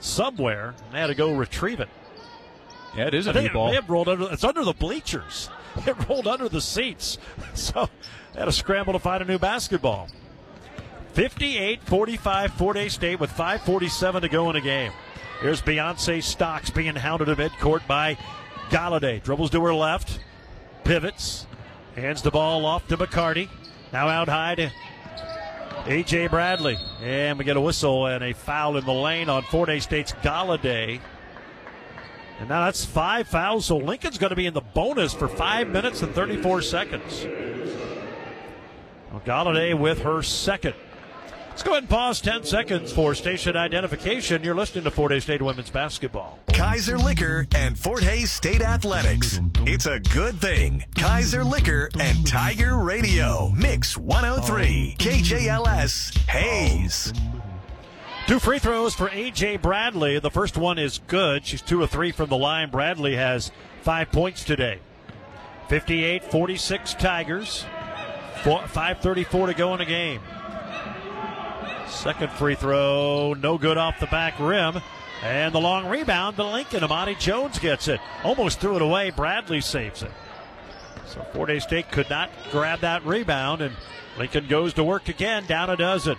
S3: somewhere, and they had to go retrieve it.
S48: Yeah, it is a
S3: I
S48: new
S3: it
S48: ball.
S3: may have rolled under. It's under the bleachers. It rolled under the seats, so they had to scramble to find a new basketball. 58-45 Fort Hays State with 5:47 to go in the game. Here's Beyonce Stocks being hounded at midcourt by Galladay. Dribbles to her left, pivots, hands the ball off to McCarty. Now out high to A.J. Bradley. And we get a whistle and a foul in the lane on Fort Hays State's Galladay. And now that's five fouls, so Lincoln's going to be in the bonus for five minutes and 34 seconds. Well, Galladay with her second. Let's go ahead and pause 10 seconds for station identification. You're listening to Fort Hays State Women's Basketball.
S2: Kaiser Liquor and Fort Hays State Athletics. It's a good thing. Kaiser Liquor and Tiger Radio. Mix 103. KJLS. Hays.
S3: Two free throws for A.J. Bradley. The first one is good. She's two or three from the line. Bradley has five points today. 58 46 Tigers. 5.34 to go in the game. Second free throw, no good off the back rim. And the long rebound to Lincoln. Amani Jones gets it. Almost threw it away. Bradley saves it. So Fort Hays State could not grab that rebound, and Lincoln goes to work again, down a dozen.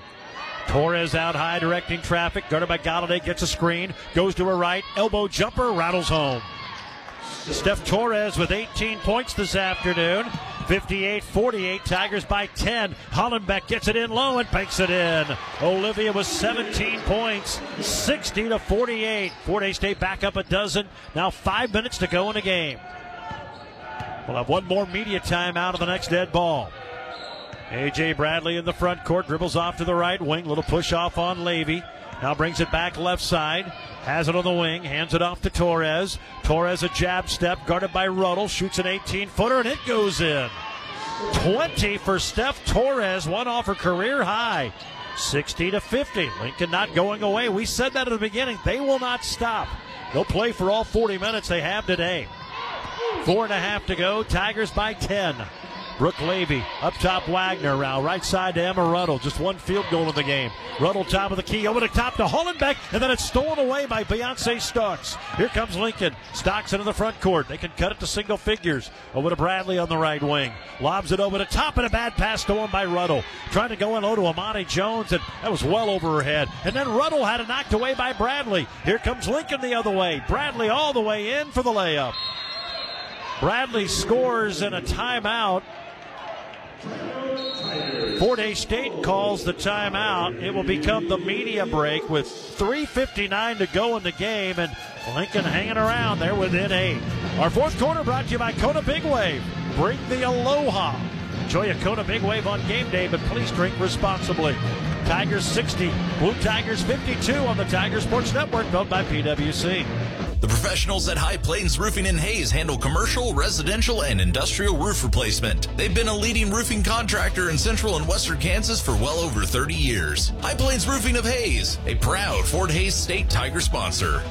S3: Torres out high, directing traffic. Guarded by Galladay, gets a screen, goes to her right, elbow jumper, rattles home. Steph Torres with 18 points this afternoon. 58 48, Tigers by 10. Hollenbeck gets it in low and banks it in. Olivia with 17 points, 60 to 48. Fort Hays State back up a dozen. Now five minutes to go in the game. We'll have one more media time out of the next dead ball. AJ Bradley in the front court dribbles off to the right wing. Little push off on Levy. Now brings it back left side. Has it on the wing. Hands it off to Torres. Torres a jab step guarded by Ruddle. Shoots an 18 footer and it goes in. 20 for Steph Torres. One off her career high. 60 to 50. Lincoln not going away. We said that at the beginning. They will not stop. They'll play for all 40 minutes they have today. Four and a half to go. Tigers by 10. Brooke Levy up top Wagner now right side to Emma Ruddle. Just one field goal in the game. Ruddle top of the key over the top to Hollenbeck and then it's stolen away by Beyonce Stocks here comes Lincoln. Stocks into the front court. They can cut it to single figures. Over to Bradley on the right wing. Lobs it over the top and a bad pass stolen by Ruddle. Trying to go in low to Amani Jones and that was well over her head. And then Ruddle had it knocked away by Bradley. Here comes Lincoln the other way. Bradley all the way in for the layup. Bradley scores in a timeout Fort Hays State calls the timeout. It will become the media break with 3.59 to go in the game, and Lincoln hanging around there within eight. Our fourth quarter brought to you by Kona Big Wave. Bring the aloha. Enjoy a Kona Big Wave on game day, but please drink responsibly. Tigers 60, Blue Tigers 52 on the Tiger Sports Network, built by PWC.
S49: The professionals at High Plains Roofing and Hays handle commercial, residential, and industrial roof replacement. They've been a leading roofing contractor in central and western Kansas for well over 30 years. High Plains Roofing of Hays, a proud Fort Hays State Tiger sponsor.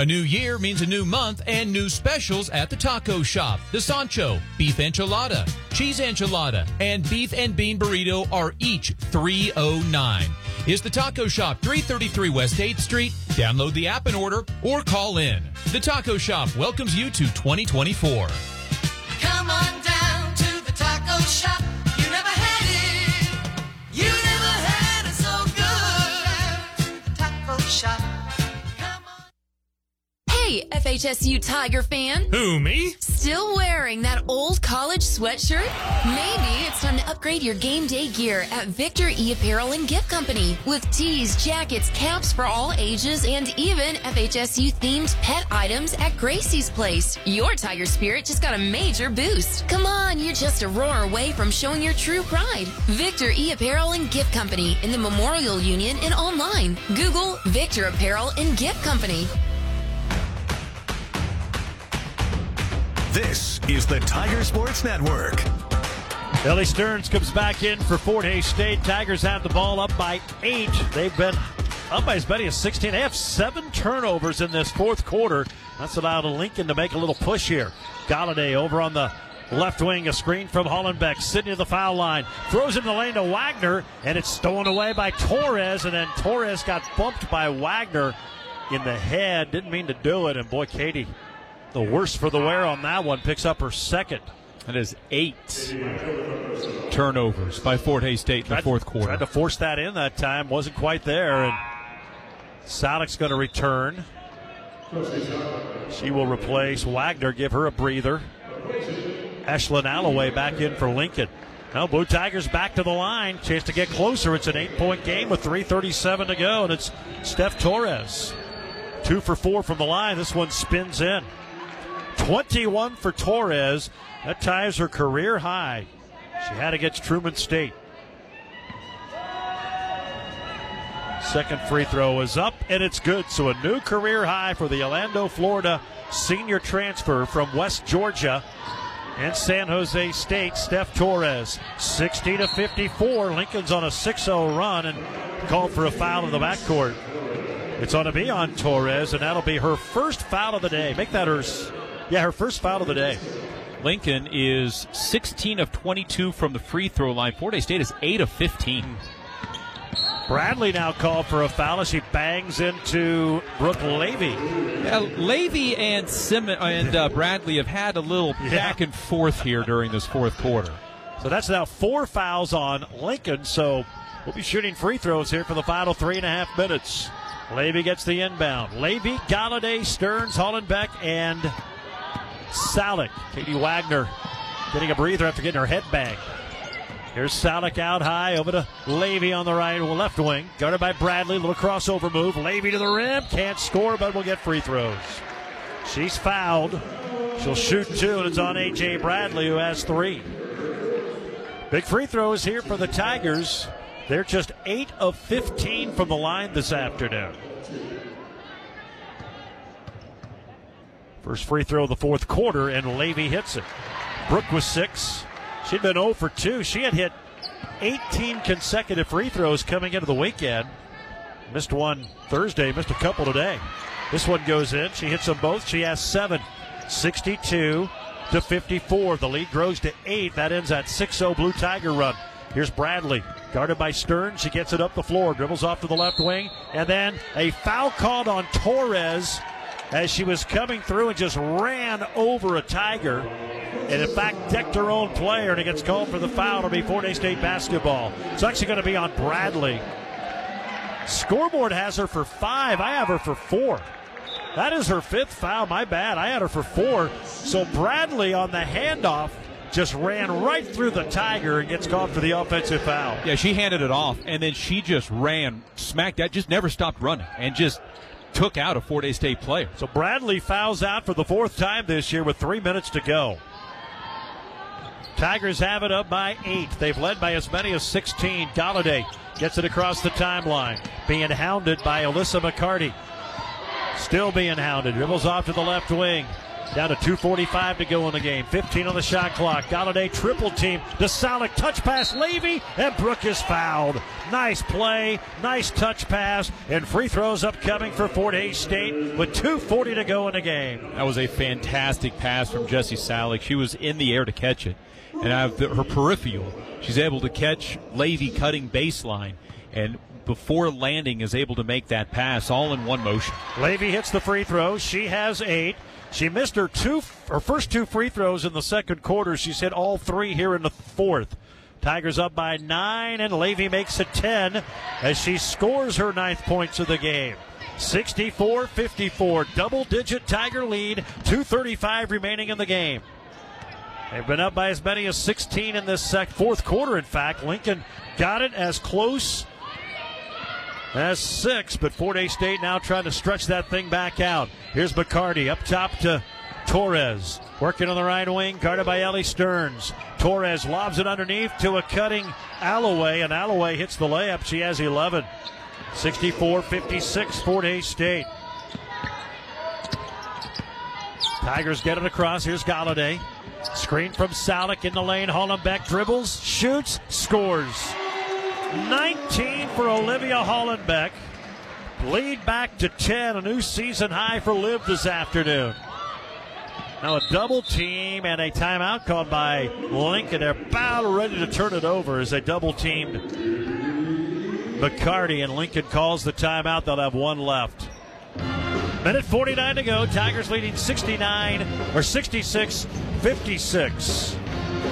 S15: A new year means a new month and new specials at the taco shop. The Sancho, beef enchilada, cheese enchilada, and beef and bean burrito are each 309. Is the taco shop 333 West 8th Street? Download the app and order or call in. The taco shop welcomes you to 2024.
S50: Come on down
S9: FHSU Tiger fan.
S49: Who, me?
S9: Still wearing that old college sweatshirt? Maybe it's time to upgrade your game day gear at Victor E Apparel and Gift Company with tees, jackets, caps for all ages, and even FHSU themed pet items at Gracie's Place. Your Tiger spirit just got a major boost. Come on, you're just a roar away from showing your true pride. Victor E Apparel and Gift Company in the Memorial Union and online. Google Victor Apparel and Gift Company.
S2: This is the Tiger Sports Network.
S3: Ellie Stearns comes back in for Fort Hays State. Tigers have the ball up by eight. They've been up by as many as 16. They have seven turnovers in this fourth quarter. That's allowed Lincoln to make a little push here. Galladay over on the Left wing, a screen from Hollenbeck. Sydney to the foul line. Throws in the lane to Wagner, and it's stolen away by Torres. And then Torres got bumped by Wagner in the head. Didn't mean to do it. And boy, Katie, the worst for the wear on that one. Picks up her second.
S15: That is eight turnovers by Fort Hays State in the fourth quarter.
S3: Tried to force that in that time. Wasn't quite there. And Salik's going to return. She will replace Wagner, give her a breather. Ashlyn Alloway back in for Lincoln. Now Blue Tigers back to the line. Chance to get closer. It's an eight-point game with 3:37 to go, and it's Steph Torres, two for four from the line. This one spins in. 21 for Torres. That ties her career high. She had against Truman State. Second free throw is up and it's good. So a new career high for the Orlando, Florida senior transfer from West Georgia and San Jose State, Steph Torres. 60 to 54. Lincoln's on a 6 0 run and called for a foul in the backcourt. It's on to be on Torres, and that'll be her first foul of the day. Make that her, yeah, her first foul of the day.
S15: Lincoln is 16 of 22 from the free throw line. Fort Hays State is 8 of 15.
S3: Bradley now called for a foul as she bangs into Brooke Levy.
S15: Yeah, Levy and Sim- and uh, Bradley have had a little
S3: Yeah.
S15: back and forth here during this fourth quarter.
S3: So that's now four fouls on Lincoln. So we'll be shooting free throws here for the final three and a half minutes. Levy gets the inbound. Levy, Galladay, Stearns, Hollenbeck, and Salik. Katie Wagner getting a breather after getting her head banged. Here's Salik out high over to Levy on the right left wing. Guarded by Bradley. Little crossover move. Levy to the rim. Can't score, but will get free throws. She's fouled. She'll shoot two, and it's on A.J. Bradley, who has three. Big free throws here for the Tigers. They're just 8 of 15 from the line this afternoon. First free throw of the fourth quarter, and Levy hits it. Brooke was six. She'd been 0 for 2. She had hit 18 consecutive free throws coming into the weekend. Missed one Thursday, missed a couple today. This one goes in. She hits them both. She has seven. 62 to 54. The lead grows to eight. That ends that 6 0 Blue Tiger run. Here's Bradley, guarded by Stern. She gets it up the floor, dribbles off to the left wing, and then a foul called on Torres as she was coming through and just ran over a Tiger. And in fact, decked her own player, and it gets called for the foul to be Fort Hays State basketball. It's actually going to be on Bradley. Scoreboard has her for five. I have her for four. That is her fifth foul. My bad. I had her for four. So Bradley on the handoff just ran right through the Tiger and gets called for the offensive foul.
S15: Yeah, she handed it off, and then she just ran, smacked that, just never stopped running, and just took out a Fort Hays State player.
S3: So Bradley fouls out for the fourth time this year with three minutes to go. Tigers have it up by eight. They've led by as many as 16. Galladay gets it across the timeline, being hounded by Alyssa McCarty. Still being hounded. Dribbles off to the left wing. Down to 2.45 to go in the game. 15 on the shot clock. Galladay triple team. DeSalic touch pass. Levy and Brooke is fouled. Nice play. Nice touch pass. And free throws upcoming for Fort Hays State with 2.40 to go in the game.
S15: That was a fantastic pass from Jesse Salick. She was in the air to catch it. And of the, her peripheral, she's able to catch Levy cutting baseline. And before landing, is able to make that pass all in one motion.
S3: Levy hits the free throw. She has eight. She missed her two, her first two free throws in the second quarter. She's hit all three here in the fourth. Tigers up by nine, and Levy makes it 10 as she scores her ninth points of the game. 64 54, double digit Tiger lead, 2.35 remaining in the game. They've been up by as many as 16 in this sec- fourth quarter, in fact. Lincoln got it as close as six, but Fort Hays State now trying to stretch that thing back out. Here's McCarty up top to Torres. Working on the right wing, guarded by Ellie Stearns. Torres lobs it underneath to a cutting Alloway, and Alloway hits the layup. She has 11. 64 56, Fort Hays State. Tigers get it across. Here's Galladay. Screen from Salick in the lane. Hollenbeck dribbles, shoots, scores. 19 for Olivia Hollenbeck. Lead back to 10, a new season high for Liv this afternoon. Now a double team and a timeout called by Lincoln. They're about ready to turn it over as they double teamed McCarty and Lincoln calls the timeout. They'll have one left. Minute 49 to go. Tigers leading 69 or 66 56.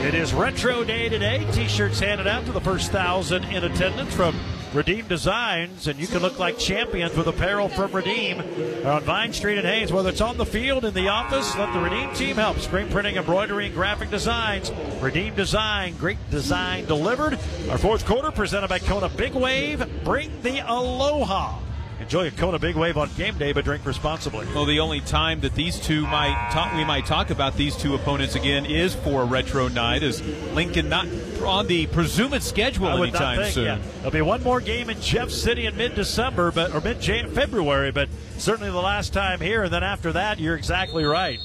S3: It is retro day today. T-shirts handed out to the first thousand in attendance from Redeem Designs, and you can look like champions with apparel from Redeem on Vine Street in Hays. Whether it's on the field, in the office, let the Redeem team help. Screen printing, embroidery, and graphic designs. Redeem Design, great design delivered. Our fourth quarter presented by Kona Big Wave. Bring the aloha. Enjoy a Kona Big Wave on game day, but drink responsibly.
S15: Well, the only time that these two might talk, we might talk about these two opponents again is for retro night. Is Lincoln not on the presumed schedule anytime
S3: think,
S15: soon?
S3: yeah. There'll be one more game in Jeff City in mid-December, but or mid-February, but certainly the last time here. And then after that, you're exactly right.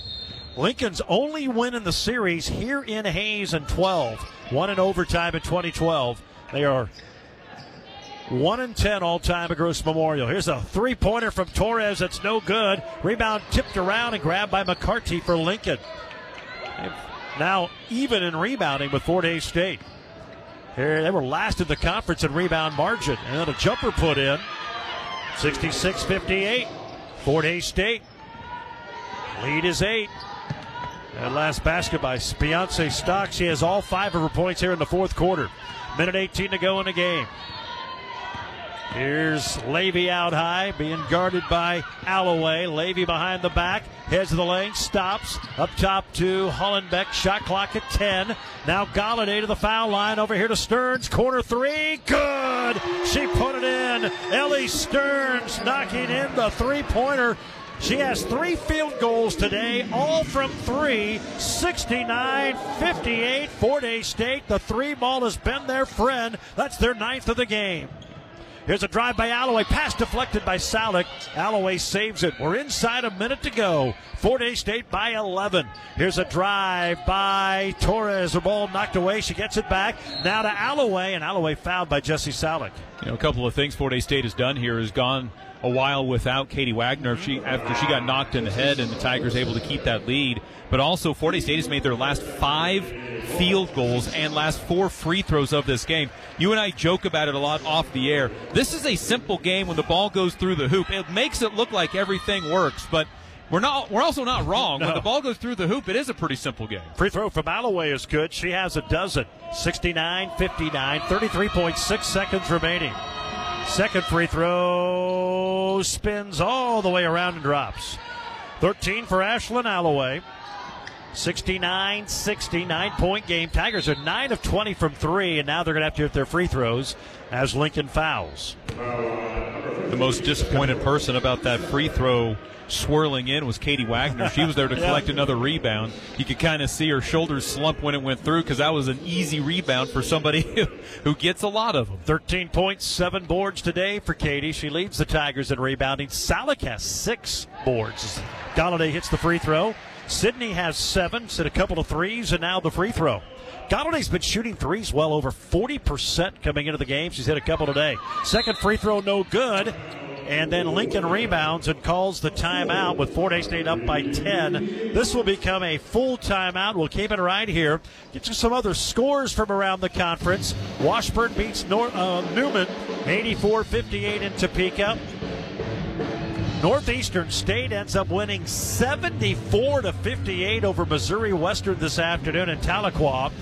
S3: Lincoln's only win in the series here in Hays in 12, one in overtime in 2012. They are one and ten all time at Gross Memorial. Here's a three pointer from Torres that's no good. Rebound tipped around and grabbed by McCarty for Lincoln. Now even in rebounding with Fort Hays State. Here they were last in the conference in rebound margin, and then a jumper put in. 66-58. Fort Hays State. Lead is eight. That last basket by Beyonce Stock. She has all five of her points here in the fourth quarter. Minute 18 to go in the game. Here's Levy out high, being guarded by Alloway. Levy behind the back, heads of the lane, stops. Up top to Hollenbeck, shot clock at 10. Now Galladay to the foul line, over here to Stearns. Corner three, good! She put it in. Ellie Stearns knocking in the three pointer. She has three field goals today, all from three. 69 58. Fort Hays State. The three ball has been their friend. That's their ninth of the game. Here's a drive by Alloway. Pass deflected by Salick. Alloway saves it. We're inside a minute to go. Fort Hays State by 11. Here's a drive by Torres. The ball knocked away. She gets it back. Now to Alloway, and Alloway fouled by Jesse Salick.
S15: You know, a couple of things Fort Hays State has done here is gone a while without Katie Wagner. She after she got knocked in the head, and the Tigers able to keep that lead. But also, Fort Hays State has made their last five field goals and last four free throws of this game. You and I joke about it a lot off the air. This is a simple game when the ball goes through the hoop. It makes it look like everything works, but. We're not. We're also not wrong. When the ball goes through the hoop, it is a pretty simple game.
S3: Free throw from Alloway is good. She has a dozen. 69 59, 33.6 seconds remaining. Second free throw spins all the way around and drops. 13 for Ashlyn Alloway. 69 60, nine point game. Tigers are 9 of 20 from three, and now they're going to have to hit their free throws as Lincoln fouls.
S15: The most disappointed person about that free throw swirling in was Katie Wagner. She was there to
S3: Yeah.
S15: collect another rebound. You could kind of see her shoulders slump when it went through because that was an easy rebound for somebody who gets a lot of them.
S3: 13 points, seven boards today for Katie. She leads the Tigers in rebounding. Salick has six boards. Galladay hits the free throw. Sydney has seven, hit a couple of threes, and now the free throw. Galladay's been shooting threes well over 40% coming into the game. She's hit a couple today. Second free throw, no good. And then Lincoln rebounds and calls the timeout with Fort Hays State up by 10. This will become a full timeout. We'll keep it right here. Get you some other scores from around the conference. Washburn beats uh, Newman 84 58 in Topeka. Northeastern State ends up winning 74 to 58 over Missouri Western this afternoon in Tahlequah.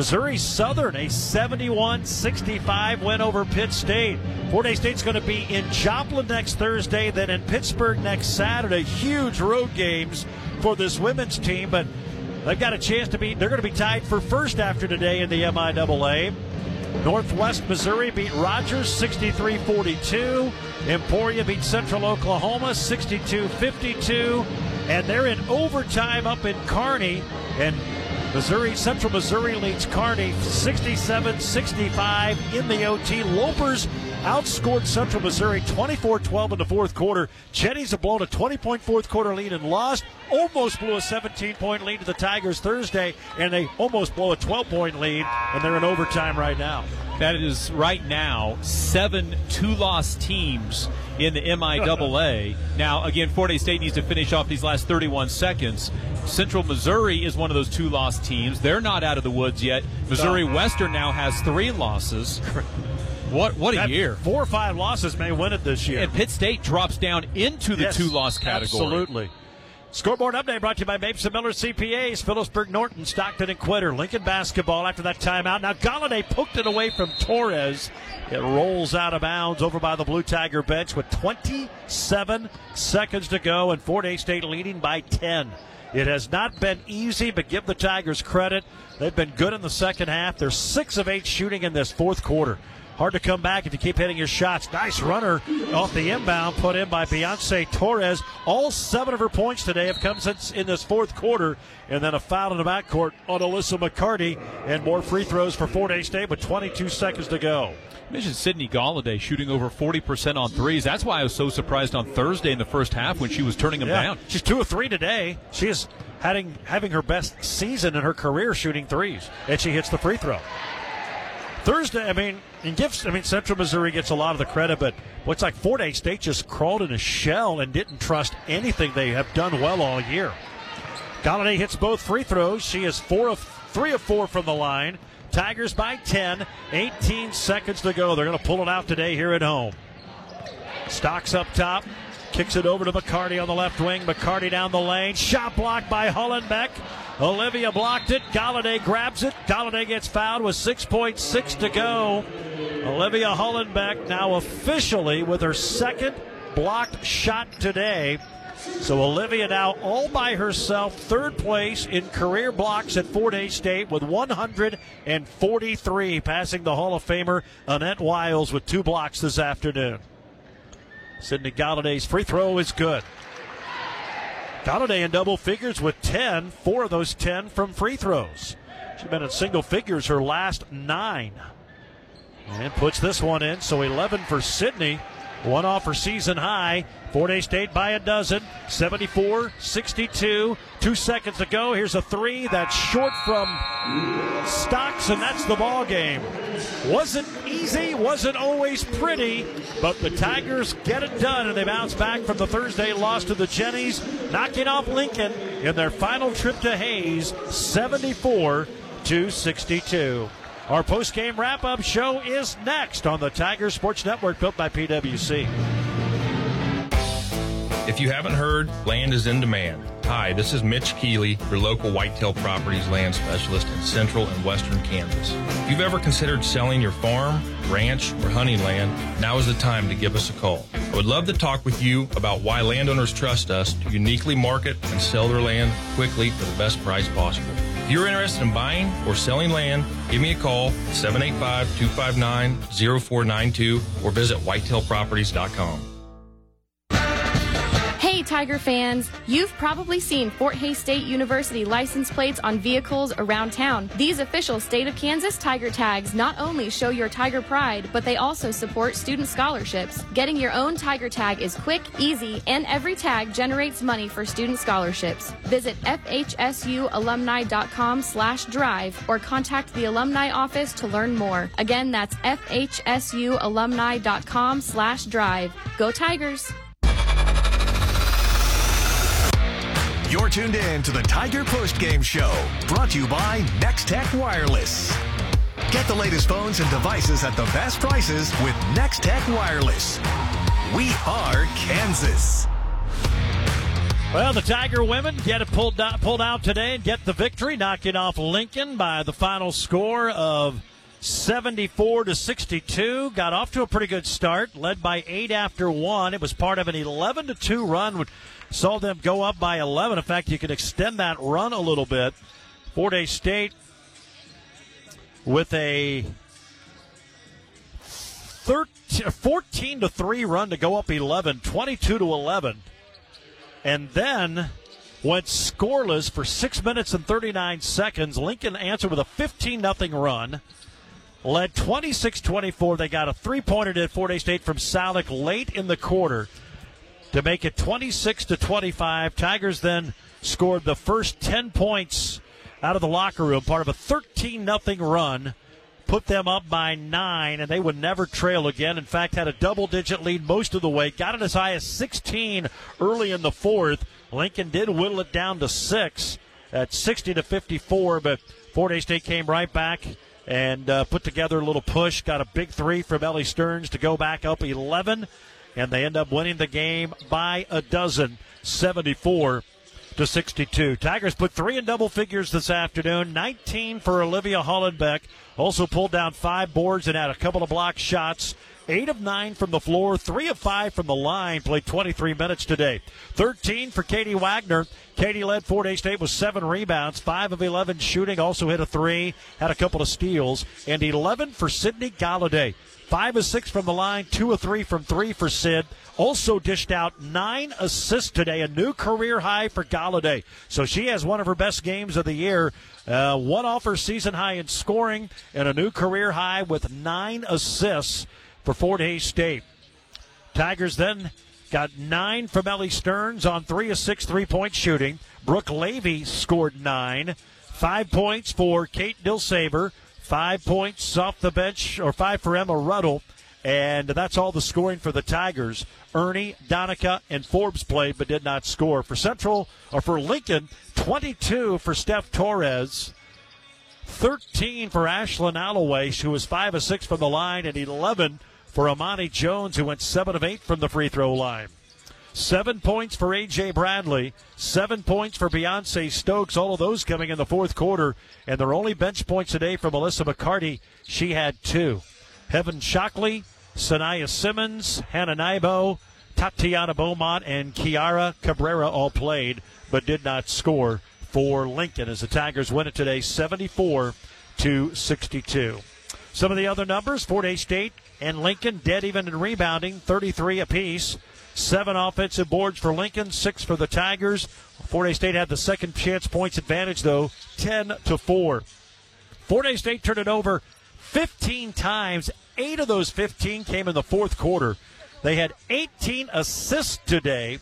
S3: Missouri Southern, a 71 65 win over Pitt State. Fort Hays State's going to be in Joplin next Thursday, then in Pittsburgh next Saturday. Huge road games for this women's team, but they've got a chance to be, they're going to be tied for first after today in the MIAA. Northwest Missouri beat Rogers 63 42. Emporia beat Central Oklahoma 62 52. And they're in overtime up in Kearney. And Missouri, Central Missouri leads Kearney 67 65 in the OT. Lopers outscored Central Missouri 24-12 in the fourth quarter. Jennies have blown a 20-point fourth quarter lead and lost. Almost blew a 17-point lead to the Tigers Thursday, and they almost blow a 12-point lead, and they're in overtime right now.
S15: That is right now seven two-loss teams in the MIAA. now, again, Fort Hays State needs to finish off these last 31 seconds. Central Missouri is one of those two-loss teams. They're not out of the woods yet. Missouri Western now has three losses. What what a year!
S3: Four or five losses may win it this year.
S15: And Pitt State drops down into the
S3: Yes,
S15: two-loss category.
S3: Absolutely. Scoreboard update brought to you by Mapes and Miller CPAs, Phillipsburg, Norton, Stockton, and Quinter. Lincoln basketball after that timeout. Now Galladay poked it away from Torres. It rolls out of bounds over by the Blue Tiger bench with 27 seconds to go, and Fort Hays State leading by 10. It has not been easy, but give the Tigers credit. They've been good in the second half. They're six of eight shooting in this fourth quarter. Hard to come back if you keep hitting your shots. Nice runner off the inbound put in by Beyonce Torres. All seven of her points today have come since in this fourth quarter. And then a foul in the backcourt on Alyssa McCarty. And more free throws for Fort Hays State with 22 seconds to go.
S15: Mentioned Sydney Galladay shooting over 40% on threes. That's why I was so surprised on Thursday in the first half when she was turning them
S3: Yeah,
S15: down.
S3: She's two of three today. She is having having her best season in her career shooting threes, and she hits the free throw. Thursday, I mean, and gives. I mean, Central Missouri gets a lot of the credit, but what's like Fort Hays State just crawled in a shell and didn't trust anything they have done well all year. Galladay hits both free throws. She is four of three of four from the line. Tigers by 10. 18 seconds to go. They're going to pull it out today here at home. Stocks up top. Kicks it over to McCarty on the left wing. McCarty down the lane. Shot blocked by Hollenbeck. Olivia blocked it. Galladay grabs it. Galladay gets fouled with 6.6 to go. Olivia Hollenbeck now officially with her second blocked shot today. So Olivia now all by herself, third place in career blocks at Fort Hays State with 143, passing the Hall of Famer Annette Wiles with two blocks this afternoon. Sydney Galladay's free throw is good. Galladay in double figures with 10, four of those 10 from free throws. She's been in single figures her last nine. And puts this one in, so 11 for Sydney. One off her season high. Fort Hays State by a dozen. 74 62. Two seconds to go. Here's a three that's short from Stocks, and that's the ball game. Wasn't easy, wasn't always pretty, but the Tigers get it done, and they bounce back from the Thursday loss to the Jennies, knocking off Lincoln in their final trip to Hays, 74 to 62. Our post-game wrap-up show is next on the Tiger Sports Network, built by PwC.
S51: If you haven't heard, land is in demand. Hi, this is Mitch Keeley, your local whitetail properties land specialist in central and western Kansas. If you've ever considered selling your farm, ranch, or hunting land, now is the time to give us a call. I would love to talk with you about why landowners trust us to uniquely market and sell their land quickly for the best price possible. If you're interested in buying or selling land, give me a call 785-259-0492 or visit whitetailproperties.com.
S45: Tiger fans! You've probably seen Fort Hays State University license plates on vehicles around town. These official state of Kansas Tiger tags not only show your Tiger pride, but they also support student scholarships. Getting your own Tiger tag is quick, easy, and every tag generates money for student scholarships. Visit fhsualumni.com slash drive or contact the alumni office to learn more. Again, that's fhsualumni.com slash drive. Go Tigers!
S2: You're tuned in to the Tiger Post Game Show, brought to you by Nex-Tech Wireless. Get the latest phones and devices at the best prices with Nex-Tech Wireless. We are Kansas.
S3: Well, the Tiger women get it pulled out, pulled out today and get the victory, knocking off Lincoln by the final score of 74 to 62. Got off to a pretty good start, led by eight after one. It was part of an 11 to two run, which saw them go up by 11. In fact, you can extend that run a little bit. Fort Hays State with a 13, 14 to 3 run to go up 11, 22 to 11 and then went scoreless for six minutes and 39 seconds. Lincoln answered with a 15 0 run. led 26 24. They got a three pointer at Fort Hays State from Salick late in the quarter to make it 26 to 25. Tigers then scored the first 10 points out of the locker room, part of a 13 0 run. Put them up by nine, and they would never trail again. In fact, had a double digit lead most of the way. Got it as high as 16 early in the fourth. Lincoln did whittle it down to six at 60 to 54, but Fort Hays State came right back and uh, put together a little push. Got a big three from Ellie Stearns to go back up 11, and they end up winning the game by a dozen, 74 to 62. Tigers put three in double figures this afternoon. 19 for Olivia Hollenbeck. Also pulled down five boards and had a couple of block shots. Eight of nine from the floor, three of five from the line. Played 23 minutes today. 13 for Katie Wagner. Katie led Fort Hays State with seven rebounds, five of 11 shooting. Also hit a three, had a couple of steals, and 11 for Sydney Galladay. Five of six from the line, two of three from three for Sid. Also dished out nine assists today, a new career high for Galladay. So she has one of her best games of the year. Uh, one off her season high in scoring and a new career high with nine assists for Fort Hays State. Tigers then got nine from Ellie Stearns on three of six three point shooting. Brooke Levy scored nine. Five points for Kate Dilsaver. Five points off the bench, or five for Emma Ruddle. And that's all the scoring for the Tigers. Ernie, Donica, and Forbes played but did not score. For Central, or for Lincoln, 22 for Steph Torres. 13 for Ashlyn Alloway, who was 5 of 6 from the line, and 11 for Amani Jones, who went 7 of 8 from the free throw line. Seven points for A.J. Bradley, seven points for Beyonce Stokes, all of those coming in the fourth quarter. And their only bench points today for Melissa McCarty. She had two. Heaven Shockley, Sanaya Simmons, Hannah Nybo, Tatiana Beaumont, and Kiara Cabrera all played, but did not score for Lincoln as the Tigers win it today 74 to 62. Some of the other numbers Fort Hays State and Lincoln dead even in rebounding, 33 apiece. Seven offensive boards for Lincoln, six for the Tigers. Fort State had the second chance points advantage, though, 10 to 4. Fort State turned it over 15 times. Eight of those 15 came in the fourth quarter. They had 18 assists today.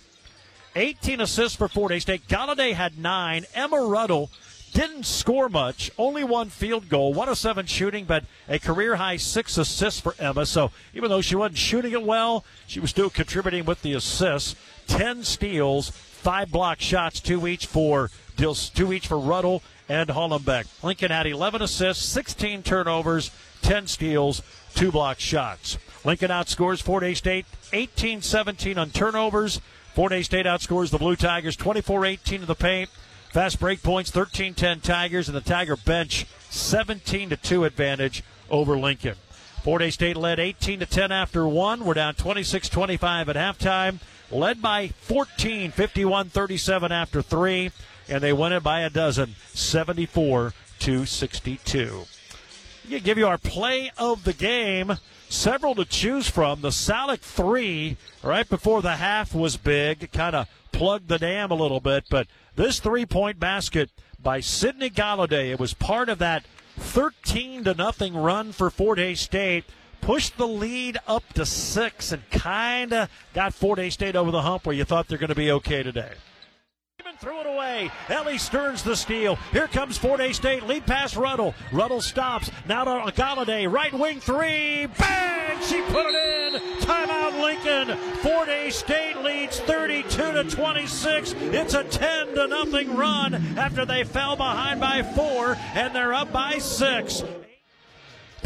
S3: 18 assists for Fort State. Galladay had nine. Emma Ruddle didn't score much, only one field goal, one of seven shooting, but a career high six assists for Emma. So even though she wasn't shooting it well, she was still contributing with the assists. Ten steals, five block shots, two each for two each for Ruddle and Hollenbeck. Lincoln had 11 assists, 16 turnovers, 10 steals, two block shots. Lincoln outscores Fort Hays State 18-17 on turnovers. Fort Hays State outscores the Blue Tigers 24-18 in the paint. Fast break points 13-10 Tigers and the Tiger bench 17 2 advantage over Lincoln. Fort Hays State led 18 10 after 1. We're down 26-25 at halftime. Led by 14, 51-37 after 3 and they win it by a dozen 74 to 62. You give you our play of the game. Several to choose from. The Salick three right before the half was big, kind of plugged the dam a little bit, but this three point basket by Sydney Galladay, it was part of that 13 to nothing run for Fort Hays State. Pushed the lead up to six and kind of got Fort Hays State over the hump where you thought they're going to be okay today threw it away. Ellie Stearns the steal. Here comes Fort Hays State. Lead pass Ruddle. Ruddle stops. Now to Galladay. Right wing three. Bang! She put it in. Timeout Lincoln. Fort Hays State leads 32 to 26. It's a 10 to nothing run after they fell behind by four and they're up by six.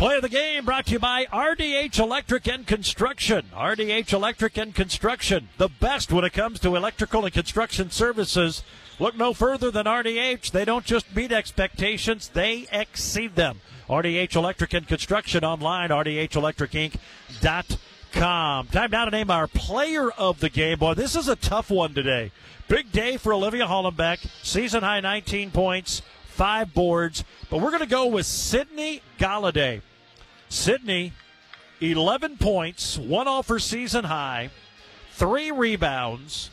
S3: Play of the game brought to you by RDH Electric and Construction. RDH Electric and Construction, the best when it comes to electrical and construction services. Look no further than RDH. They don't just meet expectations, they exceed them. RDH Electric and Construction online, rdhelectricinc.com. Time now to name our player of the game. Boy, this is a tough one today. Big day for Olivia Hollenbeck. Season high 19 points, five boards. But we're going to go with Sydney Galladay. Sydney, 11 points, one off her season high, three rebounds,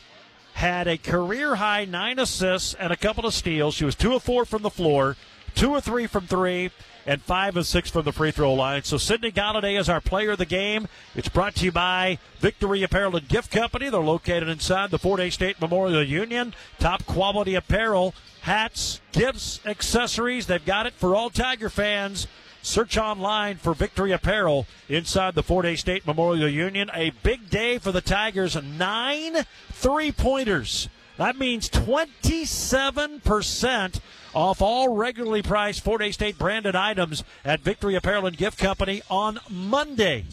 S3: had a career high nine assists and a couple of steals. She was two of four from the floor, two of three from three, and five of six from the free throw line. So Sydney Galladay is our player of the game. It's brought to you by Victory Apparel and Gift Company. They're located inside the Fort Hays State Memorial Union. Top quality apparel, hats, gifts, accessories. They've got it for all Tiger fans. Search online for Victory Apparel inside the Fort Hays State Memorial Union. A big day for the Tigers. Nine three pointers. That means 27% off all regularly priced Fort Hays State branded items at Victory Apparel and Gift Company on Monday,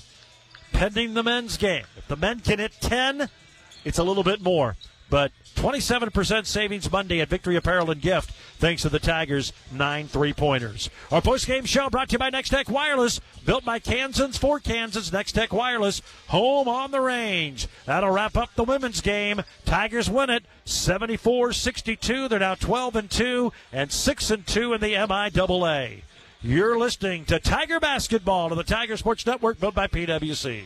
S3: pending the men's game. If the men can hit 10, it's a little bit more. But 27% savings Monday at Victory Apparel and Gift, thanks to the Tigers' nine three pointers. Our post-game show brought to you by Nex-Tech Wireless, built by Kansans for Kansas. Nex-Tech Wireless, home on the range. That'll wrap up the women's game. Tigers win it 74-62. They're now 12 and 2 and 6 and 2 in the MIAA. You're listening to Tiger Basketball to the Tiger Sports Network, built by PWC.